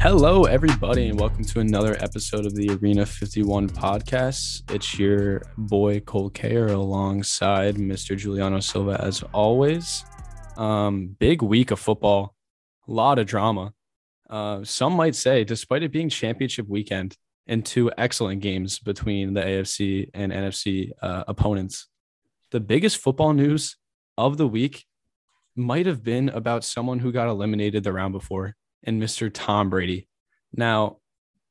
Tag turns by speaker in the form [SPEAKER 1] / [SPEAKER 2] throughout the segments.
[SPEAKER 1] Hello, everybody, and welcome to another episode of the Arena 51 podcast. It's your boy Cole Kayer alongside Mr. Juliano Silva, as always. Um, big week of football, a lot of drama. Uh, some might say, despite it being championship weekend and two excellent games between the AFC and NFC uh, opponents, the biggest football news of the week might have been about someone who got eliminated the round before and Mr. Tom Brady. Now,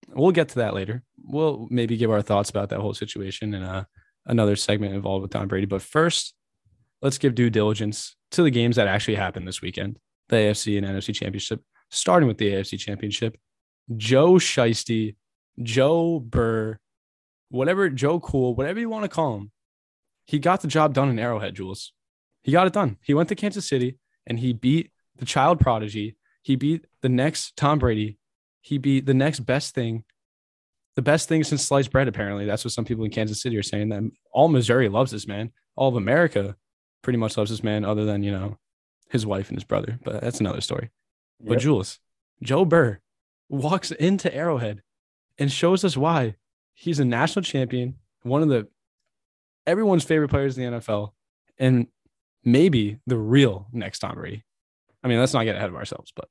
[SPEAKER 1] we'll get to that later. We'll maybe give our thoughts about that whole situation in a, another segment involved with Tom Brady. But first, let's give due diligence to the games that actually happened this weekend the AFC and NFC championship, starting with the AFC championship. Joe Shiesty, Joe Burr, whatever, Joe Cool, whatever you want to call him, he got the job done in Arrowhead, Jules. He got it done. He went to Kansas City and he beat the child prodigy. He beat the next Tom Brady. He beat the next best thing, the best thing since sliced bread, apparently. That's what some people in Kansas City are saying. That all Missouri loves this man. All of America pretty much loves this man, other than, you know, his wife and his brother. But that's another story. But Jules, Joe Burr walks into Arrowhead and shows us why he's a national champion, one of the everyone's favorite players in the NFL, and maybe the real next Tom Brady. I mean, let's not get ahead of ourselves, but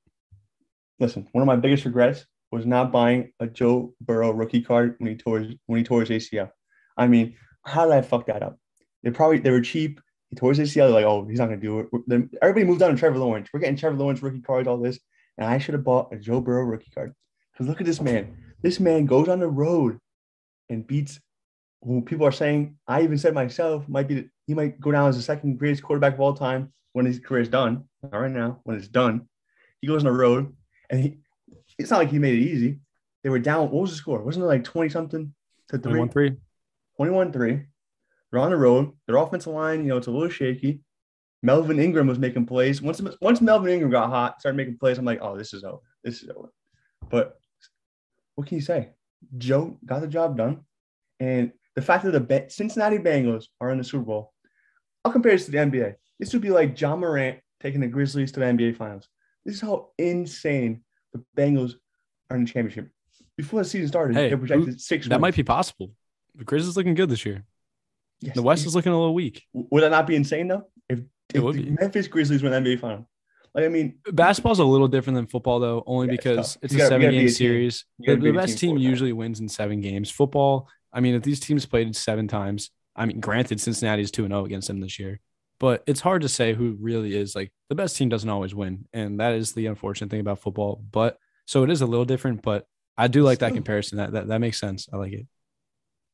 [SPEAKER 2] Listen, one of my biggest regrets was not buying a Joe Burrow rookie card when he tore his, when he tore his ACL. I mean, how did I fuck that up? They probably they were cheap. He tore his ACL. Like, oh, he's not gonna do it. Then everybody moved on to Trevor Lawrence. We're getting Trevor Lawrence rookie cards, all this, and I should have bought a Joe Burrow rookie card. Because look at this man. This man goes on the road and beats who people are saying. I even said myself might be he might go down as the second greatest quarterback of all time when his career is done. Not right now. When it's done, he goes on the road and he. It's not like he made it easy. They were down. What was the score? Wasn't it like twenty something to three?
[SPEAKER 1] 21 3.
[SPEAKER 2] 21 3. They're on the road. Their offensive line, you know, it's a little shaky. Melvin Ingram was making plays. Once once Melvin Ingram got hot, started making plays, I'm like, oh, this is over. This is over. But what can you say? Joe got the job done. And the fact that the Cincinnati Bengals are in the Super Bowl, I'll compare this to the NBA. This would be like Ja Morant taking the Grizzlies to the NBA Finals. This is how insane the Bengals are in the championship. Before the season started,
[SPEAKER 1] Hey,
[SPEAKER 2] they projected six.
[SPEAKER 1] That
[SPEAKER 2] wins.
[SPEAKER 1] might be possible. The Grizzlies looking good this year.
[SPEAKER 2] Yes.
[SPEAKER 1] The West is looking a little weak.
[SPEAKER 2] Would that not be insane though? If,
[SPEAKER 1] It
[SPEAKER 2] if the
[SPEAKER 1] be.
[SPEAKER 2] Memphis Grizzlies win the NBA final, like I mean,
[SPEAKER 1] Basketball's a little different than football, though, only
[SPEAKER 2] Yeah,
[SPEAKER 1] because it's a seven game
[SPEAKER 2] a
[SPEAKER 1] series. The, the best
[SPEAKER 2] team
[SPEAKER 1] team usually wins in seven games. Football, I mean, if these teams played seven times, I mean, granted, Cincinnati's 2 0 against them this year, but it's hard to say who really is like the best team doesn't always win. And that is the unfortunate thing about football. But so it is a little different, but I do like that comparison. That, that that makes sense. I like it.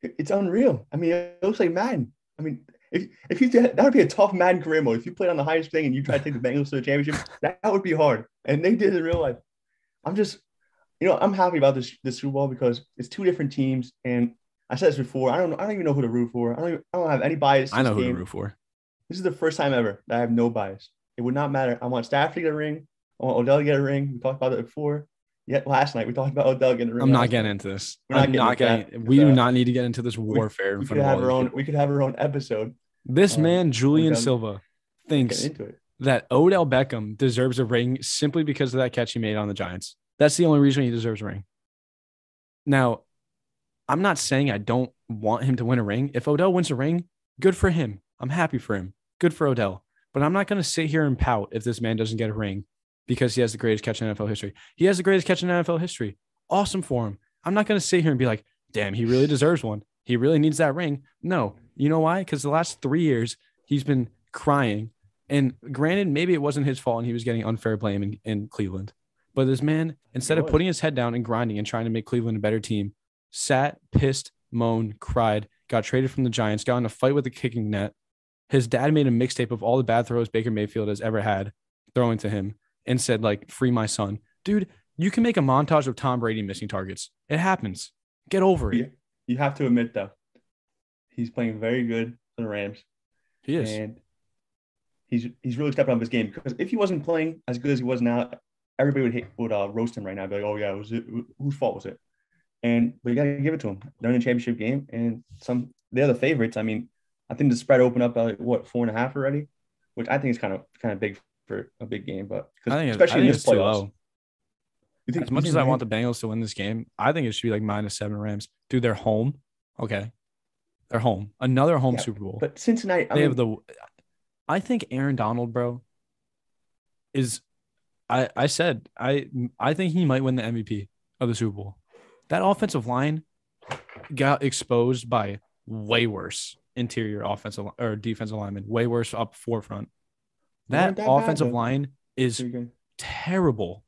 [SPEAKER 2] it- it's unreal. I mean, it looks like Madden. I mean, if if you did, that would be a tough Madden career mode. If you played on the highest thing and you tried to take the Bengals to the championship, that would be hard. And they did it in real life. I'm just, you know, I'm happy about this this Super Bowl because it's two different teams. And I said this before. I don't I don't even know who to root for. I don't even, I don't have any bias.
[SPEAKER 1] I know who to
[SPEAKER 2] game.
[SPEAKER 1] root for.
[SPEAKER 2] This is the first time ever that I have no bias. It would not matter. I want Stafford to get a ring. I want Odell to get a ring. We talked about it before. Yet last night we talked about Odell getting.
[SPEAKER 1] I'm not getting into this.
[SPEAKER 2] We're not
[SPEAKER 1] I'm
[SPEAKER 2] getting
[SPEAKER 1] not
[SPEAKER 2] that
[SPEAKER 1] getting.
[SPEAKER 2] because,
[SPEAKER 1] We do
[SPEAKER 2] uh,
[SPEAKER 1] not need to get into this warfare in
[SPEAKER 2] We
[SPEAKER 1] front
[SPEAKER 2] could have our own. We could have our own episode.
[SPEAKER 1] This
[SPEAKER 2] um,
[SPEAKER 1] man, Julian Silva, thinks that Odell Beckham deserves a ring simply because of that catch he made on the Giants. That's the only reason he deserves a ring. Now, I'm not saying I don't want him to win a ring. If Odell wins a ring, good for him. I'm happy for him. Good for Odell. But I'm not going to sit here and pout if this man doesn't get a ring because he has the greatest catch in NFL history. He has the greatest catch in NFL history. Awesome for him. I'm not going to sit here and be like, damn, he really deserves one. He really needs that ring. No. You know why? Because the last three years, he's been crying. And granted, maybe it wasn't his fault and he was getting unfair blame in, in Cleveland. But this man, instead of putting his head down and grinding and trying to make Cleveland a better team, sat, pissed, moaned, cried, got traded from the Giants, got in a fight with the kicking net. His dad made a mixtape of all the bad throws Baker Mayfield has ever had throwing to him and said, like, free my son. Dude, you can make a montage of Tom Brady missing targets. It happens. Get over it.
[SPEAKER 2] You have to admit though, he's playing very good for the Rams,
[SPEAKER 1] He is.
[SPEAKER 2] and he's he's really stepping up his game. Because if he wasn't playing as good as he was now, everybody would hate, would uh, roast him right now. Be like, oh yeah, was it whose fault was it? And we gotta give it to him. They're in a championship game, and some they're the favorites. I mean, I think the spread opened up at like, what four and a half already, which I think is kind of kind of big for a big game. But
[SPEAKER 1] I think,
[SPEAKER 2] especially
[SPEAKER 1] I think
[SPEAKER 2] in this playoffs. You think
[SPEAKER 1] As much as I want the Bengals to win this game, I think it should be like minus seven Rams. Dude, they're home. Okay. They're home. Another home
[SPEAKER 2] Yeah,
[SPEAKER 1] Super Bowl.
[SPEAKER 2] but Cincinnati, I
[SPEAKER 1] they
[SPEAKER 2] mean,
[SPEAKER 1] have the I think Aaron Donald, bro, is I I said I I think he might win the MVP of the Super Bowl. That offensive line got exposed by way worse interior offensive or defensive lineman, way worse up forefront. That
[SPEAKER 2] that
[SPEAKER 1] offensive
[SPEAKER 2] though.
[SPEAKER 1] line is terrible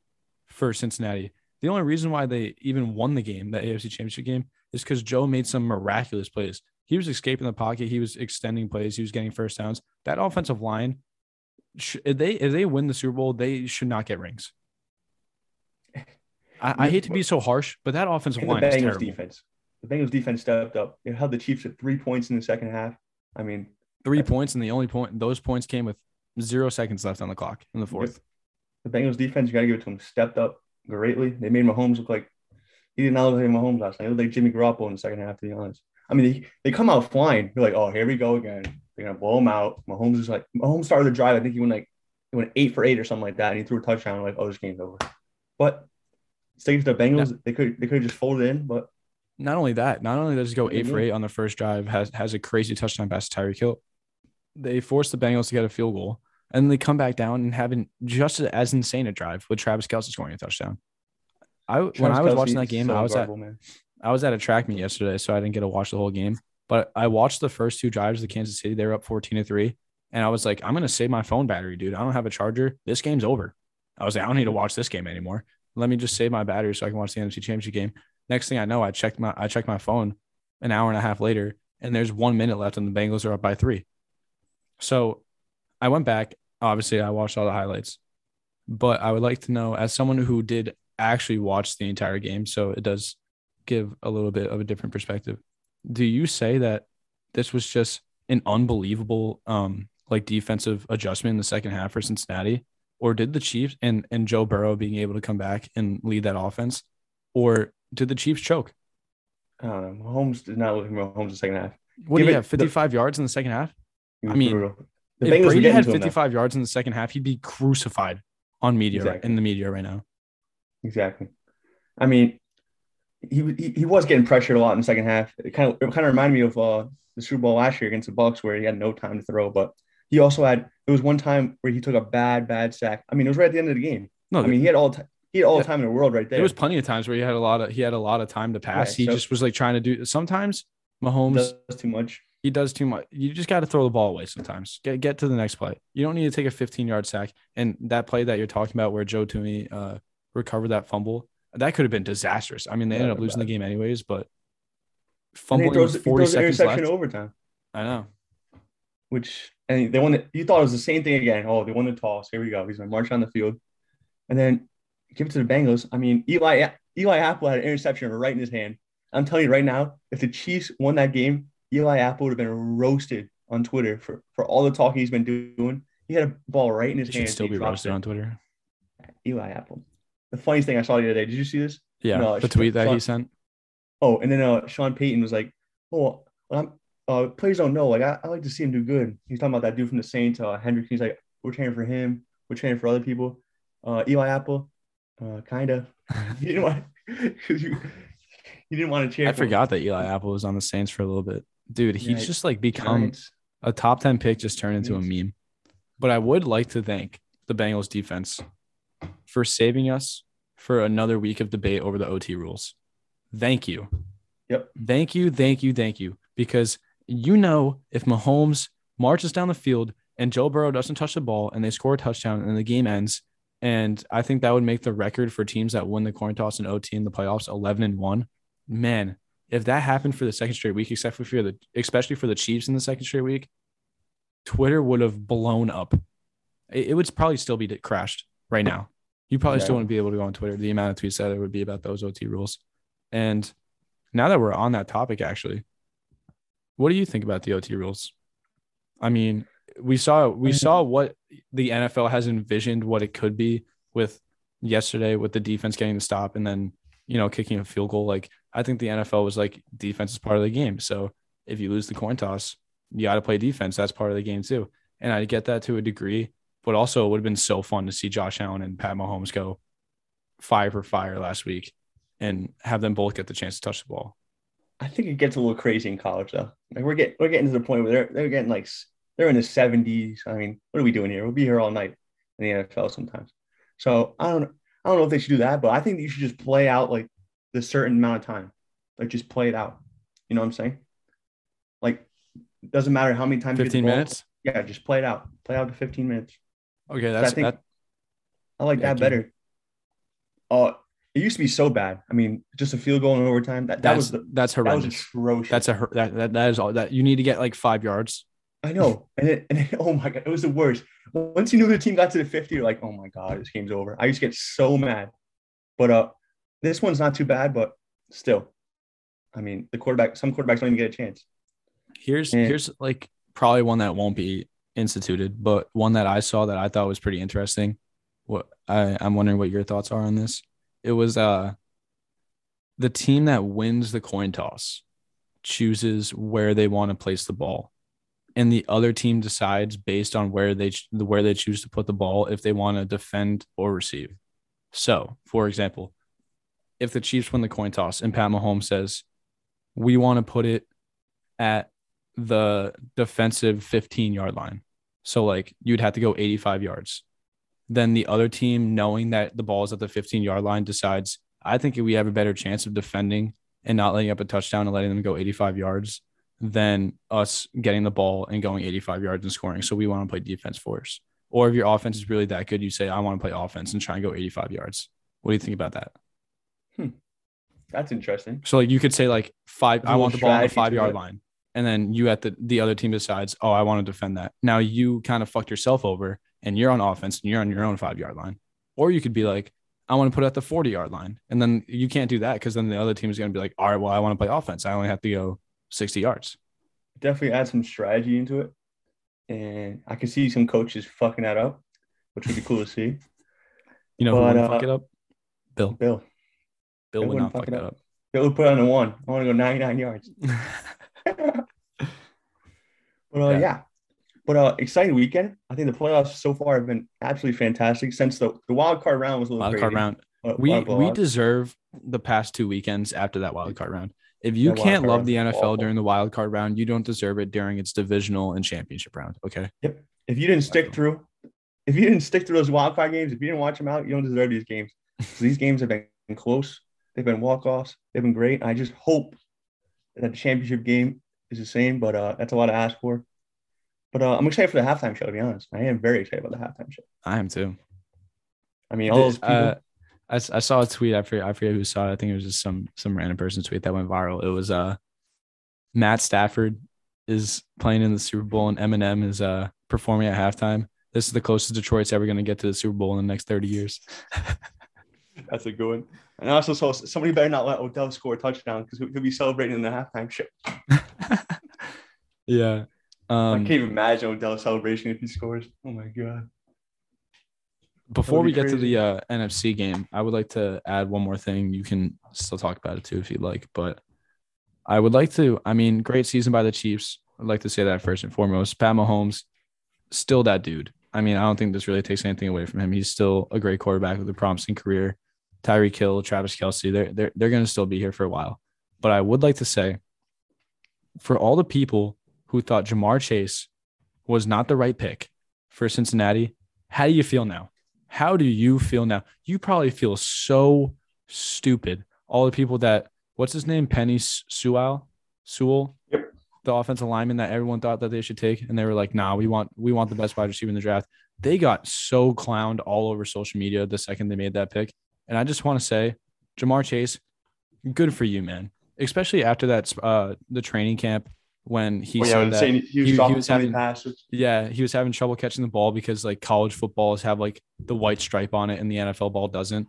[SPEAKER 1] for Cincinnati. The only reason why they even won the game, that AFC Championship game, is because Joe made some miraculous plays. He was escaping the pocket. He was extending plays. He was getting first downs. That offensive line, if they if they win the Super Bowl, they should not get rings. I, I hate to be so harsh, but that offensive
[SPEAKER 2] And the
[SPEAKER 1] line is
[SPEAKER 2] Bengals
[SPEAKER 1] terrible.
[SPEAKER 2] defense. The Bengals defense stepped up. It held the Chiefs at three points in the second half. I mean,
[SPEAKER 1] Three points, and the only point those points came with zero seconds left on the clock in the fourth.
[SPEAKER 2] the Bengals defense, you gotta give it to them, stepped up greatly. They made Mahomes look like he did not look like Mahomes last night. He looked like Jimmy Garoppolo in the second half, to be honest. I mean, they, they come out flying. They're like, oh, here we go again. They're gonna blow him out. Mahomes is like, Mahomes started the drive. I think he went like he went eight for eight or something like that, and he threw a touchdown. Like, oh, this game's over. But stakes the Bengals, they could they could have just folded in, but
[SPEAKER 1] Not only that, not only does he go
[SPEAKER 2] What do you
[SPEAKER 1] eight for eight on the first drive, has has a crazy touchdown pass to Tyreek Hill. They force the Bengals to get a field goal, and they come back down and having just as insane a drive with Travis Kelce scoring a touchdown. I when I was
[SPEAKER 2] Kelce
[SPEAKER 1] watching that game,
[SPEAKER 2] so
[SPEAKER 1] I was at
[SPEAKER 2] man.
[SPEAKER 1] I was at a track meet yesterday, so I didn't get to watch the whole game. But I watched the first two drives of Kansas City. They were up 14 to 3. And I was like, I'm gonna save my phone battery, dude. I don't have a charger. This game's over. I was like, I don't need to watch this game anymore. Let me just save my battery so I can watch the NFC championship game. Next thing I know, I checked my I checked my phone an hour and a half later, and there's one minute left, and the Bengals are up by three. So I went back. Obviously, I watched all the highlights. But I would like to know, as someone who did actually watch the entire game, so it does give a little bit of a different perspective. Do you say that this was just an unbelievable um like defensive adjustment in the second half for Cincinnati? Or did the Chiefs and and Joe Burrow being able to come back and lead that offense? Or did the Chiefs choke?
[SPEAKER 2] I don't know. Mahomes did not look like Mahomes in the second half.
[SPEAKER 1] What do you
[SPEAKER 2] it
[SPEAKER 1] have?
[SPEAKER 2] the-
[SPEAKER 1] 55 yards in the second half? I mean,
[SPEAKER 2] brutal. The
[SPEAKER 1] if Brady had
[SPEAKER 2] to him,
[SPEAKER 1] 55 yards in the second half, he'd be crucified on media
[SPEAKER 2] Exactly.
[SPEAKER 1] in the media right now.
[SPEAKER 2] Exactly. I mean, he, he he was getting pressured a lot in the second half. It kind of it kind of reminded me of uh, the Super Bowl last year against the Bucs, where he had no time to throw. But he also had there was one time where he took a bad bad sack. I mean, it was right at the end of the game.
[SPEAKER 1] No,
[SPEAKER 2] I mean, he had all ti- he had all the time in the world right there.
[SPEAKER 1] there was plenty of times where he had a lot of he had a lot of time to pass.
[SPEAKER 2] Right,
[SPEAKER 1] he
[SPEAKER 2] so-
[SPEAKER 1] just was like trying to do sometimes Mahomes
[SPEAKER 2] does too much.
[SPEAKER 1] He does too much. You just got to throw the ball away sometimes. Get get to the next play. You don't need to take a 15 yard sack. And that play that you're talking about where Joe Thuney uh, recovered that fumble, that could have been disastrous. I mean, they
[SPEAKER 2] Yeah,
[SPEAKER 1] ended up losing the game anyways, but
[SPEAKER 2] And he
[SPEAKER 1] fumbling
[SPEAKER 2] throws, he
[SPEAKER 1] 40 seconds left.
[SPEAKER 2] in overtime,
[SPEAKER 1] I know.
[SPEAKER 2] which and they won. The, you thought it was the same thing again. Oh, they won the toss. Here we go. He's gonna march on the field, and then give it to the Bengals. I mean, Eli Eli Apple had an interception right in his hand. I'm telling you right now, if the Chiefs won that game, Eli Apple would have been roasted on Twitter for, for all the talking he's been doing. He had a ball right in his
[SPEAKER 1] He should
[SPEAKER 2] hand.
[SPEAKER 1] still be roasted
[SPEAKER 2] it.
[SPEAKER 1] on Twitter.
[SPEAKER 2] Eli Apple. The funniest thing I saw the other day. Did you see this?
[SPEAKER 1] Yeah,
[SPEAKER 2] No,
[SPEAKER 1] the tweet that he sent.
[SPEAKER 2] Oh, and then uh, Sean Payton was like, "Oh, I'm, uh, players don't know. Like, I, I like to see him do good." He's talking about that dude from the Saints, uh, Hendrick. He's like, "We're training for him. We're training for other people." Uh, Eli Apple, uh, kind of. he didn't want because you. Didn't want to cheer.
[SPEAKER 1] I
[SPEAKER 2] him.
[SPEAKER 1] forgot that Eli Apple was on the Saints for a little bit. Dude, he's just like become a top 10 pick just turned into a meme. But I would like to thank the Bengals defense for saving us for another week of debate over the OT rules. Thank you.
[SPEAKER 2] Yep.
[SPEAKER 1] Thank you, thank you, thank you. Because you know, if Mahomes marches down the field and Joe Burrow doesn't touch the ball and they score a touchdown and the game ends, and I think that would make the record for teams that win the coin toss and OT in the playoffs 11 and 1. Man, if that happened for the second straight week, except for the especially for the Chiefs in the second straight week, Twitter would have blown up. It, it would probably still be crashed right now. You probably still wouldn't be able to go on Twitter. The amount of tweets that it would be about those OT rules. And now that we're on that topic, actually, what do you think about the OT rules? I mean, we saw we
[SPEAKER 2] Mhm.
[SPEAKER 1] saw what the NFL has envisioned what it could be with yesterday with the defense getting the stop and then you know kicking a field goal. Like I think the NFL was like defense is part of the game. So if you lose the coin toss, you got to play defense. That's part of the game too. And I get that to a degree, but also it would have been so fun to see Josh Allen and Pat Mahomes go fire for fire last week and have them both get the chance to touch the ball.
[SPEAKER 2] I think it gets a little crazy in college though. Like we're getting we're getting to the point where they're they're getting like they're in the 70s. I mean, what are we doing here? We'll be here all night in the NFL sometimes. So I don't I don't know if they should do that, but I think you should just play out like the certain amount of time. Like just play it out. You know what I'm saying? Like doesn't matter how many times.
[SPEAKER 1] 15 minutes.
[SPEAKER 2] Yeah, just play it out. Play out to 15 minutes.
[SPEAKER 1] Okay, that's
[SPEAKER 2] I think
[SPEAKER 1] that.
[SPEAKER 2] I like
[SPEAKER 1] Yeah,
[SPEAKER 2] that better. Oh, it used to be so bad. I mean, just a field goal in overtime. That that
[SPEAKER 1] That's
[SPEAKER 2] was the,
[SPEAKER 1] that's
[SPEAKER 2] that was atrocious.
[SPEAKER 1] That's a that, that that is all that you need to get like five yards.
[SPEAKER 2] I know. And it, and it, oh my god, it was the worst. Once you knew the team got to the 50, you're like, oh my god, this game's over. I used to get so mad. But uh this one's not too bad, but still. I mean, the quarterback, some quarterbacks don't even get a chance.
[SPEAKER 1] Here's
[SPEAKER 2] Yeah.
[SPEAKER 1] here's like probably one that won't be instituted, but one that I saw that I thought was pretty interesting. What I, I'm wondering what your thoughts are on this. It was uh the team that wins the coin toss chooses where they want to place the ball. And the other team decides based on where they where they choose to put the ball if they want to defend or receive. So, for example, if the Chiefs win the coin toss and Pat Mahomes says, "We want to put it at the defensive 15 yard line. So like you'd have to go 85 yards. Then the other team, knowing that the ball is at the 15 yard line, decides, I think we have a better chance of defending and not letting up a touchdown and letting them go 85 yards than us getting the ball and going 85 yards and scoring. So we want to play defense first. Or if your offense is really that good, you say, I want to play offense and try and go 85 yards. What do you think about that?
[SPEAKER 2] That's interesting.
[SPEAKER 1] So like you could say like five, I want the ball on the five yard
[SPEAKER 2] it.
[SPEAKER 1] line. And then you at the the other team decides, oh, I want to defend that. Now you kind of fucked yourself over and you're on offense and you're on your own five yard line. Or you could be like, I want to put it at the 40 yard line. And then you can't do that because then the other team is going to be like, all right, well, I want to play offense. I only have to go 60 yards.
[SPEAKER 2] Definitely add some strategy into it. And I can see some coaches fucking that up, which would be cool to see.
[SPEAKER 1] You know who
[SPEAKER 2] But,
[SPEAKER 1] wouldn't fuck
[SPEAKER 2] uh,
[SPEAKER 1] it up? Bill.
[SPEAKER 2] Bill.
[SPEAKER 1] Bill
[SPEAKER 2] Bill
[SPEAKER 1] would
[SPEAKER 2] wouldn't fuck
[SPEAKER 1] that
[SPEAKER 2] up. Bill would put on a one. I want to go 99 yards. But uh,
[SPEAKER 1] Yeah.
[SPEAKER 2] yeah. But uh, exciting weekend. I think the playoffs so far have been absolutely fantastic. Since the, the wild card round was a little
[SPEAKER 1] Wild
[SPEAKER 2] crazy.
[SPEAKER 1] card round. We we deserve the past two weekends after that wild card round. If you can't love the NFL
[SPEAKER 2] awful.
[SPEAKER 1] during the wild card round, you don't deserve it during its divisional and championship round. Okay. Yep.
[SPEAKER 2] If you didn't stick through, if you didn't stick through those wild card games, if you didn't watch them out, you don't deserve these games. these games have been close. They've been walk offs. They've been great. I just hope that the championship game is the same. But uh, that's a lot to ask for. But uh, I'm excited for the halftime show. To be honest, I am very excited about the halftime show.
[SPEAKER 1] I am too.
[SPEAKER 2] I mean, all those people.
[SPEAKER 1] Uh, I, s- I saw a tweet. I forget, I forget who saw it. I think it was just some some random person's tweet that went viral. It was uh Matt Stafford is playing in the Super Bowl and Eminem is uh performing at halftime. This is the closest Detroit's ever going to get to the Super Bowl in the next 30 years.
[SPEAKER 2] That's a good one. And I also saw somebody better not let Odell score a touchdown because he'll be celebrating in the halftime show.
[SPEAKER 1] yeah.
[SPEAKER 2] I
[SPEAKER 1] Um,
[SPEAKER 2] can't even imagine Odell's celebration if he scores. Oh my god.
[SPEAKER 1] before
[SPEAKER 2] be
[SPEAKER 1] we get to the uh, NFC game, I would like to add one more thing. You can still talk about it too if you'd like, but I would like to. I mean, great season by the Chiefs. I'd like to say that first and foremost. Pat Mahomes, still that dude. I mean, I don't think this really takes anything away from him. He's still a great quarterback with a promising career. Tyreek Hill, Travis Kelce, they're they're they're going to still be here for a while. But I would like to say, for all the people who thought Ja'Marr Chase was not the right pick for Cincinnati, how do you feel now? How do you feel now? You probably feel so stupid. All the people that what's his name, Penei Sewell, Sewell,
[SPEAKER 2] Yep.
[SPEAKER 1] the offensive lineman that everyone thought that they should take, and they were like, "Nah, we want we want the best wide receiver in the draft." They got so clowned all over social media the second they made that pick, and I just want to say, Ja'Marr Chase, good for you, man. Especially after that, uh, the training camp when he
[SPEAKER 2] Oh, yeah,
[SPEAKER 1] said that
[SPEAKER 2] he was
[SPEAKER 1] he- he was having-
[SPEAKER 2] passes.
[SPEAKER 1] yeah, he was having trouble catching the ball because like college footballs have like the white stripe on it and the NFL ball doesn't.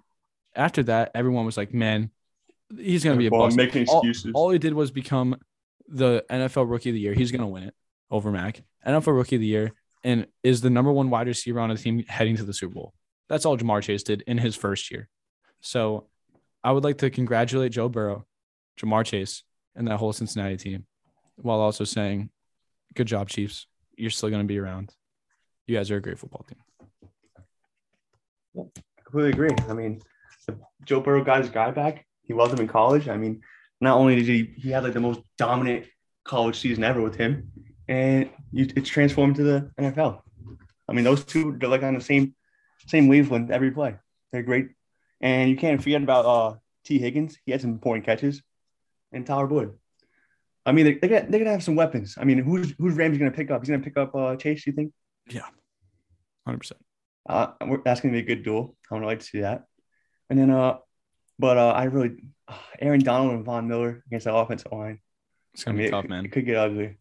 [SPEAKER 1] After that, everyone was like, "Man, he's gonna be a
[SPEAKER 2] Well,
[SPEAKER 1] bust."
[SPEAKER 2] making
[SPEAKER 1] All,
[SPEAKER 2] excuses.
[SPEAKER 1] all he did was become the NFL Rookie of the Year. He's gonna win it over Mac. NFL Rookie of the Year and is the number one wide receiver on a team heading to the Super Bowl. That's all Ja'Marr Chase did in his first year. So, I would like to congratulate Joe Burrow, Ja'Marr Chase, and that whole Cincinnati team, while also saying, good job, Chiefs. You're still going to be around. You guys are a great football team.
[SPEAKER 2] I completely agree. I mean, Joe Burrow got his guy back. He loved him in college. I mean, not only did he he had like the most dominant college season ever with him, and you, it's transformed to the NFL. I mean, those two they're like on the same same wavelength every play. They're great, and you can't forget about uh, Tee Higgins. He had some important catches, and Tyler Boyd. I mean, they they got they're gonna have some weapons. I mean, who's who's Ramsey gonna pick up? He's gonna pick up uh, Chase. You think?
[SPEAKER 1] Yeah, Hundred percent.
[SPEAKER 2] Uh, that's gonna be a good duel. I would like to see that. And then, uh, but uh, I really, uh, Aaron Donald and Von Miller against the offensive line.
[SPEAKER 1] It's gonna
[SPEAKER 2] mean,
[SPEAKER 1] be tough,
[SPEAKER 2] it,
[SPEAKER 1] man.
[SPEAKER 2] It could get ugly.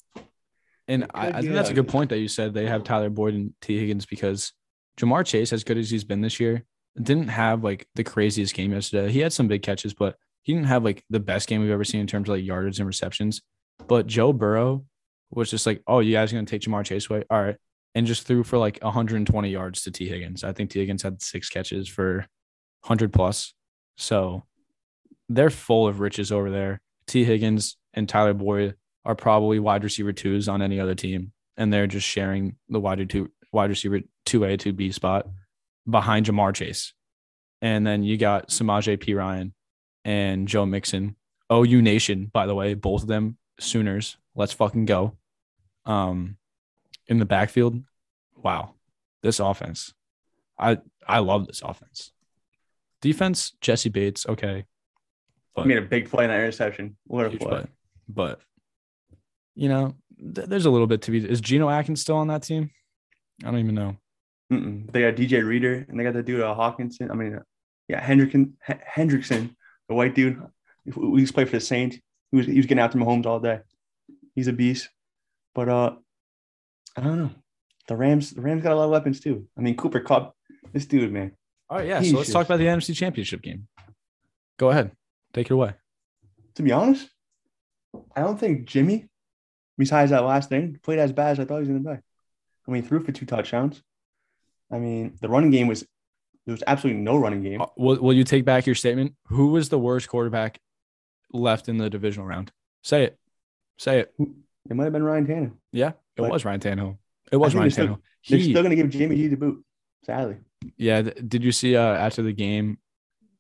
[SPEAKER 1] And I, I think that's a good point that you said they have Tyler Boyd and Tee Higgins because Ja'Marr Chase, as good as he's been this year, didn't have like the craziest game yesterday. He had some big catches, but he didn't have like the best game we've ever seen in terms of like yardage and receptions. But Joe Burrow was just like, oh, you guys are gonna take Ja'Marr Chase away? All right. And just threw for like 120 yards to Tee Higgins. I think Tee Higgins had six catches for 100 plus. So they're full of riches over there. Tee Higgins and Tyler Boyd are probably wide receiver twos on any other team, and they're just sharing the wide two wide receiver two A two B spot behind Ja'Marr Chase, and then you got Samaje Perine and Joe Mixon. OU Nation, by the way, both of them Sooners. Let's fucking go. Um, in the backfield, wow, this offense, I I love this offense. Defense, Jessie Bates, okay,
[SPEAKER 2] I made a big play in that interception. What a play!
[SPEAKER 1] play. But you know, th- there's a little bit to be. Is Geno Atkins still on that team? I don't even know.
[SPEAKER 2] Mm-mm. They got DJ Reader and they got the dude uh, Hawkinson. I mean, uh, yeah, Hendrickson, H- Hendrickson, the white dude. We used to play for the Saints. He was he was getting after Mahomes all day. He's a beast. But uh, I don't know. The Rams, the Rams got a lot of weapons too. I mean, Cooper Kupp, this dude, man.
[SPEAKER 1] All right, yeah. So let's talk about the NFC Championship game. Go ahead, take it away.
[SPEAKER 2] To be honest, I don't think Jimmy, besides that last thing, played as bad as I thought he was going to play. I mean, he threw for two touchdowns. I mean, the running game was there was absolutely no running game.
[SPEAKER 1] Uh, Will Will you take back your statement? Who was the worst quarterback left in the divisional round? Say it. Say it.
[SPEAKER 2] It might have been Ryan Tanner.
[SPEAKER 1] Yeah, it
[SPEAKER 2] But-
[SPEAKER 1] was Ryan Tannehill. It was Ryan
[SPEAKER 2] they're still-
[SPEAKER 1] Tannehill.
[SPEAKER 2] They're still going to give Jimmy G the boot. Sadly,
[SPEAKER 1] yeah. th- Did you see uh, after the game,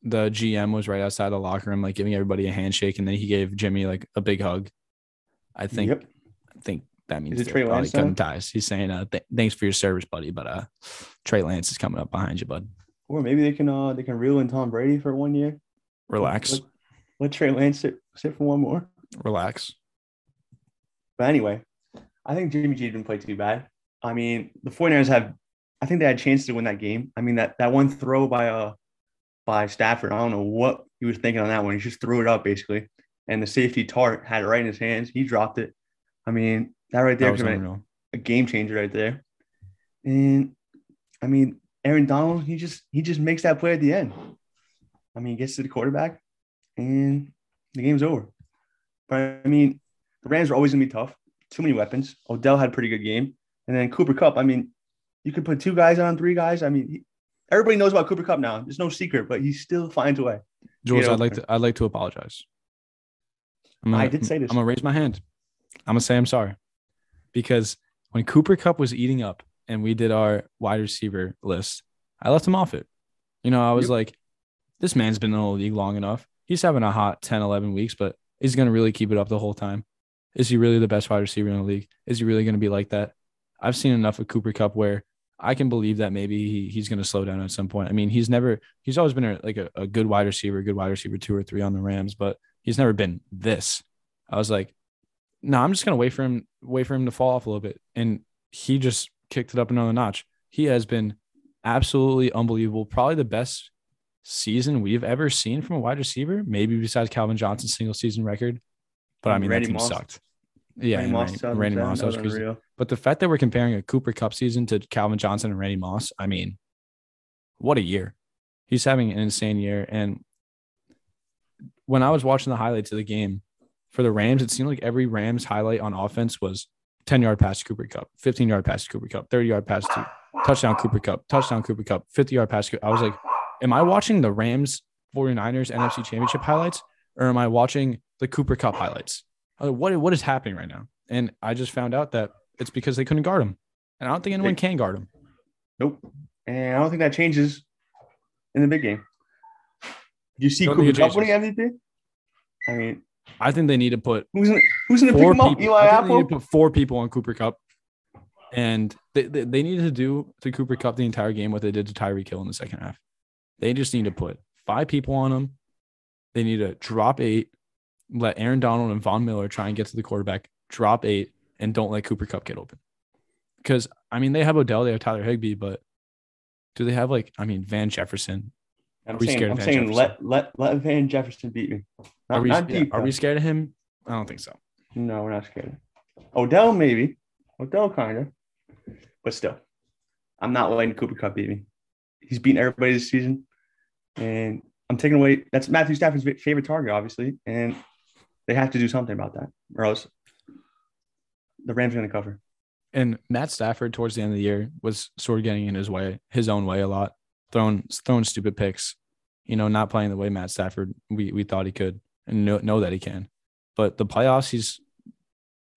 [SPEAKER 1] the GM was right outside the locker room, like giving everybody a handshake, and then he gave Jimmy like a big hug. I think
[SPEAKER 2] yep.
[SPEAKER 1] I think that means
[SPEAKER 2] Trey Lance
[SPEAKER 1] ties. He's saying, uh, th- "Thanks for your service, buddy," but uh, Trey Lance is coming up behind you, bud.
[SPEAKER 2] Or maybe they can uh they can reel in Tom Brady for one year.
[SPEAKER 1] Relax,
[SPEAKER 2] Let, let Trey Lance sit sit for one more.
[SPEAKER 1] relax.
[SPEAKER 2] But anyway, I think Jimmy G didn't play too bad. I mean, the 49ers have I think they had a chance to win that game. I mean, that that one throw by uh by Stafford, I don't know what he was thinking on that one. He just threw it up basically. And the safety Tartt had it right in his hands. He dropped it. I mean, that right
[SPEAKER 1] That
[SPEAKER 2] there
[SPEAKER 1] unreal.
[SPEAKER 2] a game changer right there. And I mean, Aaron Donald, he just he just makes that play at the end. I mean, he gets to the quarterback and the game's over. But I mean, the Rams are always gonna be tough. Too many weapons. Odell had a pretty good game. And then Cooper Kupp, I mean, you could put two guys on three guys. I mean, he, everybody knows about Cooper Kupp now. There's no secret, but he still finds a way.
[SPEAKER 1] Jules, I'd like to I'd like to apologize. I'm
[SPEAKER 2] I did say this.
[SPEAKER 1] I'm gonna raise my hand. I'm gonna say I'm sorry because when Cooper Kupp was eating up and we did our wide receiver list, I left him off it. You know, I was
[SPEAKER 2] Yep.
[SPEAKER 1] like, this man's been in the league long enough. He's having a hot 10, 11 weeks, but is he going to really keep it up the whole time? Is he really the best wide receiver in the league? Is he really going to be like that? I've seen enough of Cooper Kupp where I can believe that maybe he, he's going to slow down at some point. I mean, he's never, he's always been a, like a, a good wide receiver, good wide receiver two or three on the Rams, but he's never been this. I was like, no, I'm just gonna wait for him, wait for him to fall off a little bit. And he just kicked it up another notch. He has been absolutely unbelievable. Probably the best season we've ever seen from a wide receiver, maybe besides Calvin Johnson's single season record. But I mean,
[SPEAKER 2] Randy
[SPEAKER 1] that team
[SPEAKER 2] Moss.
[SPEAKER 1] sucked. Yeah,
[SPEAKER 2] Randy Moss,
[SPEAKER 1] Randy, Randy Moss. That was crazy. But the fact that we're comparing a Cooper Kupp season to Calvin Johnson and Randy Moss, I mean, what a year. He's having an insane year. And when I was watching the highlights of the game for the Rams, it seemed like every Rams highlight on offense was 10 yard pass to Cooper Kupp, 15 yard pass to Cooper Kupp, 30 yard pass to touchdown Cooper Kupp, touchdown Cooper Kupp, 50 yard pass. I was like, am I watching the Rams 49ers NFC championship highlights or am I watching the Cooper Kupp highlights? Like, what, what is happening right now? And I just found out that it's because they couldn't guard him. And I don't think anyone can guard him.
[SPEAKER 2] Nope. And I don't think that changes in the big game. Do You see
[SPEAKER 1] Don't
[SPEAKER 2] Cooper Kupp winning MVP? I mean,
[SPEAKER 1] I think they need to put
[SPEAKER 2] who's in, who's in
[SPEAKER 1] four people.
[SPEAKER 2] Eli
[SPEAKER 1] think they need to put four people on Cooper Kupp. And they, they, they need to do to Cooper Kupp the entire game what they did to Tyreek Hill in the second half. They just need to put five people on him. They need to drop eight, let Aaron Donald and Von Miller try and get to the quarterback, drop eight, and don't let Cooper Kupp get open. Because I mean, they have Odell, they have Tyler Higbee, but do they have like I mean Van Jefferson?
[SPEAKER 2] I'm saying, I'm saying
[SPEAKER 1] Jefferson?
[SPEAKER 2] let let let Van Jefferson beat me. Not,
[SPEAKER 1] Are we
[SPEAKER 2] not
[SPEAKER 1] yeah, are we scared of him? I don't think so.
[SPEAKER 2] No, we're not scared. Odell maybe. Odell kind of, but still, I'm not letting Cooper Kupp beat me. He's beaten everybody this season, and I'm taking away. That's Matthew Stafford's favorite target, obviously, and they have to do something about that, or else the Rams are going to cover.
[SPEAKER 1] And Matt Stafford towards the end of the year was sort of getting in his way, his own way a lot, throwing throwing stupid picks, you know, not playing the way Matt Stafford we we thought he could and know, know that he can. But the playoffs, he's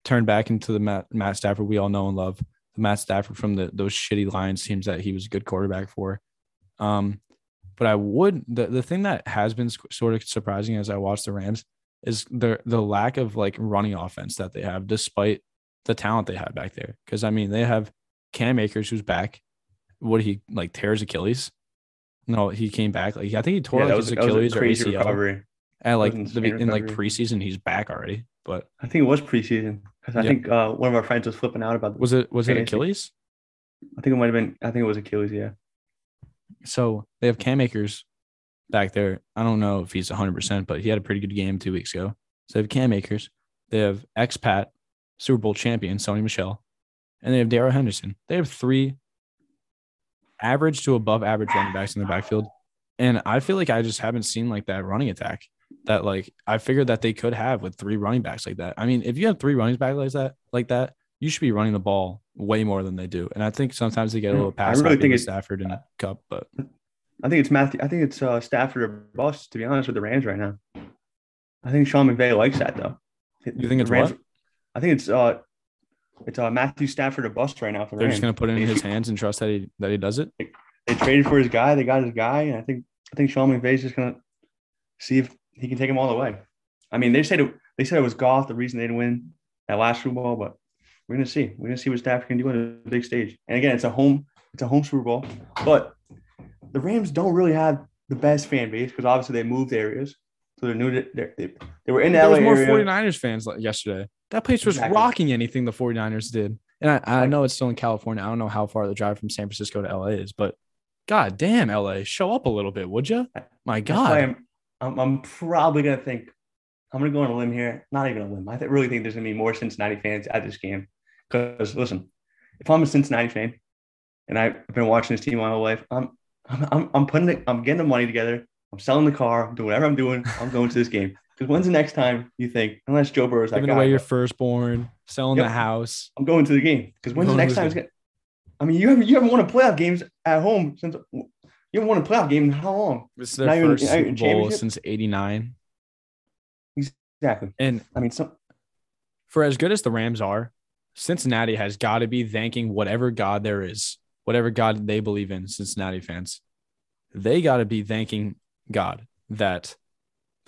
[SPEAKER 1] turned back into the Matt, Matt Stafford we all know and love. The Matt Stafford from the those shitty Lions teams that he was a good quarterback for. Um, but I would the the thing that has been sort of surprising as I watch the Rams is the the lack of like running offense that they have, despite the talent they have back there. Because I mean, they have Cam Akers who's back. What he like tears Achilles? No, he came back. Like I think he tore
[SPEAKER 2] Yeah,
[SPEAKER 1] like his
[SPEAKER 2] was, a
[SPEAKER 1] Achilles or
[SPEAKER 2] crazy
[SPEAKER 1] ACL.
[SPEAKER 2] recovery.
[SPEAKER 1] And like the, in like preseason, he's back already. But
[SPEAKER 2] I think it was preseason because I
[SPEAKER 1] Yeah.
[SPEAKER 2] think uh, one of our friends was flipping out about.
[SPEAKER 1] was it was it Achilles?
[SPEAKER 2] I think it might have been. I think it was Achilles. Yeah.
[SPEAKER 1] So they have Cam Akers back there. I don't know if he's 100%, but he had a pretty good game two weeks ago. So they have Cam Akers. They have expat Super Bowl champion Sony Michel, and they have Darrell Henderson. They have three average to above average running backs in the backfield. And I feel like I just haven't seen like that running attack that like I figured that they could have with three running backs like that. I mean, if you have three running backs like that, like that, you should be running the ball way more than they do. And I think sometimes they get a little pass.
[SPEAKER 2] I
[SPEAKER 1] really
[SPEAKER 2] think it's
[SPEAKER 1] Stafford and Kupp, but
[SPEAKER 2] I think it's Matthew. I think it's uh, Stafford or bust. To be honest with the Rams right now, I think Sean McVay likes that though.
[SPEAKER 1] You think it's
[SPEAKER 2] Rams-
[SPEAKER 1] what?
[SPEAKER 2] I think it's uh, it's uh, Matthew Stafford or bust right now for the
[SPEAKER 1] they're
[SPEAKER 2] Rams.
[SPEAKER 1] just gonna put it in his hands and trust that he that he does it.
[SPEAKER 2] They traded for his guy. They got his guy, and I think I think Sean McVay's just gonna see if he can take him all the way. I mean, they said it, they said it was Goff the reason they didn't win that last Super Bowl, but we're gonna see. We're gonna see what Stafford can do on the big stage. And again, it's a home it's a home Super Bowl, but the Rams don't really have the best fan base because obviously they moved areas, so they're new. To, they're, they they were in the
[SPEAKER 1] There
[SPEAKER 2] LA
[SPEAKER 1] was more
[SPEAKER 2] area.
[SPEAKER 1] 49ers fans like yesterday. That place was
[SPEAKER 2] Exactly.
[SPEAKER 1] rocking anything the 49ers did. And I, I know it's still in California. I don't know how far the drive from San Francisco to LA is, but god damn LA, show up a little bit, would you? My god.
[SPEAKER 2] I'm, I'm I'm probably gonna think I'm gonna go on a limb here. Not even a limb. I th- really think there's gonna be more Cincinnati fans at this game. Because listen, if I'm a Cincinnati fan and I've been watching this team my whole life, I'm I'm I'm, I'm putting it, I'm getting the money together. I'm selling the car. I'm doing whatever I'm doing. I'm going to this game. Because when's the next time you think, unless Joe Burrow's
[SPEAKER 1] Giving
[SPEAKER 2] guy,
[SPEAKER 1] away your firstborn, selling
[SPEAKER 2] Yep.
[SPEAKER 1] the house.
[SPEAKER 2] I'm going to the game. Because when's the next time? It's gonna, I mean, you haven't you haven't won a playoff games at home since you haven't won a playoff game in how long?
[SPEAKER 1] This is their
[SPEAKER 2] even-
[SPEAKER 1] first Super Bowl since 89.
[SPEAKER 2] Exactly.
[SPEAKER 1] And
[SPEAKER 2] I mean, some
[SPEAKER 1] for as good as the Rams are, Cincinnati has got to be thanking whatever God there is, whatever God they believe in, Cincinnati fans. They got to be thanking God that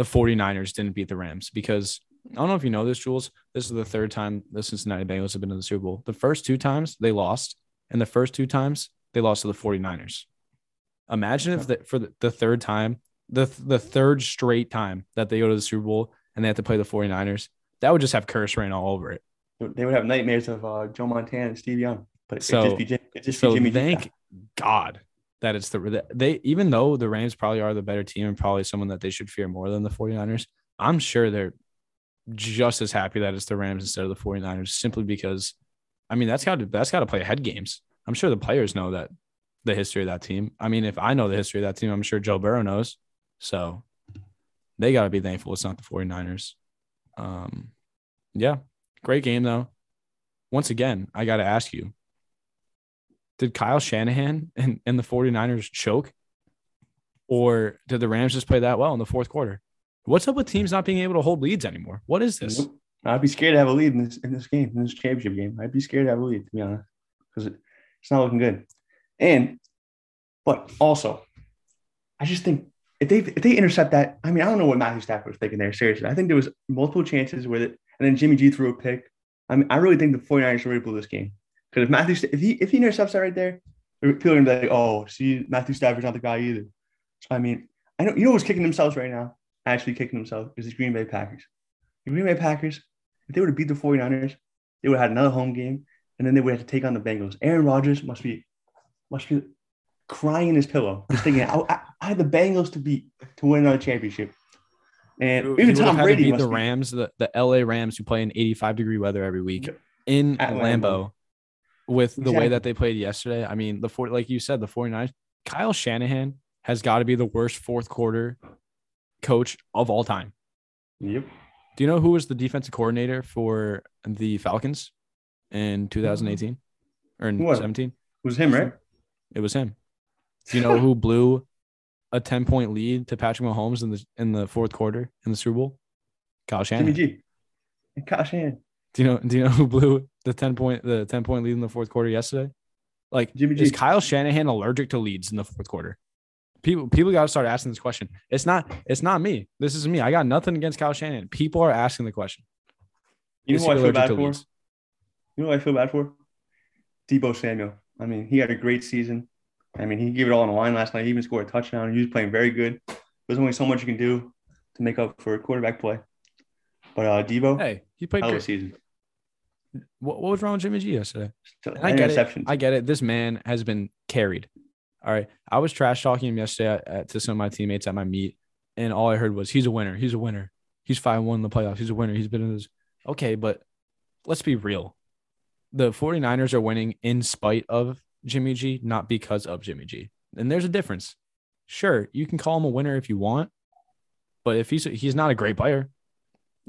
[SPEAKER 1] the 49ers didn't beat the Rams because I don't know if you know this, Jules. This is the third time the Cincinnati Bengals have been in the Super Bowl. The first two times they lost, and the first two times they lost to the 49ers. Imagine if the, for the, third time, the, the third straight time that they go to the Super Bowl and they have to play the 49ers, that would just have curse rain all over it.
[SPEAKER 2] they would have nightmares of uh, Joe Montana and Steve Young. But it
[SPEAKER 1] So-
[SPEAKER 2] just be, Jim- it just
[SPEAKER 1] So
[SPEAKER 2] be Jimmy G.
[SPEAKER 1] thank God that it's the they even though the Rams probably are the better team and probably someone that they should fear more than the 49ers, I'm sure they're just as happy that it's the Rams instead of the 49ers simply because I mean that's got to that's got to play head games. I'm sure the players know that the history of that team. I mean, if I know the history of that team, I'm sure Joe Burrow knows. So they got to be thankful it's not the 49ers. Um yeah, great game though. Once again, I got to ask you, did Kyle Shanahan and, and the 49ers choke? Or did the Rams just play that well in the fourth quarter? What's up with teams not being able to hold leads anymore? What is this?
[SPEAKER 2] I'd be scared to have a lead in this in this game, in this championship game. I'd be scared to have a lead, to be honest, because it, it's not looking good. And, but also, I just think if they if they intercept that, I mean, I don't know what Matthew Stafford was thinking there. Seriously, I think there was multiple chances with it, and then Jimmy G threw a pick. I mean, I really think the 49ers really blew this game because if Matthew if he if he intercepts that right there, people are gonna be like, oh, see, Matthew Stafford's not the guy either. So I mean, I know you know who's kicking themselves right now, actually kicking themselves is the Green Bay Packers. The Green Bay Packers, if they would have beat the 49ers, they would have had another home game, and then they would have to take on the Bengals. Aaron Rodgers must be must be crying in his pillow, just thinking, I, I, I had the Bengals to beat to win another championship. And
[SPEAKER 1] You
[SPEAKER 2] even Tom
[SPEAKER 1] had to
[SPEAKER 2] Brady
[SPEAKER 1] beat the
[SPEAKER 2] be-
[SPEAKER 1] Rams, the, the LA Rams, who play in 85 degree weather every week in
[SPEAKER 2] At
[SPEAKER 1] Lambeau,
[SPEAKER 2] Lambeau.
[SPEAKER 1] With the way that they played yesterday. I mean, the four, like you said, the 49ers, Kyle Shanahan has got to be the worst fourth quarter coach of all time.
[SPEAKER 2] Yep.
[SPEAKER 1] Do you know who was the defensive coordinator for the Falcons in 2018 or in
[SPEAKER 2] Who it?
[SPEAKER 1] 17?
[SPEAKER 2] It was him, right?
[SPEAKER 1] It was him. Do you know who blew a 10 point lead to Patrick Mahomes in the in the fourth quarter in the Super Bowl? Kyle
[SPEAKER 2] Jimmy
[SPEAKER 1] Shanahan.
[SPEAKER 2] G. Kyle Shanahan.
[SPEAKER 1] Do you know do you know who blew the 10 point the 10 point lead in the fourth quarter yesterday? Like
[SPEAKER 2] Jimmy
[SPEAKER 1] is
[SPEAKER 2] G.
[SPEAKER 1] Kyle Shanahan allergic to leads in the fourth quarter? People people got to start asking this question. It's not it's not me. This is me. I got nothing against Kyle Shanahan. People are asking the question.
[SPEAKER 2] You know who I feel bad for?
[SPEAKER 1] leads?
[SPEAKER 2] You know what I feel bad for? Deebo Samuel. I mean, he had a great season. I mean, he gave it all on the line last night. He even scored a touchdown. He was playing very good. There's only so much you can do to make up for a quarterback play. But uh, Deebo,
[SPEAKER 1] Hey, he played
[SPEAKER 2] a
[SPEAKER 1] great.
[SPEAKER 2] season.
[SPEAKER 1] What, what was wrong with Jimmy G yesterday? And I get it.
[SPEAKER 2] interceptions.
[SPEAKER 1] I get it. This man has been carried. All right. I was trash talking him yesterday at, at- to some of my teammates at my meet, and all I heard was, he's a winner. He's a winner. He's 5 1 in the playoffs. He's a winner. He's been in this. Okay. But let's be real. The 49ers are winning in spite of Jimmy G, not because of Jimmy G. And there's a difference. Sure, you can call him a winner if you want, but if he's he's not a great player,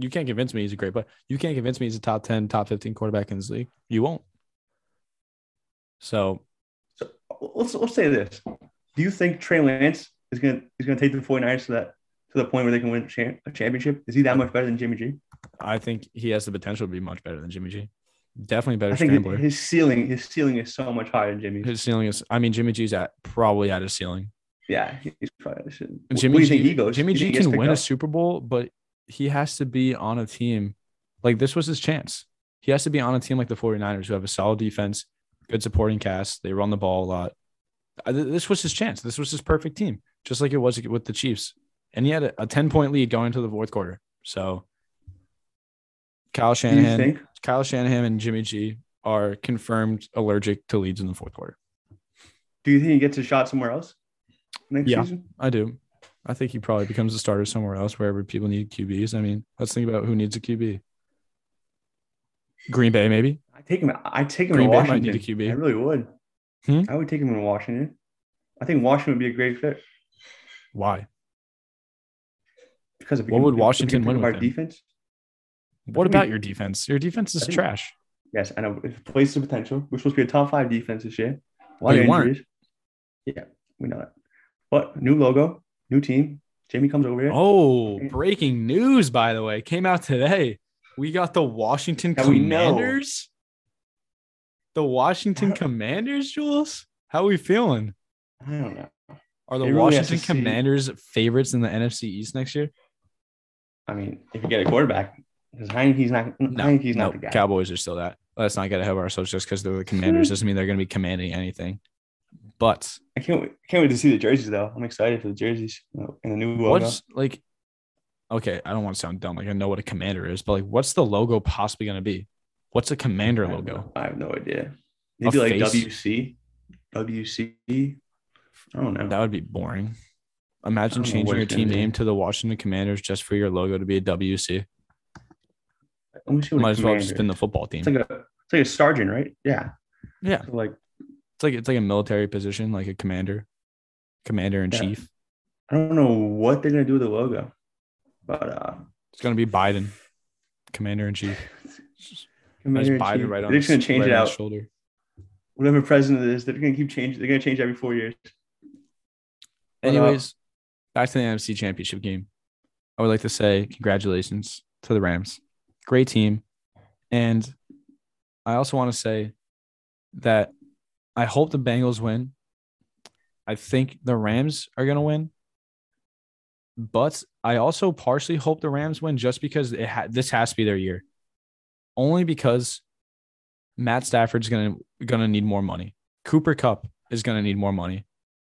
[SPEAKER 1] you can't convince me he's a great player. You can't convince me he's a top 10, top 15 quarterback in this league. You won't. So
[SPEAKER 2] So let's let's say this. Do you think Trey Lance is gonna is gonna take the 49ers to that to the point where they can win a championship? Is he that much better than Jimmy G?
[SPEAKER 1] I think he has the potential to be much better than Jimmy G. Definitely better
[SPEAKER 2] I think
[SPEAKER 1] scrambler.
[SPEAKER 2] his ceiling his ceiling is so much higher than Jimmy's.
[SPEAKER 1] His ceiling is, I mean, Jimmy G's at probably at his ceiling.
[SPEAKER 2] Yeah, he's probably the shit.
[SPEAKER 1] And Jimmy G,
[SPEAKER 2] he goes?
[SPEAKER 1] Jimmy G
[SPEAKER 2] think he gets
[SPEAKER 1] can win a? Super Bowl, but he has to be on a team. Like this was his chance. He has to be on a team like the 49ers who have a solid defense, good supporting cast. They run the ball a lot. This was his chance. This was his perfect team, just like it was with the Chiefs. And he had a, a 10 point lead going into the fourth quarter. So Kyle Shanahan. Kyle Shanahan and Jimmy G are confirmed allergic to leads in the fourth quarter.
[SPEAKER 2] Do you think he gets a shot somewhere else next
[SPEAKER 1] Yeah.
[SPEAKER 2] season?
[SPEAKER 1] I do. I think he probably becomes a starter somewhere else wherever people need QBs. I mean, let's think about who needs a QB. Green Bay, maybe.
[SPEAKER 2] I take him. I take him
[SPEAKER 1] Green
[SPEAKER 2] to
[SPEAKER 1] Bay might
[SPEAKER 2] Washington.
[SPEAKER 1] need a QB.
[SPEAKER 2] I really would.
[SPEAKER 1] Hmm?
[SPEAKER 2] I would take him to Washington. I think Washington would be a great fit
[SPEAKER 1] Why?
[SPEAKER 2] because if
[SPEAKER 1] What would
[SPEAKER 2] if we can
[SPEAKER 1] Washington win with
[SPEAKER 2] our
[SPEAKER 1] him?
[SPEAKER 2] defense?
[SPEAKER 1] What about your defense? Your defense is
[SPEAKER 2] think-
[SPEAKER 1] trash.
[SPEAKER 2] Yes, I know. It plays the potential. We're supposed to be a top five defense this year. A lot
[SPEAKER 1] But
[SPEAKER 2] of
[SPEAKER 1] you weren't.
[SPEAKER 2] injuries. Yeah, we know that. But new logo, new team. Jamie comes over here.
[SPEAKER 1] Oh, breaking news, by the way, came out today. We got the Washington
[SPEAKER 2] Now.
[SPEAKER 1] Commanders. The Washington Commanders, Jules. How are we feeling?
[SPEAKER 2] I don't know.
[SPEAKER 1] Are the
[SPEAKER 2] really
[SPEAKER 1] Washington
[SPEAKER 2] to see-
[SPEAKER 1] Commanders favorites in the NFC East next year?
[SPEAKER 2] I mean, if you get a quarterback, because Heinicke's not.
[SPEAKER 1] No,
[SPEAKER 2] Heinicke's
[SPEAKER 1] no,
[SPEAKER 2] not the guy.
[SPEAKER 1] Cowboys are still that. Let's not get ahead of ourselves just because they're the Commanders doesn't mean they're going to be commanding anything. But
[SPEAKER 2] I can't. Wait, can't wait to see the jerseys though. I'm excited for the jerseys and the new logo.
[SPEAKER 1] what's like? Okay, I don't want to sound dumb. Like I know what a commander is, but like, what's the logo possibly going to be? What's a commander
[SPEAKER 2] I
[SPEAKER 1] logo?
[SPEAKER 2] no- I have no idea. Maybe like
[SPEAKER 1] face?
[SPEAKER 2] WC, WC. I don't know.
[SPEAKER 1] That would be boring. Imagine
[SPEAKER 2] I don't know
[SPEAKER 1] changing your team name to the Washington Commanders just for your logo to be a WC.
[SPEAKER 2] Let me see what
[SPEAKER 1] Might
[SPEAKER 2] a
[SPEAKER 1] as well just been the football team.
[SPEAKER 2] It's like a. It's like a sergeant, right? Yeah.
[SPEAKER 1] yeah,
[SPEAKER 2] So like
[SPEAKER 1] it's like it's like a military position, like a commander, commander in
[SPEAKER 2] Yeah.
[SPEAKER 1] chief.
[SPEAKER 2] I don't know what they're gonna do with the logo, but uh,
[SPEAKER 1] It's going to be Biden, commander in chief.
[SPEAKER 2] Commander
[SPEAKER 1] Biden
[SPEAKER 2] Chief.
[SPEAKER 1] right on.
[SPEAKER 2] They're just gonna change
[SPEAKER 1] right
[SPEAKER 2] it out.
[SPEAKER 1] shoulder.
[SPEAKER 2] Whatever president it is, they're gonna keep changing. They're gonna change every four years. But, uh,
[SPEAKER 1] Anyways, back to the NFC Championship game. I would like to say congratulations to the Rams. great team. And I also want to say that I hope the Bengals win. I think the Rams are going to win. But I also partially hope the Rams win just because it ha- this has to be their year. Only because Matt Stafford's going to going to need more money. Cooper Kupp is going to need more money.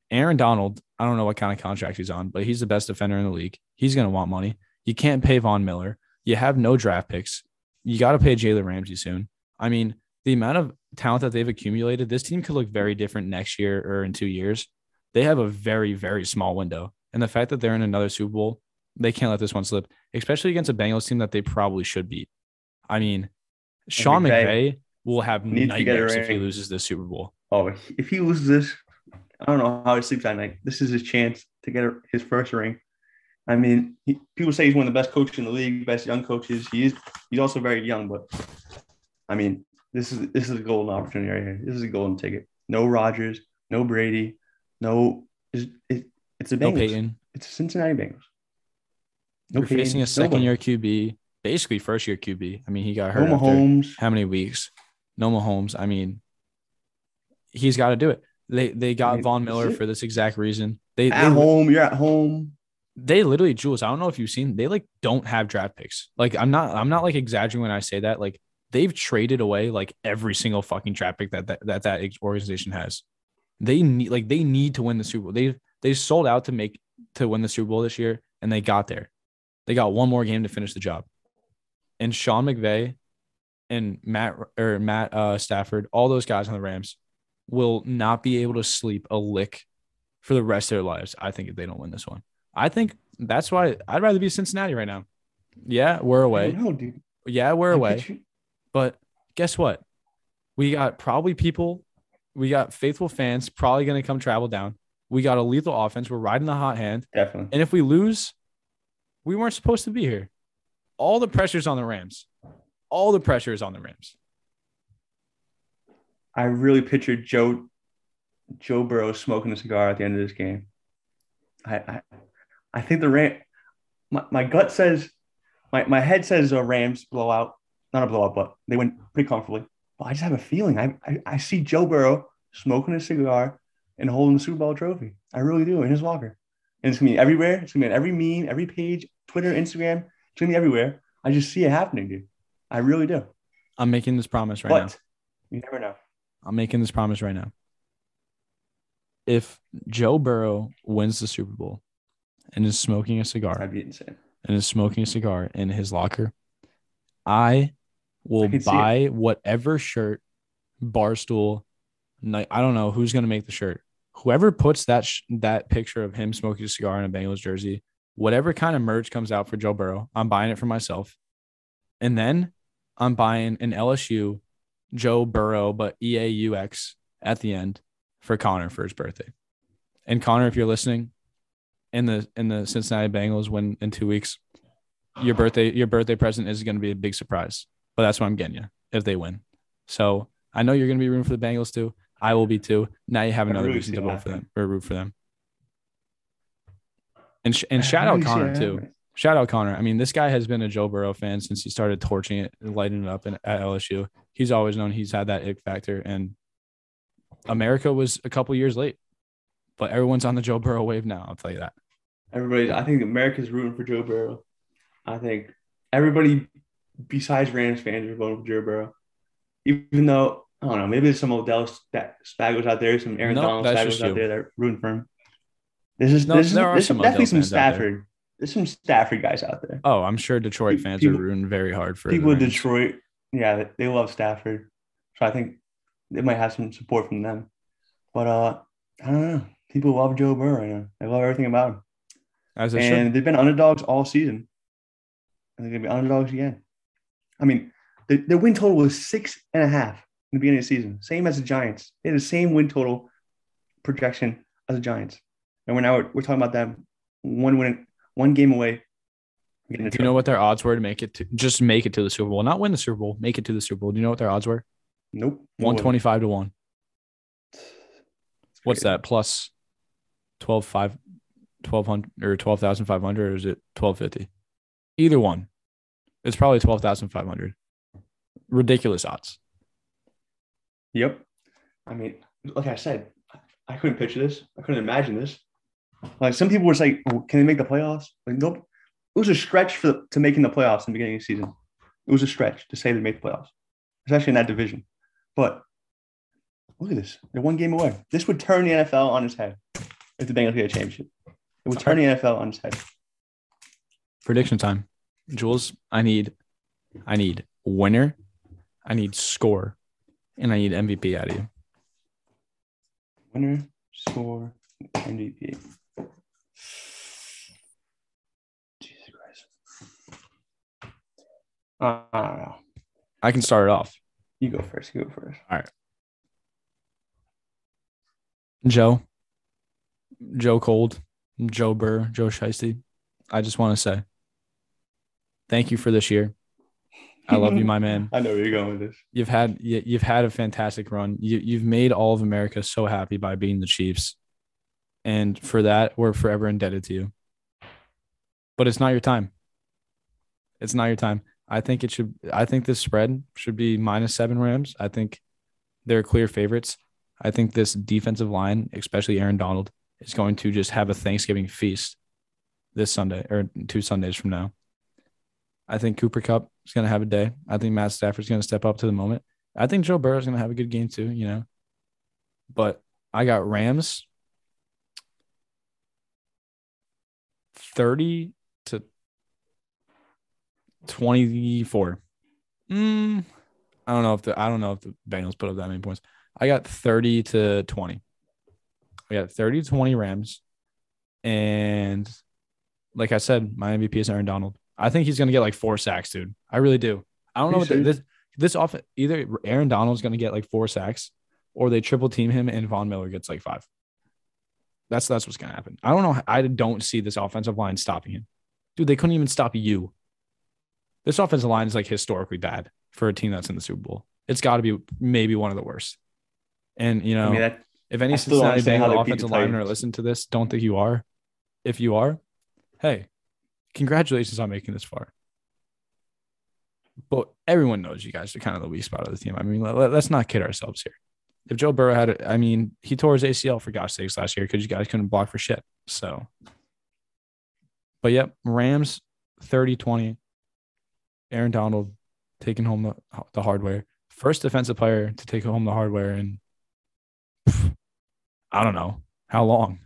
[SPEAKER 1] Aaron Donald, I don't know what kind of contract he's on, but he's the best defender in the league. He's going to want money. You can't pay Von Miller. You have no draft picks. You got to pay Jalen Ramsey soon. I mean, the amount of talent that they've accumulated, this team could look very different next year or in two years. They have a very, very small window. And the fact that they're in another Super Bowl, they can't let this one slip, especially against a Bengals team that they probably should beat. I mean, Sean
[SPEAKER 2] McVay
[SPEAKER 1] McVay will have
[SPEAKER 2] needs to get a
[SPEAKER 1] nightmares if he loses this Super Bowl.
[SPEAKER 2] Oh, if he loses this, I don't know how he sleeps at night. This is his chance to get his first ring. I mean, he, people say he's one of the best coaches in the league, best young coaches. He is. He's also very young, but I mean, this is this is a golden opportunity right here. This is a golden ticket. No Rodgers, no Brady, no. It's, it, it's a
[SPEAKER 1] No
[SPEAKER 2] Bengals.
[SPEAKER 1] Peyton.
[SPEAKER 2] It's a Cincinnati Bengals. No
[SPEAKER 1] You're facing a second
[SPEAKER 2] nobody.
[SPEAKER 1] year QB, basically first year QB. I mean, he got
[SPEAKER 2] No
[SPEAKER 1] hurt after
[SPEAKER 2] Mahomes.
[SPEAKER 1] how many weeks? No Mahomes. I mean, he's got to do it. They they got
[SPEAKER 2] I mean,
[SPEAKER 1] Von Miller for this exact reason. They
[SPEAKER 2] At
[SPEAKER 1] they,
[SPEAKER 2] home, you're at home.
[SPEAKER 1] they literally Jules. I don't know if you've seen. They like don't have draft picks. Like I'm not I'm not like exaggerating when I say that. Like they've traded away like every single fucking draft pick that that that, that organization has. They need like they need to win the Super Bowl. They they sold out to make to win the Super Bowl this year, and they got there. They got one more game to finish the job. And Sean McVay and Matt or Matt uh, Stafford, all those guys on the Rams, will not be able to sleep a lick for the rest of their lives. I think if they don't win this one, I think that's why I'd rather be Cincinnati right now. Yeah, we're away. Yeah, we're away. But guess what? We got probably people, we got faithful fans probably going to come travel down. We got a lethal offense. We're riding the hot hand.
[SPEAKER 2] Definitely.
[SPEAKER 1] And if we lose, we weren't supposed to be here. All the pressure's on the Rams. All the pressure is on the Rams.
[SPEAKER 2] I really pictured Joe Joe Burrow smoking a cigar at the end of this game. I I, I think the Ram my, my gut says my, my head says a Rams blowout, not a blowout, but they went pretty comfortably. But I just have a feeling I, I, I see Joe Burrow smoking a cigar and holding the Super Bowl trophy. I really do in his locker. And it's gonna be everywhere. It's gonna be on every meme, every page, Twitter, Instagram. It's gonna be everywhere. I just see it happening, dude. I really do.
[SPEAKER 1] I'm making this promise right
[SPEAKER 2] but
[SPEAKER 1] now.
[SPEAKER 2] you never know.
[SPEAKER 1] I'm making this promise right now. If Joe Burrow wins the Super Bowl and is smoking a cigar,
[SPEAKER 2] I'd be insane.
[SPEAKER 1] and is smoking a cigar in his locker, I will buy whatever shirt, barstool, Ni- I don't know who's gonna make the shirt. Whoever puts that sh- that picture of him smoking a cigar in a Bengals jersey, whatever kind of merch comes out for Joe Burrow, I'm buying it for myself, and then I'm buying an LSU Joe Burrow, but E A U X at the end for Connor for his birthday. And Connor, if you're listening, in the in the Cincinnati Bengals win in two weeks, your birthday your birthday present is going to be a big surprise. But that's what I'm getting you if they win. So I know you're going to be rooting for the Bengals too. I will be too. Now you have another reason to vote for them or root for them. And sh- and shout out Connor too. Shout out Connor. I mean, this guy has been a Joe Burrow fan since he started torching it and lighting it up in, at LSU. He's always known he's had that ick factor, and America was a couple years late, but everyone's on the Joe Burrow wave now. I'll tell you that.
[SPEAKER 2] Everybody, I think America's rooting for Joe Burrow. I think everybody besides Rams fans are voting for Joe Burrow. Even though, I don't know, maybe there's some Odell Spa- Spaggos out there, some Aaron
[SPEAKER 1] No,
[SPEAKER 2] Donald
[SPEAKER 1] that's
[SPEAKER 2] out
[SPEAKER 1] you.
[SPEAKER 2] there that are rooting for him. This is,
[SPEAKER 1] No,
[SPEAKER 2] this is,
[SPEAKER 1] there are
[SPEAKER 2] there's
[SPEAKER 1] some
[SPEAKER 2] definitely some
[SPEAKER 1] fans out there.
[SPEAKER 2] Stafford. There's some Stafford guys out there.
[SPEAKER 1] Oh, I'm sure Detroit fans
[SPEAKER 2] people-
[SPEAKER 1] are rooting very hard for
[SPEAKER 2] People in Detroit, yeah, they- they love Stafford. So I think they might have some support from them. But uh, I don't know. People love Joe Burrow right now. They love everything about him.
[SPEAKER 1] As they
[SPEAKER 2] and
[SPEAKER 1] should.
[SPEAKER 2] they've been underdogs all season. And they're gonna be underdogs again. I mean, the, their win total was six and a half in the beginning of the season, same as the Giants. They had the same win total projection as the Giants, and we're now we're, we're talking about them one win, one game away. from getting the
[SPEAKER 1] Do you know what their odds were to make it to just make it to the Super Bowl? Not win the Super Bowl, make it to the Super Bowl. Do you know what their odds were?
[SPEAKER 2] Nope.
[SPEAKER 1] One twenty five to one. What's that? Plus 12, 5, 1200 or 12,500 or is it 1250? Either one. It's probably twelve thousand five hundred. Ridiculous odds.
[SPEAKER 2] Yep. I mean, like I said, I couldn't picture this. I couldn't imagine this. Like some people were like, oh, "Can they make the playoffs?" Like, nope. It was a stretch for to making the playoffs in the beginning of the season. It was a stretch to say they made the playoffs, especially in that division. But look at this. They're one game away. This would turn the NFL on its head if the Bengals get a championship. It would turn the NFL on its head.
[SPEAKER 1] Prediction time. Jules, I need I need winner, I need score, and I need MVP out of you.
[SPEAKER 2] Winner, score, MVP. Jesus Christ. Uh, I don't know.
[SPEAKER 1] I can start it off.
[SPEAKER 2] You go first. You go first. All right.
[SPEAKER 1] Joe, Joe Cold, Joe Burr, Joe Shiesty. I just want to say thank you for this year. I love you, my man.
[SPEAKER 2] I know where you're going with this.
[SPEAKER 1] You've had you- you've had a fantastic run. You you've made all of America so happy by being the Chiefs, and for that we're forever indebted to you. But it's not your time. It's not your time. I think it should. I think this spread should be minus seven Rams. I think they're clear favorites. I think this defensive line, especially Aaron Donald, is going to just have a Thanksgiving feast this Sunday or two Sundays from now. I think Cooper Kupp is going to have a day. I think Matt Stafford's going to step up to the moment. I think Joe Burrow is going to have a good game too, you know. But I got Rams 30 to 24. Mm, I don't know if the I don't know if the Bengals put up that many points. I got 30 to 20. I got 30 to 20 Rams. And like I said, my MVP is Aaron Donald. I think he's gonna get like four sacks, dude. I really do. I don't know what the, this this off either Aaron Donald's gonna get like four sacks or they triple team him and Von Miller gets like five. That's that's what's gonna happen. I don't know. I don't see this offensive line stopping him. Dude, they couldn't even stop you. This offensive line is like historically bad for a team that's in the Super Bowl. It's got to be maybe one of the worst. And you know,
[SPEAKER 2] I mean, that,
[SPEAKER 1] if any Cincinnati
[SPEAKER 2] understand
[SPEAKER 1] Bengals
[SPEAKER 2] they beat the
[SPEAKER 1] offensive
[SPEAKER 2] Titans.
[SPEAKER 1] listening to this, don't think you are. If you are, hey, congratulations on making this far. But everyone knows you guys are kind of the weak spot of the team. I mean, let, us not kid ourselves here. If Joe Burrow had, it, I mean, he tore his ACL for gosh sakes last year because you guys couldn't block for shit. So, but yep, Rams 30 20. Aaron Donald taking home the, the hardware. First defensive player to take home the hardware in, I don't know how long.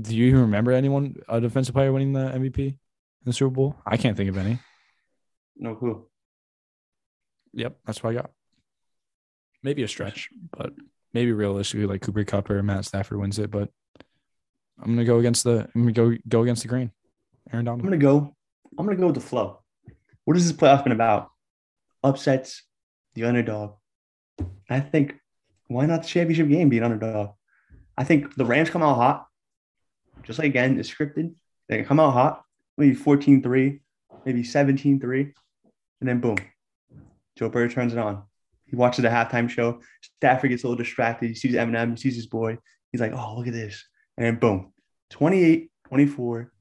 [SPEAKER 1] Do you even remember anyone, a defensive player winning the MVP in the Super Bowl? I can't think of any.
[SPEAKER 2] no clue.
[SPEAKER 1] Yep, that's what I got. Maybe a stretch, but maybe realistically, like Cooper Kupp or Matt Stafford wins it. But I'm gonna go against the. I'm gonna go go against the green. Aaron Donald.
[SPEAKER 2] I'm gonna go. I'm gonna go with the flow. What has this playoff been about? Upsets, the underdog. I think why not the championship game be an underdog? I think the Rams come out hot, just like again, it's scripted. They come out hot, maybe 14-3, maybe 17-3, and then boom, Joe Burrow turns it on. He watches the halftime show. Stafford gets a little distracted. He sees Eminem, he sees his boy. He's like, oh, look at this. And then boom, 28, 24.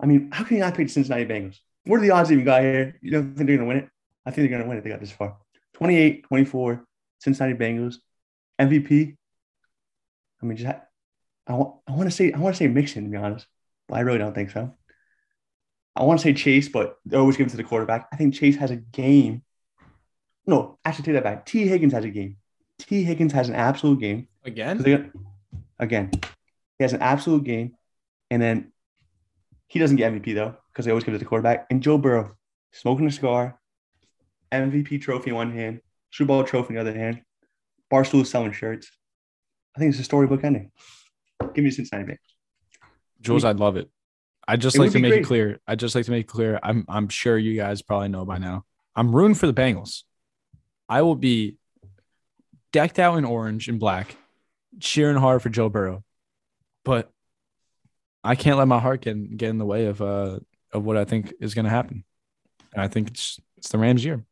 [SPEAKER 2] I mean, how can you not pick the Cincinnati Bengals? What are the odds you got here? You don't think they're going to win it? I think they're going to win it. They got this far. 28, 24, Cincinnati Bengals. MVP. I mean, just I want I want to say I want to say Mixon to be honest, but I really don't think so. I want to say Chase, but they always give it to the quarterback. I think Chase has a game. No, actually take that back. T. Higgins has a game. T. Higgins has an absolute game.
[SPEAKER 1] Again,
[SPEAKER 2] They're gonna- Again, he has an absolute game, and then he doesn't get MVP though because they always give it to the quarterback. And Joe Burrow smoking a cigar, MVP trophy in one hand, Super Bowl trophy in the other hand. Barstool selling shirts. I think it's a storybook ending. Give me a Cincinnati Bengals.
[SPEAKER 1] Jules, I'd love it. I just
[SPEAKER 2] It
[SPEAKER 1] like to
[SPEAKER 2] be
[SPEAKER 1] make it clear. I just like to make it clear. I'm I'm sure you guys probably know by now. I'm rooting for the Bengals. I will be decked out in orange and black, cheering hard for Joe Burrow. But I can't let my heart get get in the way of uh of what I think is going to happen. And I think it's it's the Rams' year.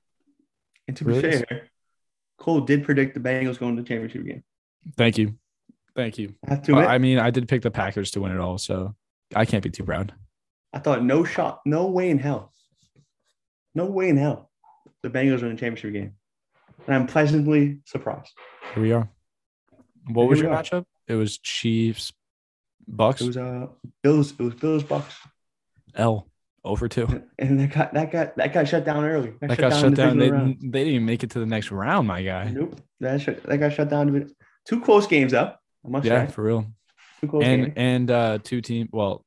[SPEAKER 2] And to be
[SPEAKER 1] Really is.
[SPEAKER 2] fair, Cole did predict the Bengals going to the championship game.
[SPEAKER 1] Thank you, thank you.
[SPEAKER 2] I have to
[SPEAKER 1] But I mean, I did pick the Packers to win it all, so I can't be too proud.
[SPEAKER 2] I thought no shot, no way in hell. no way in hell the Bengals are in the championship game. And I'm pleasantly surprised.
[SPEAKER 1] Here we are. What was your
[SPEAKER 2] are.
[SPEAKER 1] matchup? It was Chiefs, Bucs,
[SPEAKER 2] It was uh Bills, it was Bills Bucs.
[SPEAKER 1] L over two.
[SPEAKER 2] And that got that got that got shut down early.
[SPEAKER 1] That got shut
[SPEAKER 2] the
[SPEAKER 1] down. They,
[SPEAKER 2] divisional round.
[SPEAKER 1] they didn't even make it to the next round, my guy.
[SPEAKER 2] Nope. That shut that got shut down. Two close games up. I must
[SPEAKER 1] Yeah,
[SPEAKER 2] say.
[SPEAKER 1] for real.
[SPEAKER 2] Close
[SPEAKER 1] And
[SPEAKER 2] games.
[SPEAKER 1] and uh two team. Well,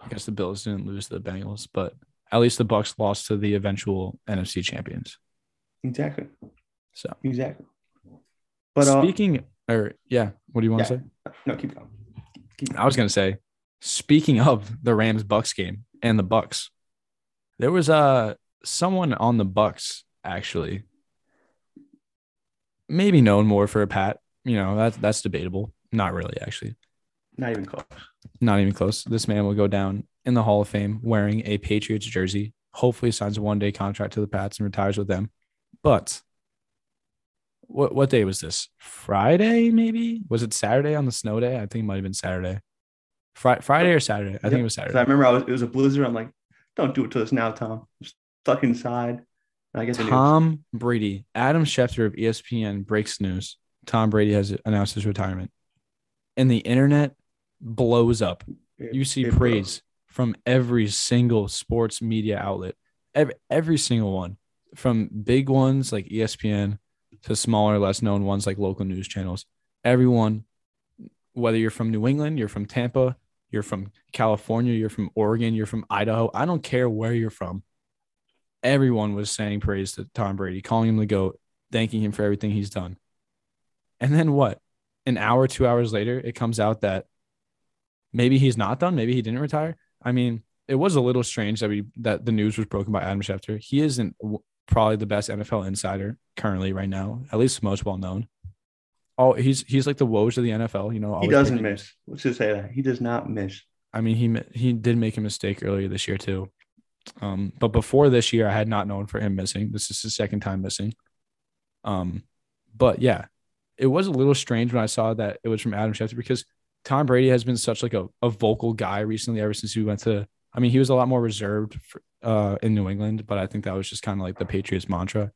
[SPEAKER 1] I guess the Bills didn't lose to the Bengals, but at least the Bucs lost to the eventual NFC champions.
[SPEAKER 2] Exactly.
[SPEAKER 1] So
[SPEAKER 2] Exactly. But uh,
[SPEAKER 1] speaking, or yeah, what do you want to say?
[SPEAKER 2] no, keep going. Keep
[SPEAKER 1] I was gonna say, speaking of the Rams Bucs game and the Bucs, there was uh someone on the Bucs actually, maybe known more for a pat. You know, that's that's debatable. Not really, actually.
[SPEAKER 2] Not even close.
[SPEAKER 1] Not even close. This man will go down in the Hall of Fame wearing a Patriots jersey. Hopefully signs a one day contract to the Pats and retires with them. But what what day was this? Friday, maybe? Was it Saturday on the snow day? I think it might have been Saturday. Fri- Friday or Saturday? I think it was Saturday.
[SPEAKER 2] I remember I was it was a blizzard. I'm like, don't do it to us now, Tom. I'm stuck inside. And I guess.
[SPEAKER 1] Tom Brady, Adam Schefter of ESPN breaks news. Tom Brady has announced his retirement. And the internet blows up.
[SPEAKER 2] It-
[SPEAKER 1] You see praise from every single sports media outlet, every, every single one, from big ones like ESPN to smaller, less known ones like local news channels. Everyone, whether you're from New England, you're from Tampa, you're from California, you're from Oregon, you're from Idaho, I don't care where you're from. Everyone was saying praise to Tom Brady, calling him the GOAT, thanking him for everything he's done. And then what? An hour, two hours later, it comes out that maybe he's not done. Maybe he didn't retire. I mean, it was a little strange that we that the news was broken by Adam Schefter. He isn't probably the best NFL insider currently right now, at least most well known. Oh, he's he's like the woes of the NFL. You know,
[SPEAKER 2] He doesn't
[SPEAKER 1] making-
[SPEAKER 2] miss. Let's just say that he does not miss.
[SPEAKER 1] I mean, he he did make a mistake earlier this year too. Um, but before this year, I had not known for him missing. This is his second time missing. Um, but yeah, it was a little strange when I saw that it was from Adam Schefter because Tom Brady has been such like a, a vocal guy recently ever since he went to. I mean, he was a lot more reserved for, uh, in New England, but I think that was just kind of like the Patriots mantra.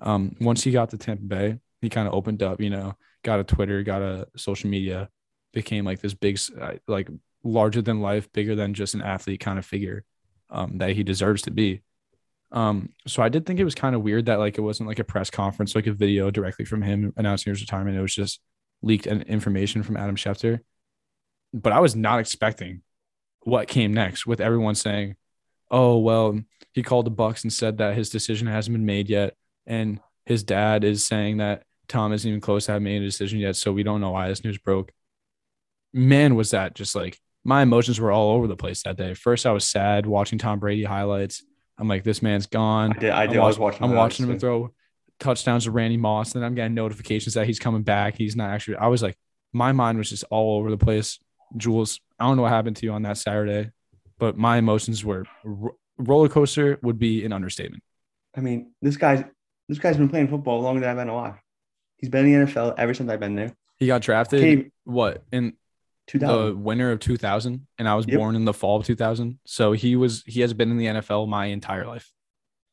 [SPEAKER 1] Um, once he got to Tampa Bay, he kind of opened up. You know, got a Twitter, got a social media, became like this big, uh, like larger than life, bigger than just an athlete kind of figure um, that he deserves to be. Um, so I did think it was kind of weird that like it wasn't like a press conference, like a video directly from him announcing his retirement. It was just leaked information from Adam Schefter. But I was not expecting what came next with everyone saying, "Oh well, he called the Bucs and said that his decision hasn't been made yet, and his dad is saying that Tom isn't even close to having made a decision yet, so we don't know why this news broke." Man, was that just like my emotions were all over the place that day. First, I was sad watching Tom Brady highlights. I'm like, this man's gone.
[SPEAKER 2] I did. I
[SPEAKER 1] I'm.
[SPEAKER 2] I was
[SPEAKER 1] watching-. I'm watching him throw touchdowns to Randy Moss. Then I'm getting notifications that he's coming back. He's not actually. I was like, my mind was just all over the place. Jules, I don't know what happened to you on that Saturday, but my emotions were ro- roller coaster would be an understatement.
[SPEAKER 2] I mean, this guy's this guy's been playing football longer than I've been alive. He's been in the NFL ever since I've been there.
[SPEAKER 1] He got drafted what in
[SPEAKER 2] 2000.
[SPEAKER 1] the winter of 2000, and I was
[SPEAKER 2] Yep.
[SPEAKER 1] born in the fall of 2000. So he was he has been in the NFL my entire life.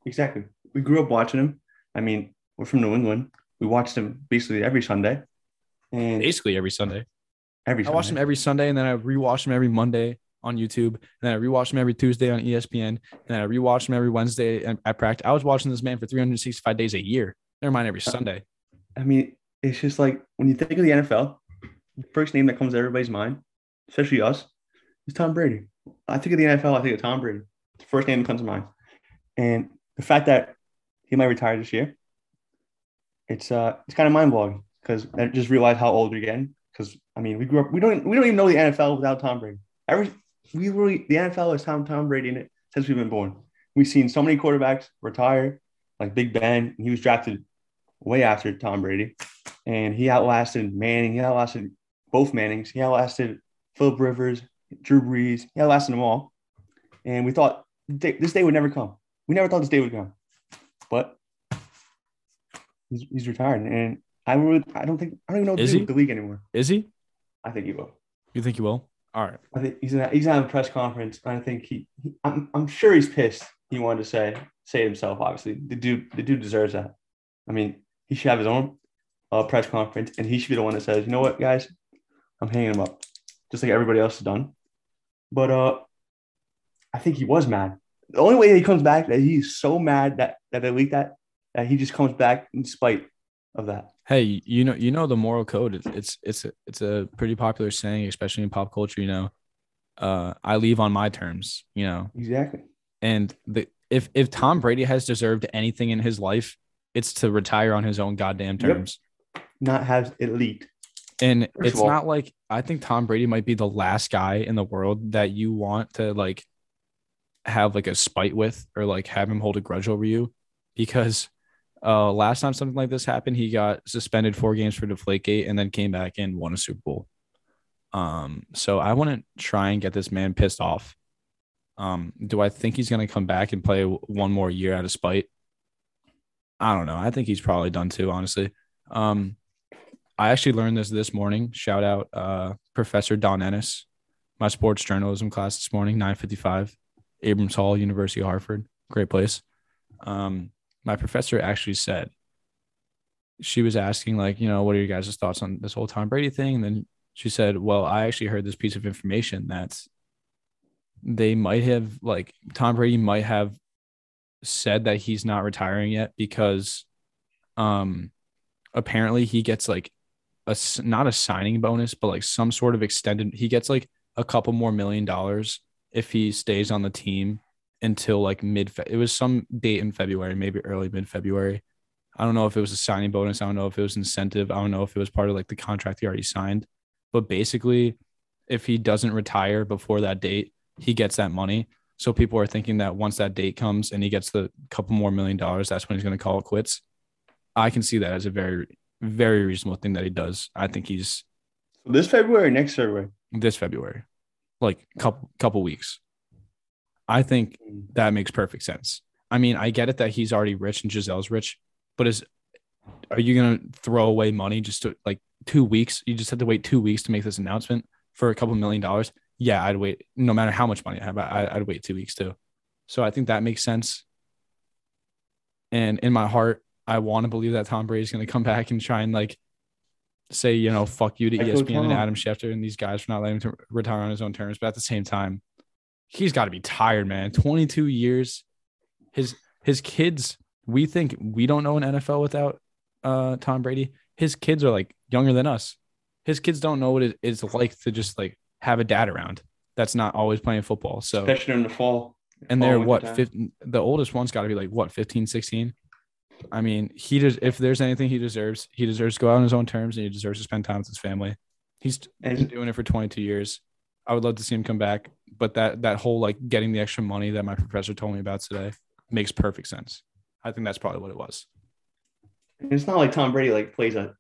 [SPEAKER 2] Exactly. We grew up watching him. I mean, we're from New England. We watched him basically every Sunday. And
[SPEAKER 1] Basically every Sunday.
[SPEAKER 2] every
[SPEAKER 1] I watched him every Sunday, and then I rewatched him every Monday on YouTube, and then I rewatched him every Tuesday on ESPN, and then I rewatched him every Wednesday and at practice. I was watching this man for 365 days a year. Never mind every uh, Sunday.
[SPEAKER 2] I mean, it's just like when you think of the NFL, the first name that comes to everybody's mind, especially us, is Tom Brady. I think of the NFL, I think of Tom Brady. It's the first name that comes to mind. And the fact that he might retire this year, it's uh it's kind of mind blowing because I just realized how old we're getting. Because I mean, we grew up, we don't we don't even know the NFL without Tom Brady. Every we really the NFL is Tom Tom Brady in it since we've been born. We've seen so many quarterbacks retire, like Big Ben, he was drafted way after Tom Brady, and he outlasted Manning. He outlasted both Mannings. He outlasted Philip Rivers, Drew Brees. He outlasted them all. And we thought this day would never come. We never thought this day would come, but he's, he's retired, and I really, I don't think, I don't even know
[SPEAKER 1] Is he?
[SPEAKER 2] with the league anymore.
[SPEAKER 1] Is he?
[SPEAKER 2] I think he will.
[SPEAKER 1] You think he will? All right.
[SPEAKER 2] I think he's gonna he's gonna a press conference. And I think he, he I'm, I'm sure he's pissed. He wanted to say say it himself. Obviously, the dude, the dude deserves that. I mean, he should have his own uh, press conference, and he should be the one that says, "You know what, guys, I'm hanging him up," just like everybody else has done. But uh, I think he was mad. The only way he comes back that he's so mad that that they leaked that that he just comes back in spite of that.
[SPEAKER 1] Hey, you know, you know the moral code. It's it's it's a, it's a pretty popular saying, especially in pop culture. You know, uh, I leave on my terms. You know,
[SPEAKER 2] Exactly.
[SPEAKER 1] and the if if Tom Brady has deserved anything in his life, it's to retire on his own goddamn
[SPEAKER 2] Yep.
[SPEAKER 1] terms.
[SPEAKER 2] Not have it leaked.
[SPEAKER 1] And
[SPEAKER 2] First
[SPEAKER 1] it's not like I think Tom Brady might be the last guy in the world that you want to like have like a spite with or like have him hold a grudge over you because uh last time something like this happened he got suspended four games for deflategate and then came back and won a super bowl. Um so i want to try and get this man pissed off. Um do i think he's going to come back and play one more year out of spite? I don't know. I think he's probably done too honestly. Um I actually learned this this morning. Shout out uh, Professor Don Ennis, my sports journalism class this morning, 955, Abrams Hall, University of Hartford. Great place. Um, my professor actually said, she was asking, like, you know, what are your guys' thoughts on this whole Tom Brady thing? And then she said, well, I actually heard this piece of information that they might have, like, Tom Brady might have said that he's not retiring yet because um apparently he gets like a not a signing bonus, but like some sort of extended. He gets like a couple more million dollars if he stays on the team until like mid. It was some date in February, maybe early mid February. I don't know if it was a signing bonus. I don't know if it was incentive. I don't know if it was part of like the contract he already signed. But basically, if he doesn't retire before that date, he gets that money. So people are thinking that once that date comes and he gets the couple more million dollars, that's when he's going to call it quits. I can see that as a very, very reasonable thing that he does. I think he's
[SPEAKER 2] this February, or next February.
[SPEAKER 1] this February, like couple couple weeks. I think mm. that makes perfect sense. I mean, I get it that he's already rich and Gisele's rich, but is are you gonna throw away money just to like two weeks? You just have to wait two weeks to make this announcement for a couple million dollars. Yeah, I'd wait. No matter how much money I have, I, I'd wait two weeks too. So I think that makes sense. And in my heart, I want to believe that Tom Brady's going to come back and try and like say, you know, fuck you to
[SPEAKER 2] Coach
[SPEAKER 1] ESPN and. Adam Schefter and these guys for not letting him retire on his own terms. But at the same time, he's got to be tired, man. 22 years. His his kids, we think we don't know an NFL without uh Tom Brady. His kids are like younger than us. His kids don't know what it is like to just like have a dad around that's not always playing football. So
[SPEAKER 2] especially in the fall.
[SPEAKER 1] and they're what
[SPEAKER 2] time.
[SPEAKER 1] 15, the oldest one's got to be like what 15 16 i mean he does if there's anything he deserves he deserves to go out on his own terms and he deserves to spend time with his family he's been doing it for 22 years i would love to see him come back but that that whole like getting the extra money that my professor told me about today makes perfect sense i think that's probably what it was And
[SPEAKER 2] it's not like Tom Brady like plays a,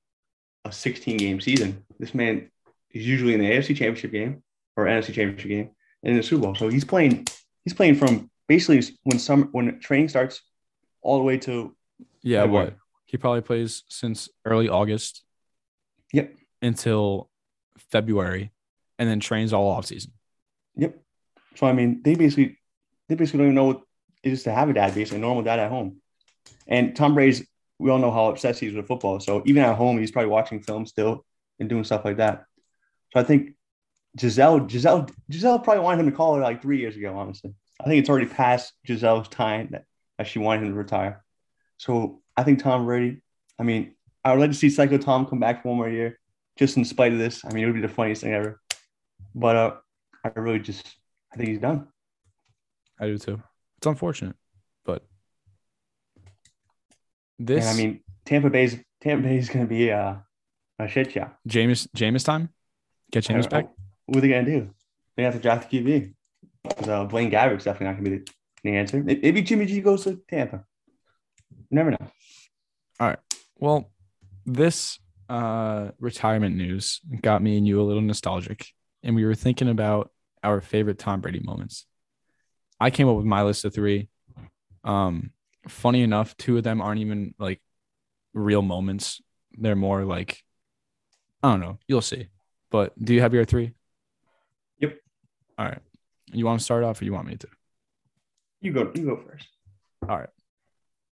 [SPEAKER 2] a 16 game season. This man is usually in the AFC championship game or NFC championship game and in the Super Bowl. So he's playing he's playing from basically when summer when training starts all the way to
[SPEAKER 1] yeah what he probably plays since early august
[SPEAKER 2] Yep.
[SPEAKER 1] until february and then trains all off season
[SPEAKER 2] Yep. So I mean, they basically they basically don't even know what it is to have a dad, basically a normal dad at home. And Tom Brady's we all know how obsessed he is with football. So even at home, he's probably watching film still and doing stuff like that. So I think Gisele, Gisele, Gisele probably wanted him to call her like three years ago, honestly. I think it's already past Gisele's time that, that she wanted him to retire. So I think Tom Brady, I mean, I would like to see Psycho Tom come back for one more year, just in spite of this. I mean, it would be the funniest thing ever. But uh, I really just I think he's done.
[SPEAKER 1] I do too. It's unfortunate, but this
[SPEAKER 2] And I mean, Tampa Bay's Tampa Bay's going to be uh, a shit show.
[SPEAKER 1] Jameis Jameis time. Get Jameis back.
[SPEAKER 2] What are they going to do? They have to draft the QB. 'Cause, uh, Blaine Gabbert's definitely not going to be the, the answer. May- Maybe Jimmy G goes to Tampa. You never know. All right.
[SPEAKER 1] Well, this uh retirement news got me and you a little nostalgic, and we were thinking about our favorite Tom Brady moments. I came up with my list of three. Um, funny enough, two of them aren't even like real moments. They're more like I don't know. You'll see. But do you have your three?
[SPEAKER 2] Yep.
[SPEAKER 1] All right. You want to start off, or you want me to?
[SPEAKER 2] You go. You go first.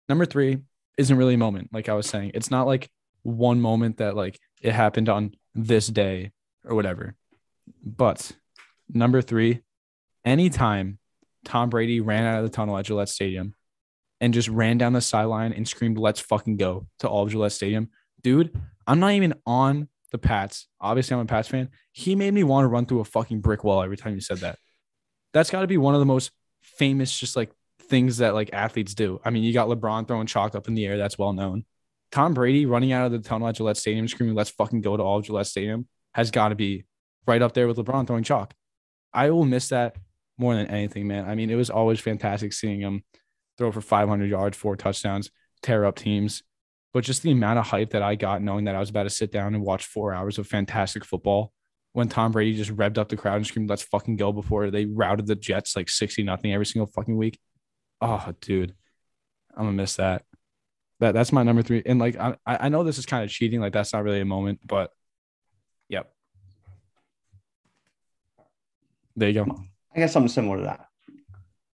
[SPEAKER 1] Number three isn't really a moment, like I was saying. It's not like one moment that like it happened on this day or whatever. But number three, anytime Tom Brady ran out of the tunnel at Gillette Stadium and just ran down the sideline and screamed, let's fucking go to all of Gillette Stadium. Dude, I'm not even on the Pats. Obviously, I'm a Pats fan. He made me want to run through a fucking brick wall every time you said that. That's got to be one of the most famous, just like things that like athletes do. I mean, you got LeBron throwing chalk up in the air. That's well known. Tom Brady running out of the tunnel at Gillette Stadium, screaming, let's fucking go to all Gillette Stadium has got to be right up there with LeBron throwing chalk. I will miss that more than anything, man. I mean, it was always fantastic seeing him throw for 500 yards, four touchdowns, tear up teams. But just the amount of hype that I got knowing that I was about to sit down and watch four hours of fantastic football when Tom Brady just revved up the crowd and screamed, let's fucking go before they routed the Jets like 60 nothing every single fucking week. Oh, dude, I'm gonna miss that. That that's my number three. And like I I know this is kind of cheating, like that's not really a moment, but yep. There you go.
[SPEAKER 2] I got something similar to that.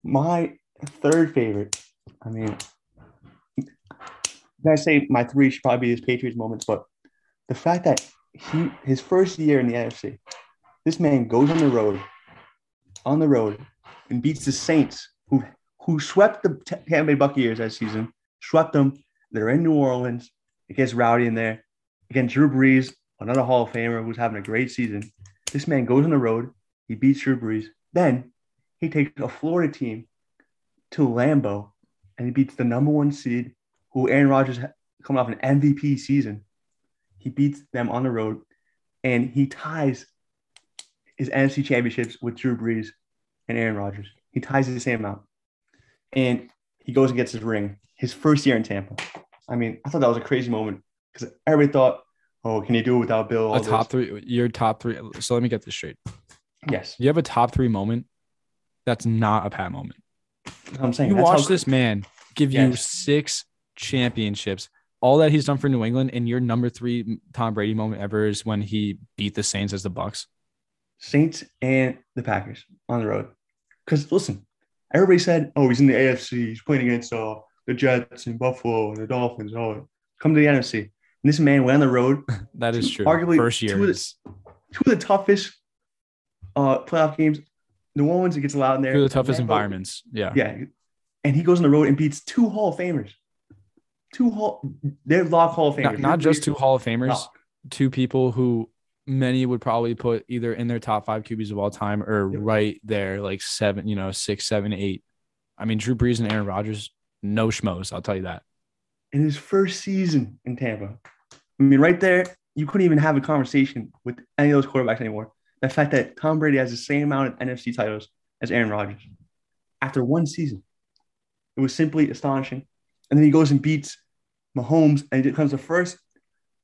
[SPEAKER 2] My third favorite, I mean, I say my three should probably be his Patriots moments, but the fact that he his first year in the NFC, this man goes on the road, on the road, and beats the Saints, who who swept the Tampa Bay Buccaneers that season, swept them. They're in New Orleans. It gets rowdy in there. Again, Drew Brees, another Hall of Famer who's having a great season. This man goes on the road. He beats Drew Brees. Then he takes a Florida team to Lambeau and he beats the number one seed, who Aaron Rodgers coming off an MVP season. He beats them on the road and he ties his NFC championships with Drew Brees and Aaron Rodgers. He ties the same amount. And he goes and gets his ring his first year in Tampa. I mean, I thought that was a crazy moment because everybody thought, oh, can he do it without Bill?
[SPEAKER 1] A top this? three, your top three. So let me get this straight.
[SPEAKER 2] Yes.
[SPEAKER 1] You have a top three moment that's not a Pat moment.
[SPEAKER 2] I'm saying
[SPEAKER 1] you watch this man give yes. you six championships. All that he's done for New England, and your number three Tom Brady moment ever is when he beat the Saints as the Bucs.
[SPEAKER 2] Saints and the Packers on the road. Because listen, everybody said, "Oh, he's in the AFC. He's playing against uh, the Jets and Buffalo and the Dolphins." Oh, come to the NFC. And this man went on the road.
[SPEAKER 1] that is true. Arguably, first year,
[SPEAKER 2] two of, the, two of the toughest uh, playoff games. New Orleans, it gets loud in there.
[SPEAKER 1] Two of the toughest environments. Yeah.
[SPEAKER 2] Yeah. And he goes on the road and beats two Hall of Famers. Two Hall, they're lock Hall of Famers.
[SPEAKER 1] Not, not just two Hall of Famers, two people who many would probably put either in their top five QBs of all time or yep. right there, like seven, you know, six, seven, eight. I mean, Drew Brees and Aaron Rodgers, no schmoes. I'll tell you that.
[SPEAKER 2] In his first season in Tampa, I mean, right there, you couldn't even have a conversation with any of those quarterbacks anymore the fact that Tom Brady has the same amount of NFC titles as Aaron Rodgers after one season. It was simply astonishing. And then he goes and beats Mahomes and he becomes the first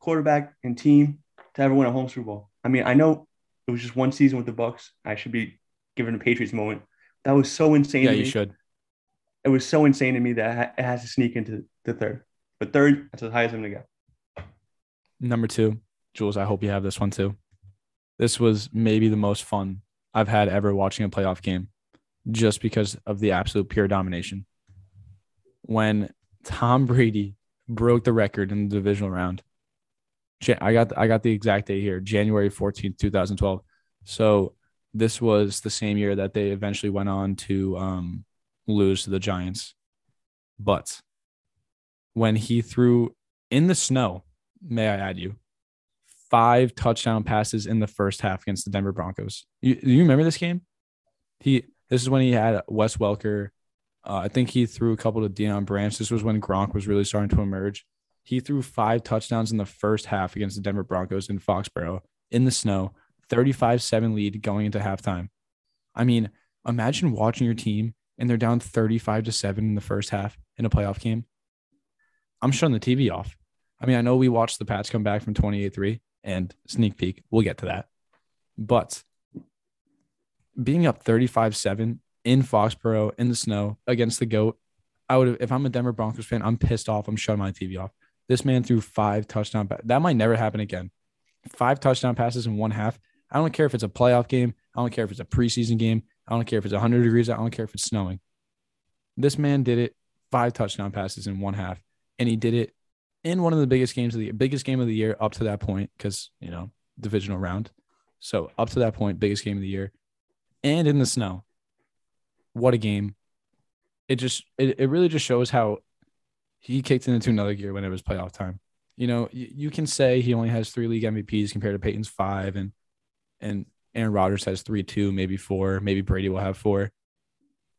[SPEAKER 2] quarterback and team to ever win a home Super Bowl. I mean, I know it was just one season with the Bucs. I should be given a Patriots moment. That was so insane.
[SPEAKER 1] Yeah, you should.
[SPEAKER 2] It was so insane to me that it has to sneak into the third. But third, that's as high as I'm gonna go.
[SPEAKER 1] Number two, Jules. I hope you have this one too. This was maybe the most fun I've had ever watching a playoff game just because of the absolute pure domination. When Tom Brady broke the record in the divisional round, I got I got the exact date here, January 14th, 2012. So this was the same year that they eventually went on to um, lose to the Giants. But when he threw in the snow, may I add you, five touchdown passes in the first half against the Denver Broncos. You, you remember this game? He this is when he had Wes Welker. Uh, I think he threw a couple to Deion Branch. This was when Gronk was really starting to emerge. He threw five touchdowns in the first half against the Denver Broncos in Foxborough in the snow, 35 7 lead going into halftime. I mean, imagine watching your team and they're down 35 to 7 in the first half in a playoff game. I'm shutting the TV off. I mean, I know we watched the Pats come back from 28 3, and sneak peek. We'll get to that. But being up 35 7 in Foxborough in the snow against the GOAT, I would if I'm a Denver Broncos fan, I'm pissed off. I'm shutting my TV off. This man threw five touchdown. that might never happen again. Five touchdown passes in one half. I don't care if it's a playoff game. I don't care if it's a preseason game. I don't care if it's 100 degrees. I don't care if it's snowing. This man did it five touchdown passes in one half, and he did it in one of the biggest games of the biggest game of the year up to that point because you know divisional round. So up to that point, biggest game of the year, and in the snow. What a game! It just it, it really just shows how he kicked into another gear when it was playoff time. You know, you, you can say he only has three league MVPs compared to Peyton's five, and and Aaron Rodgers has three, two, maybe four, maybe Brady will have four.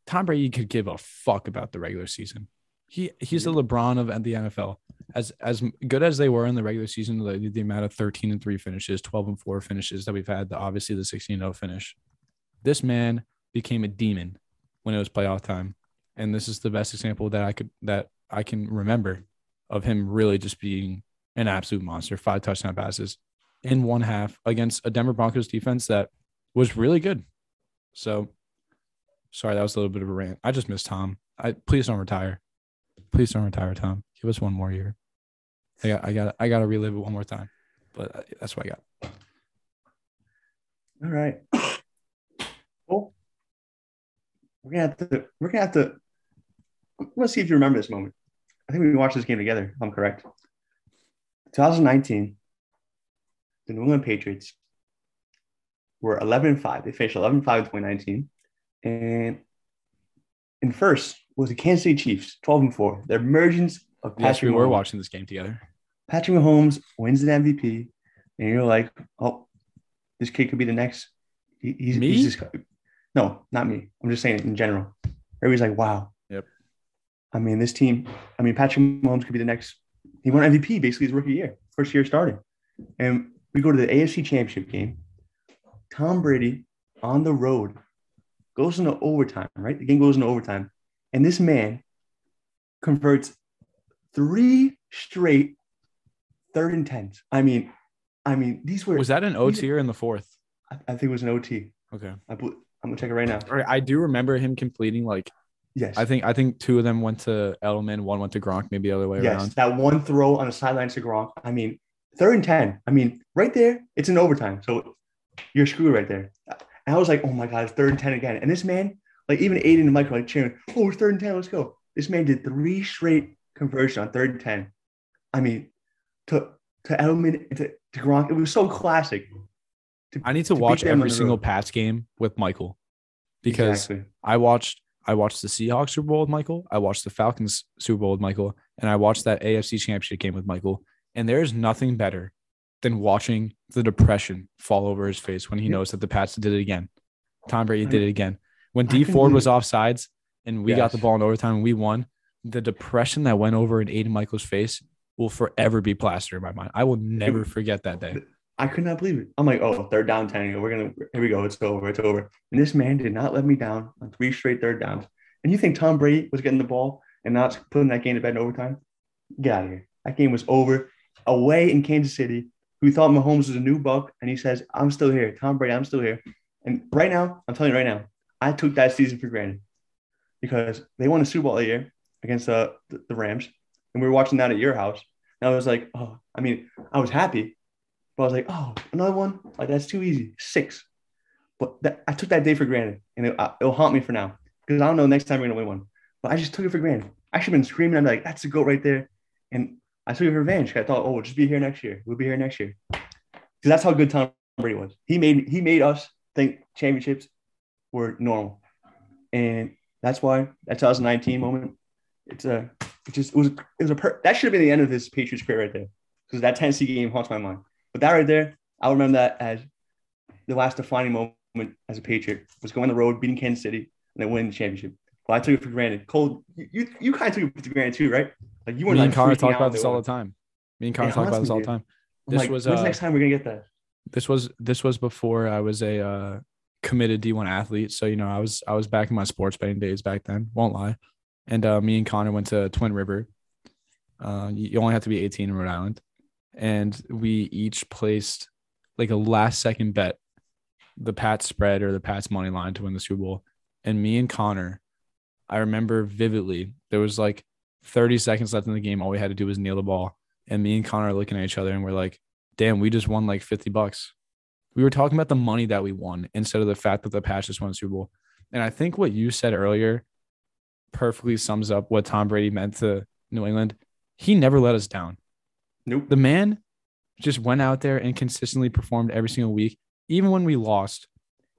[SPEAKER 1] Tom Brady could give a fuck about the regular season. He he's the LeBron of the NFL. As as good as they were in the regular season, the, the amount of 13 and 3 finishes, 12 and 4 finishes that we've had, the, obviously the 16 0 finish. This man became a demon when it was playoff time. And this is the best example that I could that I can remember of him really just being an absolute monster. Five touchdown passes in one half against a Denver Broncos defense that was really good. So sorry, that was a little bit of a rant. I just miss Tom. I please don't retire. Please don't retire, Tom. Give us one more year. I got, I got, I got to relive it one more time. But that's what I got.
[SPEAKER 2] All right. Well, we're gonna have to. We're gonna have to. Let's see if you remember this moment. I think we watched this game together. If I'm correct. 2019, the New England Patriots were 11 5. They finished 11 5 in 2019. And in first was the Kansas City Chiefs, 12 and 4. The emergence of
[SPEAKER 1] Yes,
[SPEAKER 2] Patrick
[SPEAKER 1] we were
[SPEAKER 2] Mahomes.
[SPEAKER 1] watching this game together.
[SPEAKER 2] Patrick Mahomes wins the MVP, and you're like, oh, this kid could be the next. He, he's,
[SPEAKER 1] Me?
[SPEAKER 2] he's just, no, not me. I'm just saying it in general. Everybody's like, wow. I mean, this team. I mean, Patrick Mahomes could be the next. He won MVP basically his rookie year, first year starting, and we go to the AFC Championship game. Tom Brady on the road goes into overtime. Right, the game goes into overtime, and this man converts three straight third and tens. I mean, I mean, these were.
[SPEAKER 1] Was that an OT or in the fourth?
[SPEAKER 2] I, I think it was an OT.
[SPEAKER 1] Okay.
[SPEAKER 2] I, I'm gonna check it right now.
[SPEAKER 1] I do remember him completing like
[SPEAKER 2] Yes.
[SPEAKER 1] I think I think two of them went to Edelman, one went to Gronk, maybe the other way around.
[SPEAKER 2] yes.
[SPEAKER 1] around.
[SPEAKER 2] That one throw on the sideline to Gronk. I mean, third and ten. I mean, right there, it's an overtime. So you're screwed right there. And I was like, oh my god, third and ten again. And this man, like even Aiden and were like cheering, oh, it's third and ten, let's go. This man did three straight conversions on third and ten. I mean, to to Edelman to, to Gronk, it was so classic. To-
[SPEAKER 1] I need to
[SPEAKER 2] beat
[SPEAKER 1] watch every single. Pats game with Michael because
[SPEAKER 2] Exactly.
[SPEAKER 1] I watched I watched the Seahawks Super Bowl with Michael, I watched the Falcons Super Bowl with Michael, and I watched that AFC Championship game with Michael. And there is nothing better than watching the depression fall over his face when he knows that the Pats did it again. Tom Brady did it again. When
[SPEAKER 2] Dee
[SPEAKER 1] Ford was
[SPEAKER 2] believe-
[SPEAKER 1] offsides and we got the ball in overtime and we won, the depression that went over in Aiden Michael's face will forever be plastered in my mind. I will never forget that day.
[SPEAKER 2] I could not believe it. I'm like, oh, third down 10. We're gonna here we go. It's over. It's over. And this man did not let me down on three straight third downs. And you think Tom Brady was getting the ball and not putting that game to bed in overtime? Get out of here. That game was over. Away in Kansas City, who thought Mahomes was a new buck, and he says, I'm still here. Tom Brady, I'm still here. And right now, I'm telling you right now, I took that season for granted because they won a Super Bowl year against uh, the, the Rams. And we were watching that at your house. And I was like, oh, I mean, I was happy, but I was like, oh, another one? Like, that's too easy. Six. But that, I took that day for granted, and it, uh, it'll haunt me for now because I don't know next time we're going to win one. But I just took it for granted. I should have been screaming. I'm like, that's a goat right there. And I took it for revenge. I thought, oh, we'll just be here next year. We'll be here next year. Because that's how good Tom Brady was. He made he made us think championships were normal. And that's why that 2019 moment, it's a it just it was it was a per, that should have been the end of his Patriots career right there. Because that Tennessee game haunts my mind. But that right there, I'll remember that as the last defining moment as a Patriot was going on the road, beating Kansas City, and then winning the championship. Well, I took it for granted. Cole, you you, kind of took it for granted too, right? Like you were
[SPEAKER 1] Me and Connor talk about this all the time. Me and Connor
[SPEAKER 2] It
[SPEAKER 1] talk about this all the time. This
[SPEAKER 2] like,
[SPEAKER 1] was,
[SPEAKER 2] when's
[SPEAKER 1] uh,
[SPEAKER 2] the next time we're gonna get that?
[SPEAKER 1] this was this was before I was a uh, committed D1 athlete. So you know, I was I was back in my sports betting days back then. Won't lie. And uh, me and Connor went to Twin River. Uh, you only have to be 18 in Rhode Island, and we each placed like a last second bet, the Pats spread or the Pats money line to win the Super Bowl. And me and Connor, I remember vividly. There was like 30 seconds left in the game. All we had to do was nail the ball. And me and Connor are looking at each other and we're like, damn, we just won like 50 bucks. We were talking about the money that we won instead of the fact that the Pats just won the Super Bowl. And I think what you said earlier perfectly sums up what Tom Brady meant to New England. He never let us down.
[SPEAKER 2] Nope.
[SPEAKER 1] The man just went out there and consistently performed every single week. Even when we lost,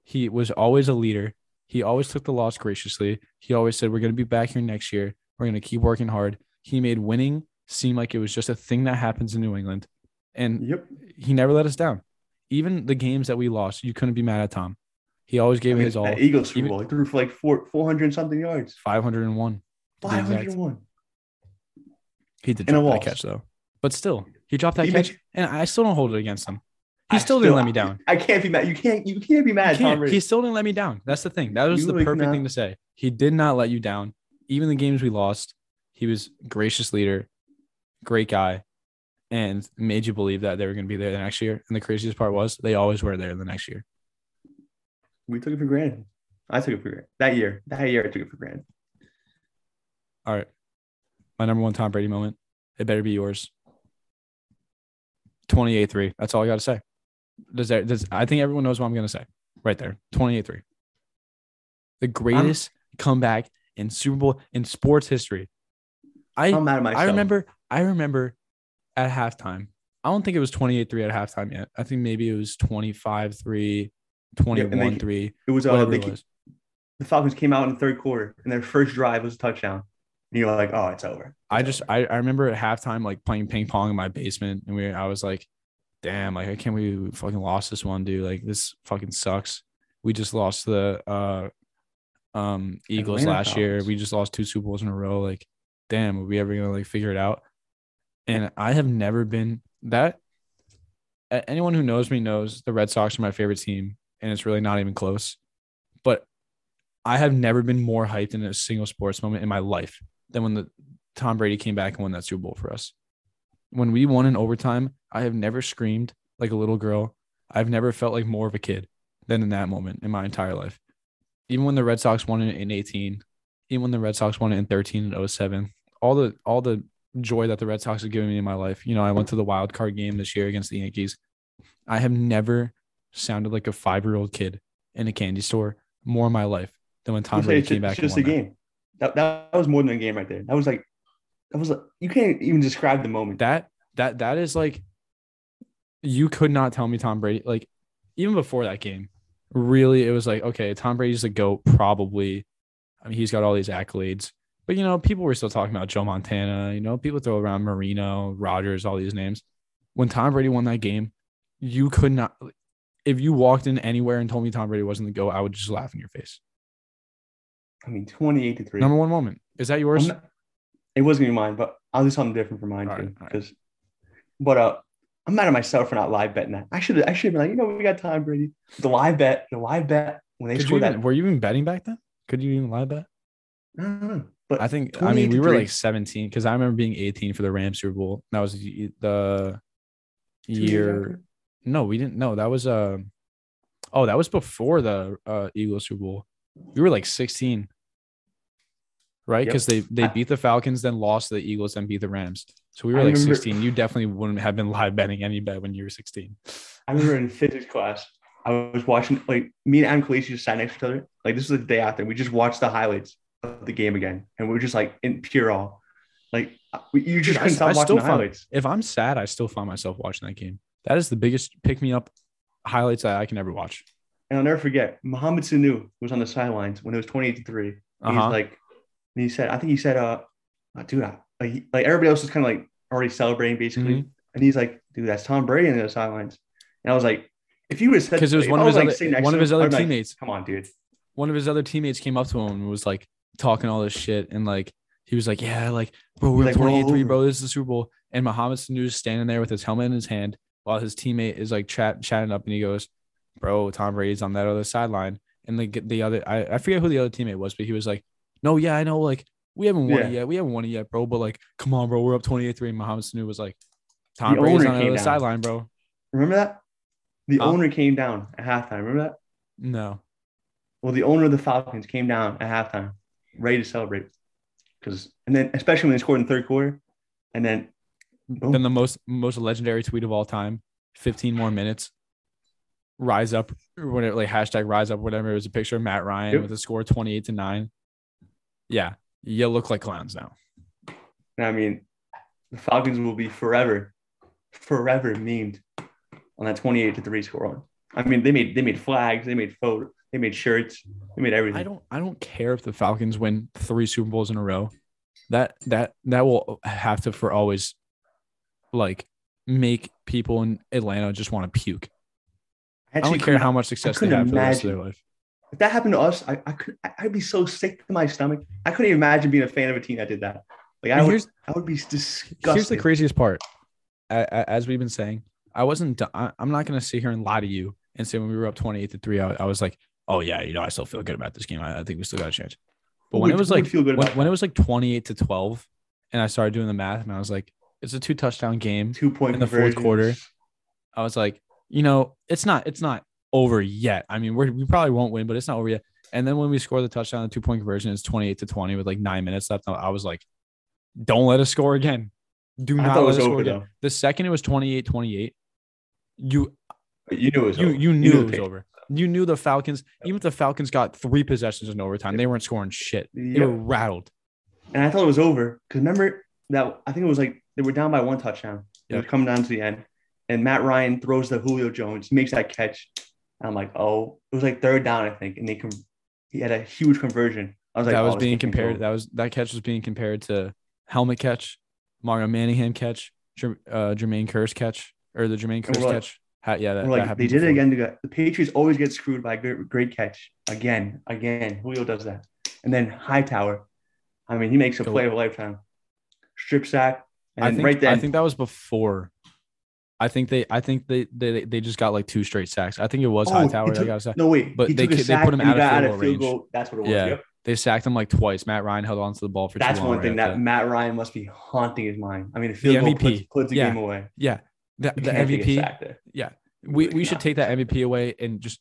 [SPEAKER 1] he was always a leader. He always took the loss graciously. He always said, We're going to be back here next year. We're going to keep working hard. He made winning seem like it was just a thing that happens in New England. And
[SPEAKER 2] Yep.
[SPEAKER 1] he never let us down. Even the games that we lost, you couldn't be mad at Tom. He always gave
[SPEAKER 2] I mean,
[SPEAKER 1] his all.
[SPEAKER 2] Eagles Super Bowl, he threw for like four, 400 something yards.
[SPEAKER 1] 501. to be exact.
[SPEAKER 2] 501.
[SPEAKER 1] He did
[SPEAKER 2] In a
[SPEAKER 1] drop that catch though. But still, he dropped that
[SPEAKER 2] Even-
[SPEAKER 1] catch, and I still don't hold it against him. He
[SPEAKER 2] I
[SPEAKER 1] still didn't let me down.
[SPEAKER 2] I can't be mad. You can't. You can't be mad.
[SPEAKER 1] He, can't.
[SPEAKER 2] Brady.
[SPEAKER 1] he still didn't let me down. That's the thing. That was
[SPEAKER 2] You
[SPEAKER 1] the perfect
[SPEAKER 2] not-
[SPEAKER 1] thing to say. He did not let you down. Even the games we lost, he was gracious leader, great guy, and made you believe that they were going to be there the next year. And the craziest part was they always were there the next year.
[SPEAKER 2] we took it for granted. I took it for granted that year. That year, I took it for granted.
[SPEAKER 1] All right. My number one Tom Brady moment. It better be yours. 28 3. That's all I got to say. Does that, does, I think everyone knows what I'm going to say right there. 28 3. The greatest comeback in Super Bowl in sports history. I,
[SPEAKER 2] I'm mad at myself.
[SPEAKER 1] I remember, I remember at halftime. I don't think it was 28 3 at halftime yet. I think maybe it was 25 3, 21 3,
[SPEAKER 2] it was uh,
[SPEAKER 1] it was.
[SPEAKER 2] the Falcons came out in the third quarter, and their first drive was a touchdown. You're like, oh, it's over.
[SPEAKER 1] I just
[SPEAKER 2] over.
[SPEAKER 1] I, I remember at halftime like playing ping pong in my basement and we I was like, damn, like I can't believe we fucking lost this one, dude. Like this fucking sucks. We just lost the uh um Eagles
[SPEAKER 2] Atlanta
[SPEAKER 1] last year. We just lost two Super Bowls in a row. Like, damn, are we ever gonna like figure it out? And I have never been that anyone who knows me knows the Red Sox are my favorite team, and it's really not even close. But I have never been more hyped in a single sports moment in my life than when the Tom Brady came back and won that Super Bowl for us. When we won in overtime, I have never screamed like a little girl. I've never felt like more of a kid than in that moment in my entire life. Even when the Red Sox won it in 18, even when the Red Sox won it in 13 and 07, all the all the joy that the Red Sox have given me in my life. You know, I went to the wild card game this year against the Yankees. I have never sounded like a five year old kid in a candy store more in my life than when Tom Brady came back.
[SPEAKER 2] it's just a game. That, that was more than a game right there. That was like, that was like, you can't even describe the moment.
[SPEAKER 1] That that that is like you could not tell me Tom Brady like even before that game. Really, it was like okay, Tom Brady's the goat. Probably, I mean, he's got all these accolades. But you know, people were still talking about Joe Montana. You know, people throw around Marino, Rodgers, all these names. When Tom Brady won that game, you could not. If you walked in anywhere and told me Tom Brady wasn't the goat, I would just laugh in your face.
[SPEAKER 2] I mean, 28 to 3.
[SPEAKER 1] Number one moment is that yours?
[SPEAKER 2] Not- it was gonna be mine, but I'll do something different for mine
[SPEAKER 1] All
[SPEAKER 2] too.
[SPEAKER 1] right, right.
[SPEAKER 2] Because, but uh, I'm mad at myself for not live betting that. I should I should have been like, you know, we got time, Brady. The live bet, the live bet when they
[SPEAKER 1] Could
[SPEAKER 2] scored
[SPEAKER 1] even,
[SPEAKER 2] that.
[SPEAKER 1] were you even betting back then? Could you even live bet?
[SPEAKER 2] I but
[SPEAKER 1] I think I mean we were like 17 because I remember being 18 for the Rams Super Bowl. That was the the year. No, we didn't. No, that was uh oh that was before the uh Eagles Super Bowl. We were like 16, right?
[SPEAKER 2] Yep.
[SPEAKER 1] Because they they
[SPEAKER 2] I-
[SPEAKER 1] beat the Falcons, then lost to the Eagles, then beat the Rams. So we were
[SPEAKER 2] I
[SPEAKER 1] like
[SPEAKER 2] remember-
[SPEAKER 1] 16. You definitely wouldn't have been live betting any bet when you were 16.
[SPEAKER 2] I remember in physics class, I was watching like me and Adam Khaleesi just sat next to each other. Like this was the day after. We just watched the highlights of the game again, and we were just like in pure awe. Like you just
[SPEAKER 1] Dude, I-
[SPEAKER 2] couldn't stop
[SPEAKER 1] I
[SPEAKER 2] watching
[SPEAKER 1] still
[SPEAKER 2] the
[SPEAKER 1] find-
[SPEAKER 2] highlights.
[SPEAKER 1] If I'm sad, I still find myself watching that game. That is the biggest pick me up highlights that I can ever watch.
[SPEAKER 2] And I'll never forget Mohamed Sanu was on the sidelines when it was 28 to 3.
[SPEAKER 1] Uh
[SPEAKER 2] He's
[SPEAKER 1] huh.
[SPEAKER 2] like, and he said, I think he said, uh, uh, dude, I, like, like everybody else was kind of like already celebrating basically.
[SPEAKER 1] Mm-hmm.
[SPEAKER 2] And he's like, dude, that's Tom Brady on the sidelines. And I was like, if you would have said
[SPEAKER 1] Because it was one of his
[SPEAKER 2] like,
[SPEAKER 1] other one of his other
[SPEAKER 2] I'd be like,
[SPEAKER 1] teammates.
[SPEAKER 2] Come on, dude.
[SPEAKER 1] one of his other teammates came up to him and was like talking all this shit and like he was like, Yeah, like bro, we're
[SPEAKER 2] Like, we're
[SPEAKER 1] 28 3, bro. This is the Super Bowl. And Mohamed Sanu is standing there with his helmet in his hand while his teammate is like chat chatting up and he goes, Bro, Tom Brady's on that other sideline. And like the other I, I forget who the other teammate was, but he was like, No, yeah, I know, like we haven't won it yet. We haven't won it yet, bro. But like, come on, bro. We're up 28 3. And Mohamed Sanu was like, Tom Brady's on the sideline, bro.
[SPEAKER 2] Remember that? The owner came down at halftime. Remember that?
[SPEAKER 1] No.
[SPEAKER 2] Well, the owner of the Falcons came down at halftime, ready to celebrate. Because and then especially when they scored in the third quarter, and then boom.
[SPEAKER 1] Then the most most legendary tweet of all time. 15 more minutes. Rise up, whatever, like hashtag rise up, whatever. It was a picture of Matt Ryan
[SPEAKER 2] Yep.
[SPEAKER 1] with a score 28 to 9. Yeah. You look like clowns now.
[SPEAKER 2] I mean, the Falcons will be forever, forever memed on that 28 to 3 score on. I mean, they made they made flags, they made photos, they made shirts, they made everything.
[SPEAKER 1] I don't I don't care if the Falcons win three Super Bowls in a row. That that that will have to for always like make people in Atlanta just want to puke. I, don't care how much success they have for the rest of their life.
[SPEAKER 2] If that happened to us, I, I could I'd be so sick to my stomach. I couldn't even imagine being a fan of a team that did that. Like I would, I would be disgusted.
[SPEAKER 1] Here's the craziest part. As we've been saying, I wasn't. I'm not going to sit here and lie to you and say when we were up 28 to three, I, I was like, oh yeah, you know, I still feel good about this game. I, I think we still got a chance. But when it was like when, when, it was like 28 to 12, and I started doing the math, and I was like, it's a two touchdown game,
[SPEAKER 2] two point
[SPEAKER 1] in the fourth quarter. I was like, you know, it's not it's not over yet. I mean, we we probably won't win, but it's not over yet. And then when we score the touchdown, the two point conversion is 28 to 20 with like nine minutes left. I was like, don't let us score again. Do not let us score again. Though. The second it was 28 28, you
[SPEAKER 2] you knew it was
[SPEAKER 1] you,
[SPEAKER 2] over.
[SPEAKER 1] you knew, you it was over. You knew the Falcons, even if the Falcons got three possessions in overtime, they weren't scoring shit. They were rattled.
[SPEAKER 2] And I thought it was over because remember that I think it was like they were down by one touchdown. It was coming down to the end. And Matt Ryan throws the Julio Jones, makes that catch. And I'm like, oh, it was like third down, I think. And they com- he had a huge conversion. I was like,
[SPEAKER 1] that was
[SPEAKER 2] oh,
[SPEAKER 1] being compared. That was that catch was being compared to helmet catch, Mario Manningham catch, uh, Jermaine Kearse catch, or the Jermaine Kearse catch. Ha- yeah, that,
[SPEAKER 2] like,
[SPEAKER 1] that
[SPEAKER 2] they did before. it again. To the Patriots always get screwed by a great, great catch again, again. Julio does that, and then Hightower. I mean, he makes a play of a lifetime. Strip sack, and
[SPEAKER 1] I think,
[SPEAKER 2] right then,
[SPEAKER 1] I think that was before. I think they, I think they, they, they just got like two straight sacks. I think it was oh, Hightower.
[SPEAKER 2] Took,
[SPEAKER 1] got a sack.
[SPEAKER 2] No wait,
[SPEAKER 1] but they, they put him out of, field, goal field
[SPEAKER 2] goal. That's what it was.
[SPEAKER 1] Yeah,
[SPEAKER 2] yep.
[SPEAKER 1] they sacked him like twice. Matt Ryan held on to the ball for.
[SPEAKER 2] That's one thing that, that Matt Ryan must be haunting his mind. I mean, the field the goal MVP. puts, puts the
[SPEAKER 1] yeah.
[SPEAKER 2] game away.
[SPEAKER 1] Yeah, the, the MVP. Yeah, we, we should take that MVP away and just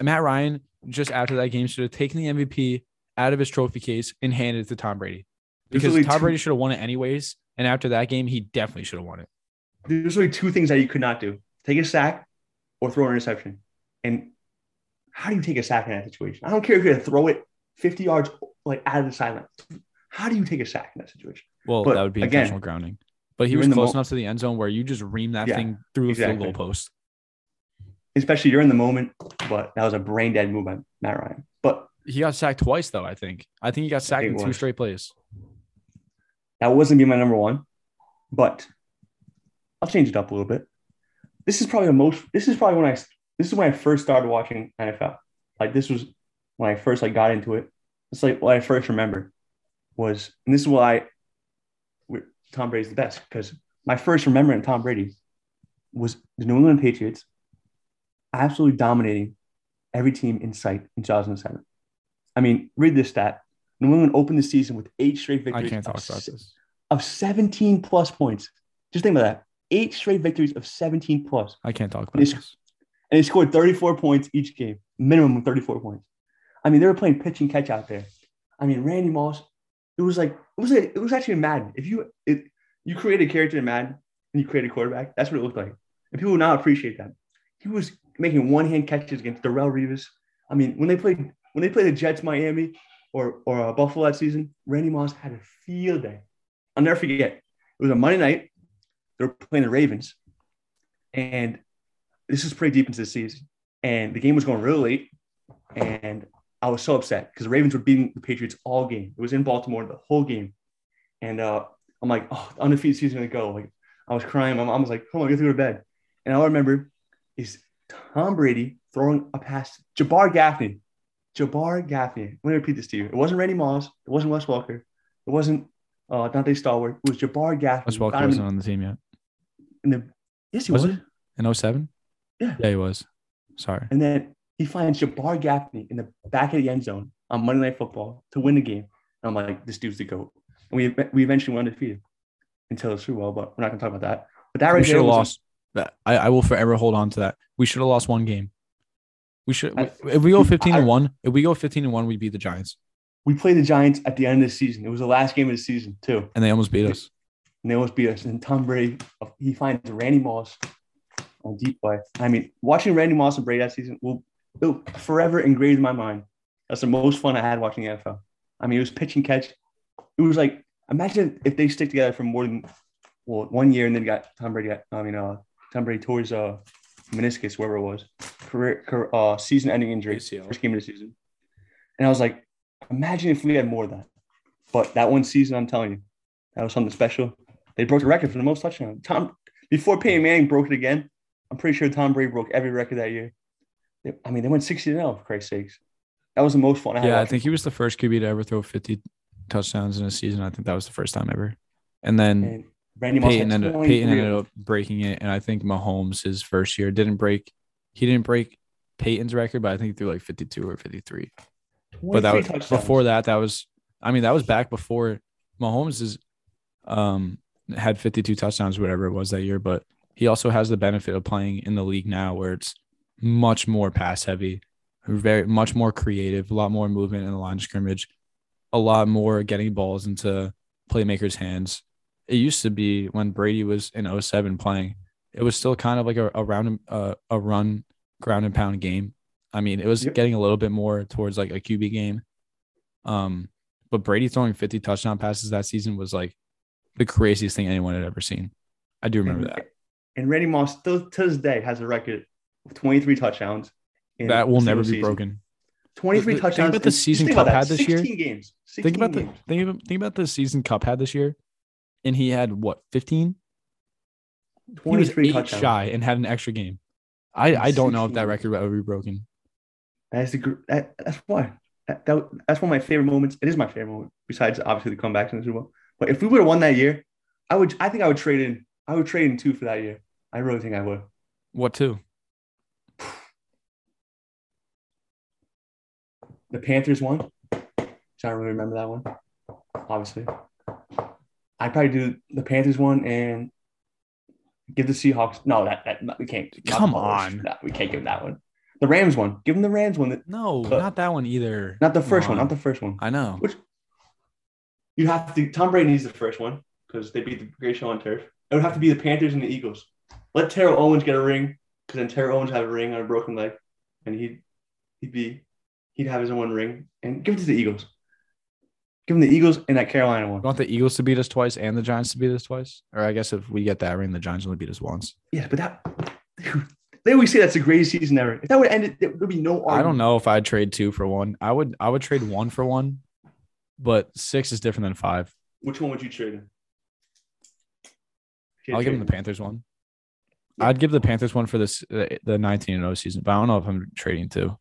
[SPEAKER 1] Matt Ryan just after that game should have taken the MVP out of his trophy case and handed it to Tom Brady because Tom two, Brady should have won it anyways. And after that game, he definitely should have won it.
[SPEAKER 2] There's only two things that you could not do: take a sack or throw an interception. And how do you take a sack in that situation? I don't care if you're gonna throw it 50 yards like out of the sideline. How do you take a sack in that situation?
[SPEAKER 1] Well, but that would be again, intentional grounding. But he was close enough to the end zone where you just ream that yeah, thing through the exactly. field goal post
[SPEAKER 2] especially during the moment. But that was a brain dead move by Matt Ryan. But
[SPEAKER 1] he got sacked twice, though. I think. I think he got sacked in two straight plays.
[SPEAKER 2] That wasn't be my number one, but I'll change it up a little bit. This is probably the most. This is probably when I. This is when I first started watching NFL. Like this was when I first like got into it. It's like what I first remember was, and this is why Tom Brady's the best because my first remembering Tom Brady was the New England Patriots absolutely dominating every team in sight in 2007. I mean, read this stat. New England opened the season with eight straight victories.
[SPEAKER 1] I can't talk about this.
[SPEAKER 2] Of 17 plus points. Just think about that. Eight straight victories of 17 plus.
[SPEAKER 1] I can't talk about
[SPEAKER 2] and
[SPEAKER 1] this.
[SPEAKER 2] And they scored 34 points each game, minimum of 34 points. I mean, they were playing pitch and catch out there. I mean, Randy Moss, it was like, it was a, it was actually Madden. If you it, you create a character in Madden and you create a quarterback, that's what it looked like. And people not appreciate that. He was making one hand catches against Darrelle Revis. I mean, when they played when they played the Jets, Miami, or or uh, Buffalo that season, Randy Moss had a field day. I'll never forget. It was a Monday night. They were playing the Ravens, and this is pretty deep into the season. And the game was going really late, and I was so upset because the Ravens were beating the Patriots all game. It was in Baltimore the whole game, and uh, I'm like, oh, the undefeated season gonna go. Like I was crying. My mom was like, come on, get to go to bed. And all I remember is Tom Brady throwing a pass Jabbar Gaffney. Jabbar Gaffney. Let me repeat this to you. It wasn't Randy Moss. It wasn't Wes Walker. It wasn't uh, Donté Stallworth. It was Jabbar Gaffney.
[SPEAKER 1] Wes Walker wasn't on the team yet.
[SPEAKER 2] In the, yes, he was. was.
[SPEAKER 1] In 07?
[SPEAKER 2] Yeah.
[SPEAKER 1] Yeah, he was. Sorry.
[SPEAKER 2] And then he finds Jabbar Gaffney in the back of the end zone on Monday Night Football to win the game. And I'm like, this dude's the GOAT. And we, we eventually went undefeated until it's through well, but we're not going to talk about that. But that right
[SPEAKER 1] we should have lost. That I, I will forever hold on to that. We should have lost one game. We should if we go 15 and 1, if we go 15 and 1, we beat the Giants.
[SPEAKER 2] We played the Giants at the end of the season. It was the last game of the season, too.
[SPEAKER 1] And they almost beat us.
[SPEAKER 2] And they almost beat us. And Tom Brady, he finds Randy Moss on deep play. I mean, watching Randy Moss and Brady that season will, will forever engrave in my mind. That's the most fun I had watching the NFL. I mean, it was pitch and catch it was like imagine if they stick together for more than well one year and then got Tom Brady. Got, I mean, uh, Tom Brady tore his uh meniscus, wherever it was, career, career uh season-ending injury,
[SPEAKER 1] ACL.
[SPEAKER 2] first game of the season. And I was like, imagine if we had more of that. But that one season, I'm telling you, that was something special. They broke the record for the most touchdowns. Tom before Peyton Manning broke it again. I'm pretty sure Tom Brady broke every record that year. They- I mean, they went 60 0, for Christ's sakes. That was the most fun I had.
[SPEAKER 1] Yeah, I think he was the first QB to ever throw 50 touchdowns in a season. I think that was the first time ever. And then
[SPEAKER 2] And Randy
[SPEAKER 1] Peyton ended,
[SPEAKER 2] 23
[SPEAKER 1] Peyton ended up breaking it, and I think Mahomes his first year didn't break. He didn't break Peyton's record, but I think he threw like 52 or 53. But that was
[SPEAKER 2] touchdowns.
[SPEAKER 1] before that. That was, I mean, that was back before Mahomes is, um, had 52 touchdowns, whatever it was that year. But he also has the benefit of playing in the league now, where it's much more pass heavy, very much more creative, a lot more movement in the line of scrimmage, a lot more getting balls into playmakers' hands. It used to be when Brady was in 07 playing, it was still kind of like a, a round uh, a run ground and pound game. I mean, it was
[SPEAKER 2] Yep.
[SPEAKER 1] getting a little bit more towards like a QB game. Um, but Brady throwing 50 touchdown passes that season was like the craziest thing anyone had ever seen. I do remember
[SPEAKER 2] and,
[SPEAKER 1] that.
[SPEAKER 2] And Randy Moss still to this day has a record of 23 touchdowns.
[SPEAKER 1] That will never be
[SPEAKER 2] season.
[SPEAKER 1] broken.
[SPEAKER 2] 23
[SPEAKER 1] Think
[SPEAKER 2] touchdowns.
[SPEAKER 1] about the season
[SPEAKER 2] Kupp
[SPEAKER 1] had this year.
[SPEAKER 2] 16 games. 16
[SPEAKER 1] Think about the think about, think about the season Kupp had this year, and he had what 15? He was
[SPEAKER 2] 23
[SPEAKER 1] eight
[SPEAKER 2] touchdowns.
[SPEAKER 1] shy and had an extra game. I I don't know if that record will ever be broken.
[SPEAKER 2] That's the that, that's why. That, that, that's one of my favorite moments. It is my favorite moment, besides obviously the comebacks in the Super Bowl. But if we would have won that year, I would. I think I would trade in. I would trade in two for that year. I really think I would.
[SPEAKER 1] What two?
[SPEAKER 2] The Panthers won. I don't really remember that one. Obviously, I'd probably do the Panthers one and give the Seahawks. No, that, that we can't.
[SPEAKER 1] Come on.
[SPEAKER 2] No, we can't give them that one. The Rams one. Give them the Rams one.
[SPEAKER 1] No,
[SPEAKER 2] But-
[SPEAKER 1] not that one either.
[SPEAKER 2] Not the first one. Not the first one.
[SPEAKER 1] I know.
[SPEAKER 2] Which you have to. Tom Brady needs the first one because they beat the Great Show on turf. It would have to be the Panthers and the Eagles. Let Terrell Owens get a ring because then Terrell Owens have a ring on a broken leg, and he'd he'd be he'd have his own ring and give it to the Eagles. Give him the Eagles and that Carolina one.
[SPEAKER 1] You want the Eagles to beat us twice and the Giants to beat us twice? Or I guess if we get that ring, the Giants only beat us once.
[SPEAKER 2] Yeah, but that they always say that's the greatest season ever. If that would end it, there would be no. Argument.
[SPEAKER 1] I don't know if I'd trade two for one. I would I would trade one for one, but six is different than five.
[SPEAKER 2] Which one would you trade in? If you had
[SPEAKER 1] I'll give them the. Panthers one. I'd give the Panthers one for this the the 19 and 0 season, but I don't know if I'm trading two.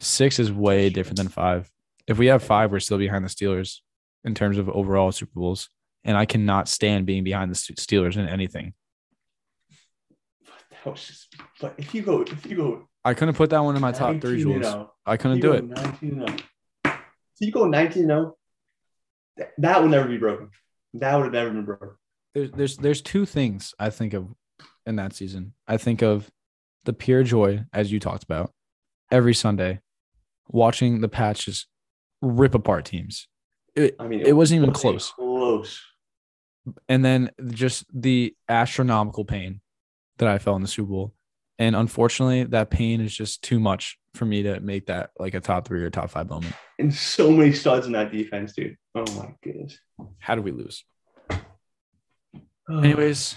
[SPEAKER 1] Six is way different than five. If we have five, we're still behind the Steelers in terms of overall Super Bowls, and I cannot stand being behind the Steelers in anything.
[SPEAKER 2] That was just. But if you go, if you go
[SPEAKER 1] I couldn't put that one in my top three, Jules.
[SPEAKER 2] Oh.
[SPEAKER 1] I couldn't do it.
[SPEAKER 2] 19 and 0. So you go 19 0. That, that would never be broken. That would have never been broken.
[SPEAKER 1] There's there's there's two things I think of in that season. I think of the pure joy, as you talked about, every Sunday, watching the Pats just rip apart teams. It,
[SPEAKER 2] I mean,
[SPEAKER 1] It wasn't even close.
[SPEAKER 2] Close.
[SPEAKER 1] and then just the astronomical pain that I felt in the Super Bowl. And unfortunately, that pain is just too much for me to make that like a top three or top five moment.
[SPEAKER 2] And so many studs in that defense, dude. Oh my goodness.
[SPEAKER 1] How do we lose? Oh. Anyways,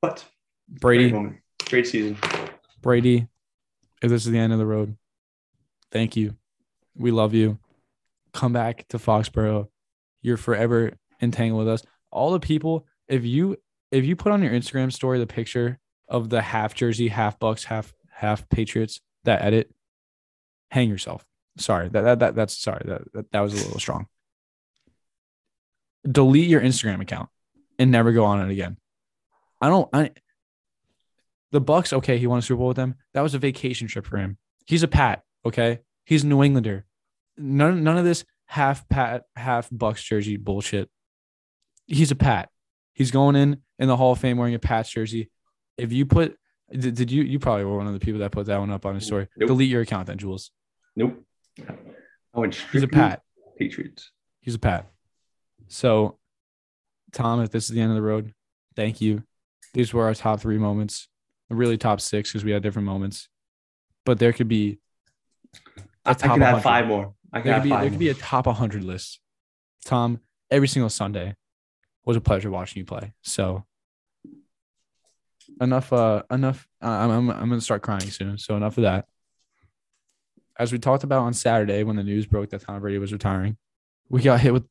[SPEAKER 2] but great
[SPEAKER 1] Brady,
[SPEAKER 2] moment. Great season.
[SPEAKER 1] Brady, if this is the end of the road, thank you. We love you. Come back to Foxborough. You're forever entangled with us. All the people, if you if you put on your Instagram story the picture of the half jersey, half Bucs, half half Patriots, that edit, hang yourself. Sorry, that that, that that's sorry. That, that that was a little strong. Delete your Instagram account and never go on it again. I don't I the Bucs, okay, he won a Super Bowl with them. That was a vacation trip for him. He's a Pat, okay? He's a New Englander. None, none of this half Pat, half Bucs jersey bullshit. He's a Pat. He's going in in the Hall of Fame wearing a Pats jersey. If you put, did, did you? You probably were one of the people that put that one up on his story.
[SPEAKER 2] Nope.
[SPEAKER 1] Delete your account then, Jules.
[SPEAKER 2] Nope. I went
[SPEAKER 1] He's a Pat.
[SPEAKER 2] Patriots.
[SPEAKER 1] He's a Pat. So, Tom, if this is the end of the road, thank you. These were our top three moments, really top six because we had different moments. But there could be
[SPEAKER 2] I, I could have five more. I could
[SPEAKER 1] there could be there could be a top 100 list. Tom, every single Sunday was a pleasure watching you play. So enough. Uh, enough. I'm, I'm I'm gonna start crying soon. So enough of that. As we talked about on Saturday when the news broke that Tom Brady was retiring, we got hit with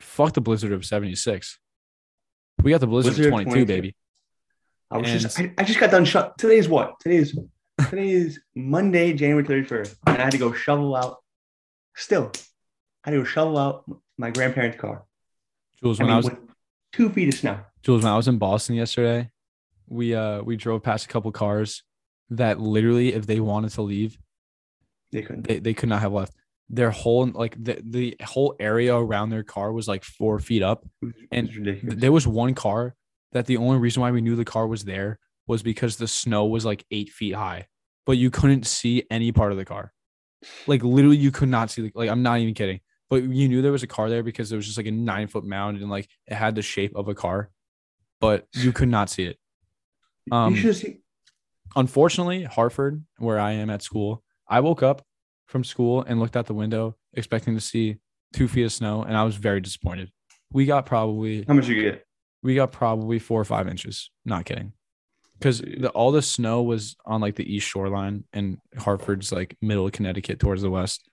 [SPEAKER 1] fuck the blizzard of 76. We got the blizzard,
[SPEAKER 2] Blizzard
[SPEAKER 1] of
[SPEAKER 2] of
[SPEAKER 1] 22,
[SPEAKER 2] 22.
[SPEAKER 1] baby.
[SPEAKER 2] I was just I, I just got done shut. Today's what? Today's today is Monday, January 31st. And I had to go shovel out. Still, I had to go shovel out my grandparents' car.
[SPEAKER 1] Jules,
[SPEAKER 2] I
[SPEAKER 1] when
[SPEAKER 2] mean,
[SPEAKER 1] I was
[SPEAKER 2] with two feet of snow.
[SPEAKER 1] Jules, when I was in Boston yesterday, we uh we drove past a couple cars that literally, if they wanted to leave,
[SPEAKER 2] They couldn't.
[SPEAKER 1] they, they could not have left. Their whole like the, the whole area around their car was like four feet up.
[SPEAKER 2] It was- it
[SPEAKER 1] and
[SPEAKER 2] was.
[SPEAKER 1] There was one car that the only reason why we knew the car was there was because the snow was like eight feet high, but you couldn't see any part of the car. Like literally, you could not see. The, like I'm not even kidding. But you knew there was a car there because there was just like a nine foot mound and like it had the shape of a car, but you could not see it. Um,
[SPEAKER 2] you should see.
[SPEAKER 1] Unfortunately, Hartford, where I am at school, I woke up from school and looked out the window expecting to see two feet of snow, and I was very disappointed. We got probably
[SPEAKER 2] How much you get?
[SPEAKER 1] we got probably four or five inches. Not kidding. Because all the snow was on like the east shoreline and Hartford's like middle of Connecticut towards the west.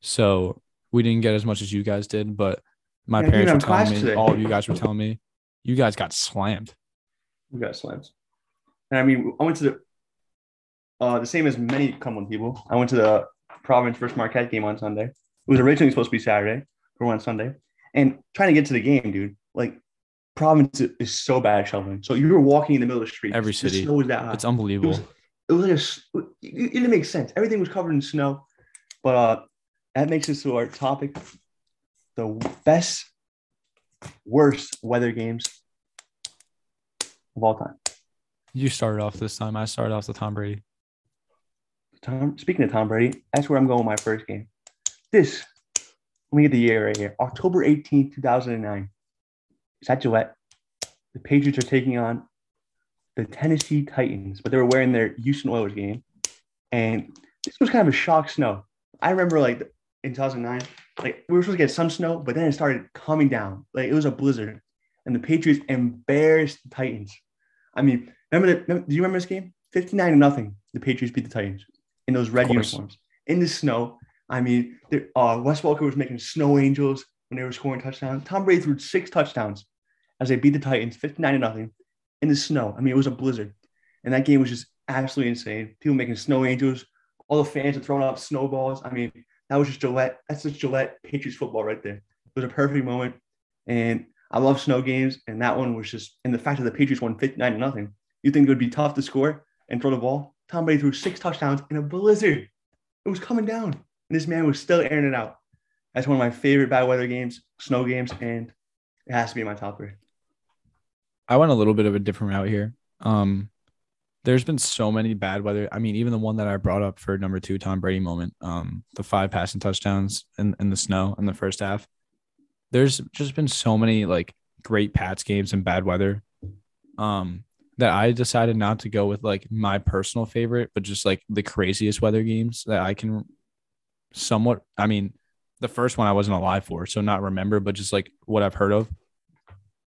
[SPEAKER 1] So we didn't get as much as you guys did, but my
[SPEAKER 2] Yeah,
[SPEAKER 1] parents were telling me,
[SPEAKER 2] today.
[SPEAKER 1] all of you guys were telling me, you guys got slammed.
[SPEAKER 2] We got slams. And I mean, I went to the uh the same as many Cumberland people. I went to the Providence versus Marquette game on Sunday. It was originally supposed to be Saturday, but we're Sunday. And trying to get to the game, dude, like Providence is so bad at shoveling. So you were walking in the middle of the street.
[SPEAKER 1] Every
[SPEAKER 2] the
[SPEAKER 1] city.
[SPEAKER 2] snow was that high.
[SPEAKER 1] It's
[SPEAKER 2] It
[SPEAKER 1] unbelievable.
[SPEAKER 2] was, it was like a, it, it didn't make sense. Everything was covered in snow. But uh, that makes us to our topic the best, worst weather games of all time.
[SPEAKER 1] You started off this time. I started off with Tom Brady.
[SPEAKER 2] Tom, speaking of Tom Brady, that's where I'm going with my first game. This, let me get the year right here October 18, 2009. It's at Gillette. The Patriots are taking on the Tennessee Titans, but they were wearing their Houston Oilers game. And this was kind of a shock snow. I remember like in 2009, like we were supposed to get some snow, but then it started coming down. Like it was a blizzard. And the Patriots embarrassed the Titans. I mean, remember, the, remember do you remember this game? 59 to nothing. The Patriots beat the Titans in those red uniforms in the snow. I mean, there- uh, Wes Walker was making snow angels when they were scoring touchdowns. Tom Brady threw six touchdowns as they beat the Titans 59 to nothing in the snow. I mean, it was a blizzard. And that game was just absolutely insane. People making snow angels, all the fans are throwing up snowballs. I mean, that was just Gillette. That's just Gillette Patriots football right there. It was a perfect moment. And I love snow games. And that one was just, and the fact that the Patriots won 59 to nothing, you think it would be tough to score and throw the ball? Tom Brady threw six touchdowns in a blizzard. It was coming down. And this man was still airing it out. That's one of my favorite bad weather games, snow games, and it has to be my top three.
[SPEAKER 1] I went a little bit of a different route here. Um, there's been so many bad weather. I mean, even the one that I brought up for number two, Tom Brady moment, um, the five passing touchdowns in, in the snow in the first half. There's just been so many like great Pats games and bad weather. Um, that I decided not to go with like my personal favorite, but just like the craziest weather games that I can somewhat. I mean, the first one I wasn't alive for, so not remember, but just like what I've heard of.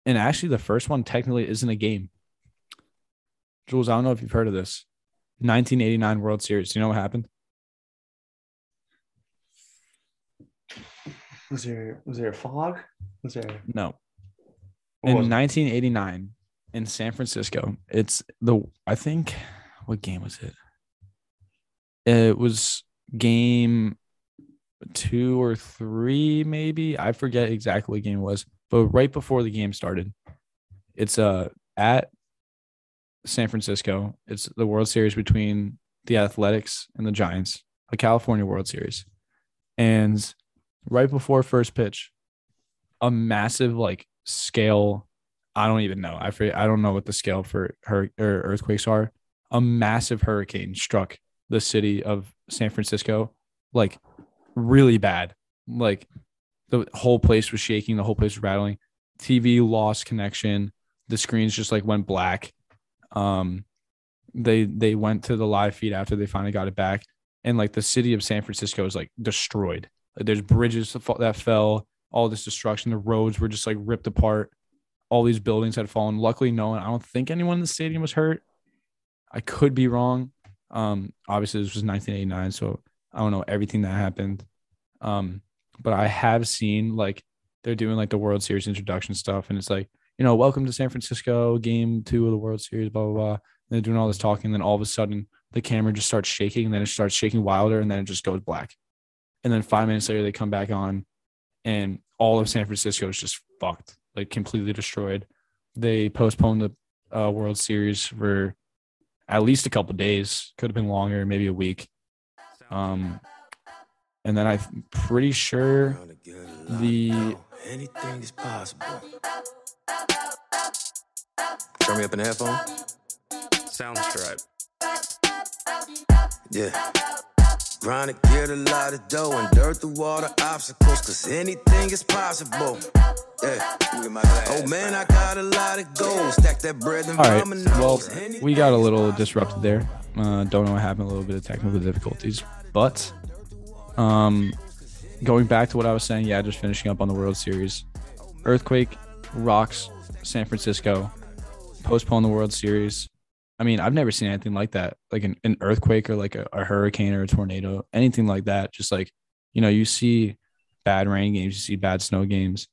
[SPEAKER 1] And actually, the first one technically isn't a game. Jules, I don't know if you've heard of this. 1989 World Series. Do you know what happened?
[SPEAKER 2] Was there was there a fog? Was there
[SPEAKER 1] No.
[SPEAKER 2] what
[SPEAKER 1] In
[SPEAKER 2] was it?
[SPEAKER 1] 1989 in San Francisco, it's the, I think, what game was it? It was game two or three, maybe. I forget exactly what game it was, but right before the game started, it's uh, at San Francisco. It's the World Series between the Athletics and the Giants, a California World Series. And right before first pitch, a massive like scale. I don't even know. I forget, I don't know what the scale for her or earthquakes are. A massive hurricane struck the city of San Francisco, like really bad. Like the whole place was shaking. The whole place was rattling. TV lost connection. The screens just like went black. Um, they they went to the live feed after they finally got it back, and like the city of San Francisco is like destroyed. Like, there's bridges that fell. all this destruction. The roads were just like ripped apart. All these buildings had fallen. Luckily, no one. I don't think anyone in the stadium was hurt. I could be wrong. Um, obviously, this was 1989, so I don't know everything that happened. Um, but I have seen like they're doing like the World Series introduction stuff, and it's like you know, welcome to San Francisco, game two of the World Series, blah blah blah. And they're doing all this talking, and then all of a sudden the camera just starts shaking, and then it starts shaking wilder, and then it just goes black. And then five minutes later, they come back on, and all of San Francisco is just fucked, like completely destroyed. They postponed the uh, World Series for at least a couple days. Could have been longer, maybe a week. Um, and then I'm pretty sure the
[SPEAKER 3] anything is possible. Turn me up in the headphone.
[SPEAKER 4] Soundstripe.
[SPEAKER 3] Yeah. Grind to get a lot of dough and dirt through all the obstacles, cause anything is possible. Yeah. Oh man, I got a lot of gold. Stack that bread and
[SPEAKER 1] All right. Well, we got a little disrupted there. Uh, don't know what happened. A little bit of technical difficulties, but um, going back to what I was saying, yeah, just finishing up on the World Series. Earthquake rocks San Francisco. Postpone the World Series. I mean, I've never seen anything like that, like an, an earthquake or like a, a hurricane or a tornado, anything like that. Just like, you know, you see bad rain games, you see bad snow games,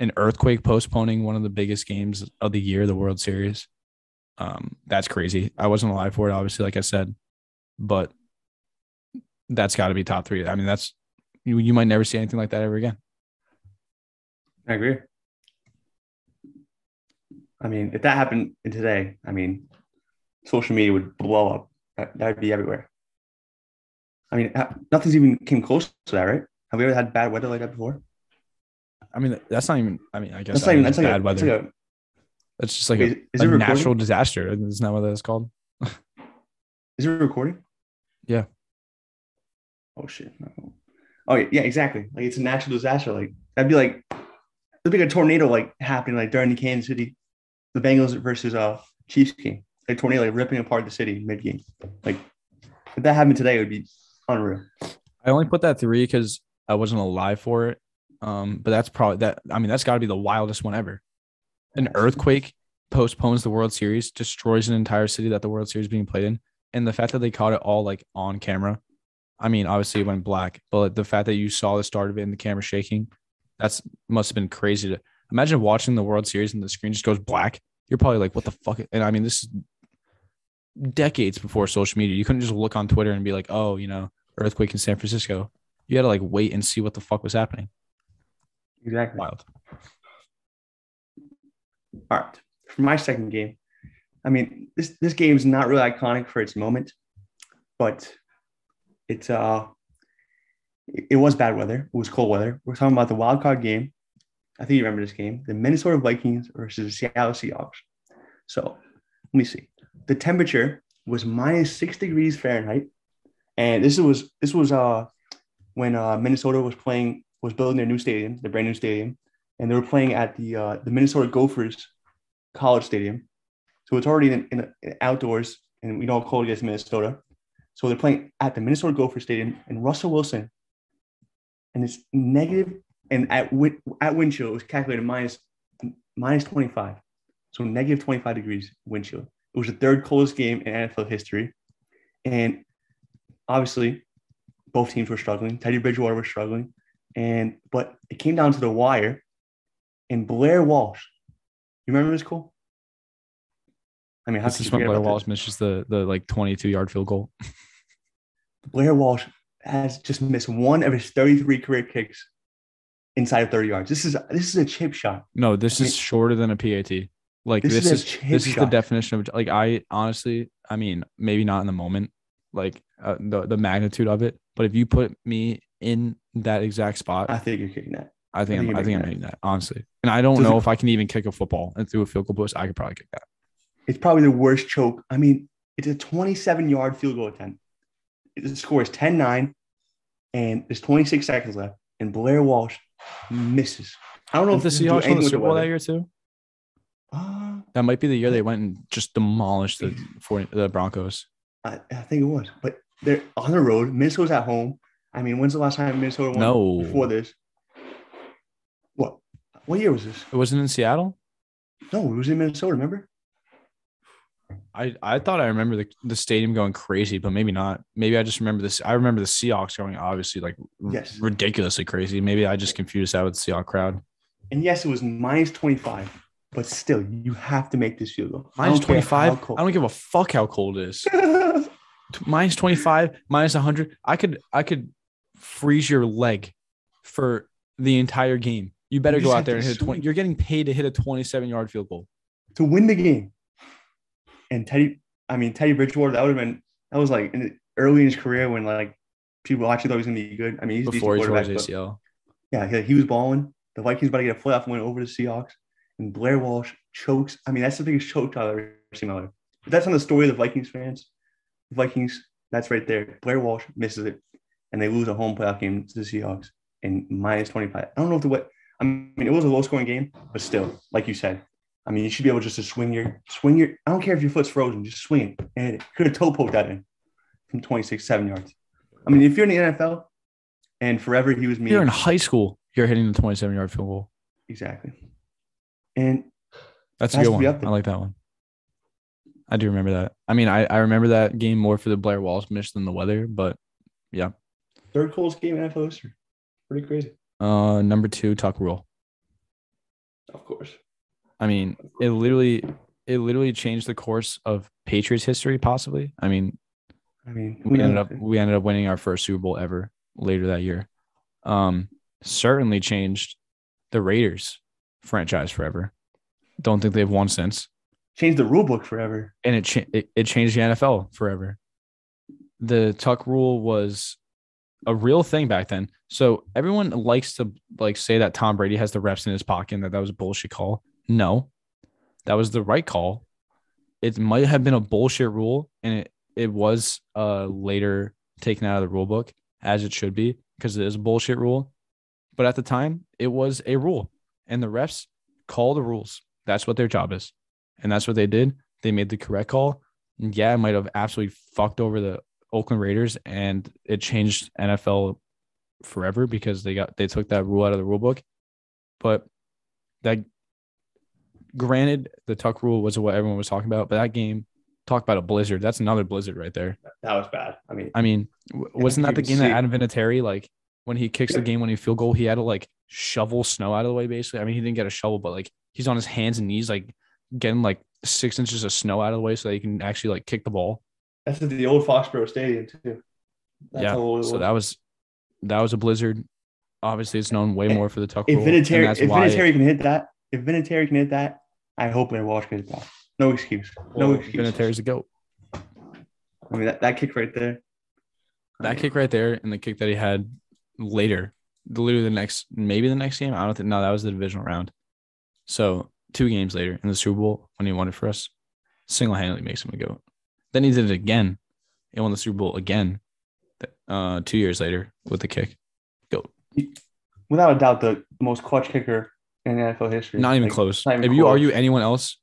[SPEAKER 1] an earthquake postponing one of the biggest games of the year, the World Series. Um, that's crazy. I wasn't alive for it, obviously, like I said, but that's got to be top three. I mean, that's you, you might never see anything like that ever again.
[SPEAKER 2] I agree. I mean, if that happened today, I mean, social media would blow up. That would be everywhere. I mean, nothing's even came close to that, right? Have we ever had bad weather like that before?
[SPEAKER 1] I mean, that's not even. I mean, I guess
[SPEAKER 2] That's not even. That's like
[SPEAKER 1] bad
[SPEAKER 2] a,
[SPEAKER 1] weather.
[SPEAKER 2] That's like a,
[SPEAKER 1] That's just like
[SPEAKER 2] Is-
[SPEAKER 1] a, a natural disaster. Isn't that what that's called?
[SPEAKER 2] is it recording?
[SPEAKER 1] Yeah.
[SPEAKER 2] Oh shit. No. Oh yeah, yeah, exactly. Like it's a natural disaster. Like that'd be like it'd be like a tornado like happening like during the Kansas City, the Bengals versus uh Chiefs game. A tornado like ripping apart the city mid game. Like if that happened today, it would be unreal.
[SPEAKER 1] I only put that three because I wasn't alive for it. Um, but that's probably that. I mean, that's got to be the wildest one ever. An earthquake postpones the World Series, destroys an entire city that the World Series being played in, and the fact that they caught it all like on camera. I mean, obviously it went black, but the fact that you saw the start of it and the camera shaking, that's must have been crazy to imagine watching the World Series and the screen just goes black. You're probably like, what the fuck? And I mean, this is decades before social media. You couldn't just look on Twitter and be like, oh, you know, earthquake in San Francisco. You had to like wait and see what the fuck was happening.
[SPEAKER 2] Exactly.
[SPEAKER 1] Wild.
[SPEAKER 2] All right. For my second game, I mean, this this game is not really iconic for its moment, but it's uh it it was bad weather. It was cold weather. We're talking about the wild card game. I think you remember this game, the Minnesota Vikings versus the Seattle Seahawks. So let me see. The temperature was minus six degrees Fahrenheit, and this was this was uh when uh Minnesota was playing was building their new stadium, the brand new stadium, and they were playing at the uh, the Minnesota Gophers College Stadium. So it's already in, in, in outdoors, and we know how cold it gets in Minnesota. So they're playing at the Minnesota Gopher Stadium, and Russell Wilson, and it's negative, and at at wind chill it was calculated minus minus twenty five, so negative twenty five degrees wind chill. It was the third coldest game in NFL history, and obviously, both teams were struggling. Teddy Bridgewater was struggling, and but it came down to the wire, and Blair Walsh. You remember this, Cole? I mean, how
[SPEAKER 1] This is when Blair Walsh misses the the like 22 yard field goal.
[SPEAKER 2] Blair Walsh has just missed one of his 33 career kicks inside of 30 yards. This is this is a chip shot.
[SPEAKER 1] No, this
[SPEAKER 2] I
[SPEAKER 1] is
[SPEAKER 2] mean-
[SPEAKER 1] shorter than a PAT. Like
[SPEAKER 2] This
[SPEAKER 1] this,
[SPEAKER 2] is
[SPEAKER 1] is this is the definition of like I honestly, I mean, maybe not in the moment, like uh, the the magnitude of it, but if you put me in that exact spot,
[SPEAKER 2] I think you're kicking that.
[SPEAKER 1] I think
[SPEAKER 2] I think
[SPEAKER 1] I'm, I think I'm
[SPEAKER 2] making
[SPEAKER 1] that honestly. And I don't
[SPEAKER 2] Does
[SPEAKER 1] know
[SPEAKER 2] it-
[SPEAKER 1] if I can even kick a football and through a field goal post. I could probably kick that.
[SPEAKER 2] It's probably the worst choke. I mean, it's a 27 yard field goal attempt. The score is 10 9, and there's 26 seconds left, and Blair Walsh misses. I don't know
[SPEAKER 1] the
[SPEAKER 2] if this has to do
[SPEAKER 1] Seahawks won the Super Bowl that year too?
[SPEAKER 2] Uh,
[SPEAKER 1] That might be the year they went and just demolished the for the Broncos.
[SPEAKER 2] I, I think it was, but they're on the road. Minnesota's at home. I mean, when's the last time Minnesota won
[SPEAKER 1] No.
[SPEAKER 2] before this? What? What year was this?
[SPEAKER 1] It wasn't in Seattle.
[SPEAKER 2] No, it was in Minnesota. Remember?
[SPEAKER 1] I, I thought I remember the, the stadium going crazy, but maybe not. Maybe I just remember this. I remember the Seahawks going obviously like
[SPEAKER 2] Yes.
[SPEAKER 1] ridiculously crazy. Maybe I just confused that with the Seahawks crowd.
[SPEAKER 2] And yes, it was minus 25, but still, you have to make this field goal.
[SPEAKER 1] Minus twenty five. I don't give a fuck how cold it is. Minus 25 minus 100 i could i could freeze your leg for the entire game you better
[SPEAKER 2] You
[SPEAKER 1] go out there and hit a 20 you're getting paid to hit a 27 yard field goal
[SPEAKER 2] to win the game. And Teddy, I mean Teddy Bridgewater, that would have been that was like in, early in his career when like people actually thought he was gonna be good. I mean, he's
[SPEAKER 1] before he tore his acl
[SPEAKER 2] yeah, he, he was balling. The Vikings about to get a playoff win over the Seahawks, and Blair Walsh chokes. I mean, that's the biggest choke I've ever seen in my life. But that's on the story of the Vikings fans. The Vikings, that's right there. Blair Walsh misses it, and they lose a home playoff game to the Seahawks in minus 25. I don't know if the what. I mean, it was a low scoring game, but still, like you said, I mean, you should be able just to swing your swing your. I don't care if your foot's frozen, just swing it and it. Could have toe poked that in from 26, seven yards. I mean, if you're in the NFL, and forever he was me.
[SPEAKER 1] you're in high school you're hitting the 27 yard field goal
[SPEAKER 2] Exactly. And
[SPEAKER 1] that's a good one i like that one i do remember that i mean i, I remember that game more for the blair walsh miss than the weather but yeah.
[SPEAKER 2] third coolest game in NFL history. Pretty crazy.
[SPEAKER 1] uh number two tuck rule
[SPEAKER 2] Of course.
[SPEAKER 1] I mean, it literally it literally changed the course of Patriots history, possibly. I mean,
[SPEAKER 2] I mean,
[SPEAKER 1] we ended up we ended up winning our first Super Bowl ever later that year. Um, certainly changed the Raiders franchise forever. Don't think they've won since,
[SPEAKER 2] changed the rule book forever.
[SPEAKER 1] and it cha- it, it changed the NFL forever. The tuck rule was a real thing back then. So everyone likes to like say that Tom Brady has the reps in his pocket and that that was a bullshit call. No, that was the right call. It might have been a bullshit rule, and it it was uh later taken out of the rule book as it should be because it is a bullshit rule. But at the time, it was a rule, and the refs call the rules. That's what their job is, and that's what they did. They made the correct call. And yeah, it might have absolutely fucked over the Oakland Raiders, and it changed NFL forever because they got they took that rule out of the rule book. But that granted, the tuck rule was what everyone was talking about, but that game talk about a blizzard. That's another blizzard right there.
[SPEAKER 2] That was bad. I mean,
[SPEAKER 1] I mean, wasn't that the game
[SPEAKER 2] see-
[SPEAKER 1] that Adam Vinatieri like when he kicks the game when he field goal, he had to like shovel snow out of the way basically. I mean, he didn't get a shovel, but like he's on his hands and knees like getting like six inches of snow out of the way so that he can actually like kick the ball.
[SPEAKER 2] that's at the old Foxborough Stadium too. That's
[SPEAKER 1] yeah.
[SPEAKER 2] how old it
[SPEAKER 1] So that was that was a blizzard. Obviously, it's known way more for the tuck
[SPEAKER 2] if
[SPEAKER 1] rule.
[SPEAKER 2] Vinatieri, if can hit that, if Vinatieri can hit that, I hope Blair Walsh can hit that. No excuse. No
[SPEAKER 1] well,
[SPEAKER 2] excuse.
[SPEAKER 1] Vinatieri's a goat.
[SPEAKER 2] I mean, that, that kick right there.
[SPEAKER 1] That kick right there and the kick that he had later, literally the next, maybe the next game. I don't think. No, that was the divisional round. So two games later in the Super Bowl when he won it for us, single handedly makes him a goat. Then he did it again. He won the Super Bowl again, uh, two years later with the kick. Goat.
[SPEAKER 2] Without a doubt, the most clutch kicker in NFL history.
[SPEAKER 1] Not even
[SPEAKER 2] Like,
[SPEAKER 1] close.
[SPEAKER 2] not even
[SPEAKER 1] if you
[SPEAKER 2] close.
[SPEAKER 1] argue anyone else,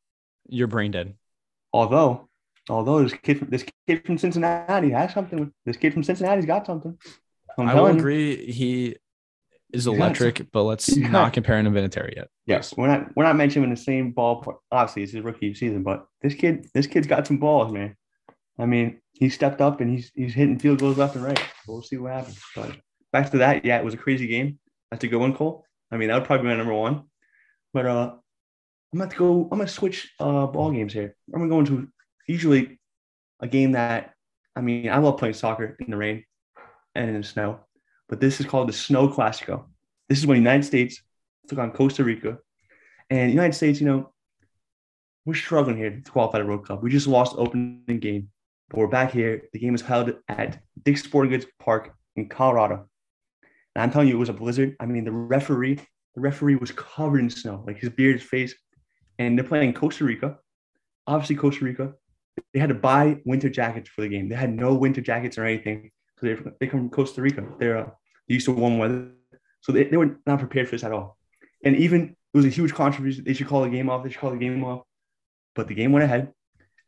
[SPEAKER 1] you're brain dead.
[SPEAKER 2] Although, although this kid, from, this kid from Cincinnati has something. This kid from Cincinnati's got something. I'm
[SPEAKER 1] I will
[SPEAKER 2] you.
[SPEAKER 1] agree. He is electric, but let's not compare him to Vinatieri yet.
[SPEAKER 2] Yes, we're not we're not mentioning the same ballpark. Obviously, it's his rookie season, but this kid, this kid's got some balls, man. I mean, he stepped up and he's he's hitting field goals left and right. We'll see what happens. But back to that, yeah, it was a crazy game. That's a good one, Cole. I mean, that would probably be my number one. But uh, I'm gonna go. I'm gonna switch uh ball games here. I'm gonna go into usually a game that I mean, I love playing soccer in the rain and in the snow, but this is called the Snow Classico. This is when the United States took on Costa Rica. And the United States, you know, we're struggling here to qualify the World Cup. We just lost the opening game, but we're back here. The game was held at Dick's Sporting Goods Park in Colorado. And I'm telling you, it was a blizzard. I mean, the referee, the referee was covered in snow, like his beard, his face. And they're playing Costa Rica. Obviously, Costa Rica. They had to buy winter jackets for the game. They had no winter jackets or anything. So they, they come from Costa Rica. They're uh, used to warm weather. So they, they were not prepared for this at all. And even it was a huge controversy. They should call the game off. They should call the game off. But the game went ahead,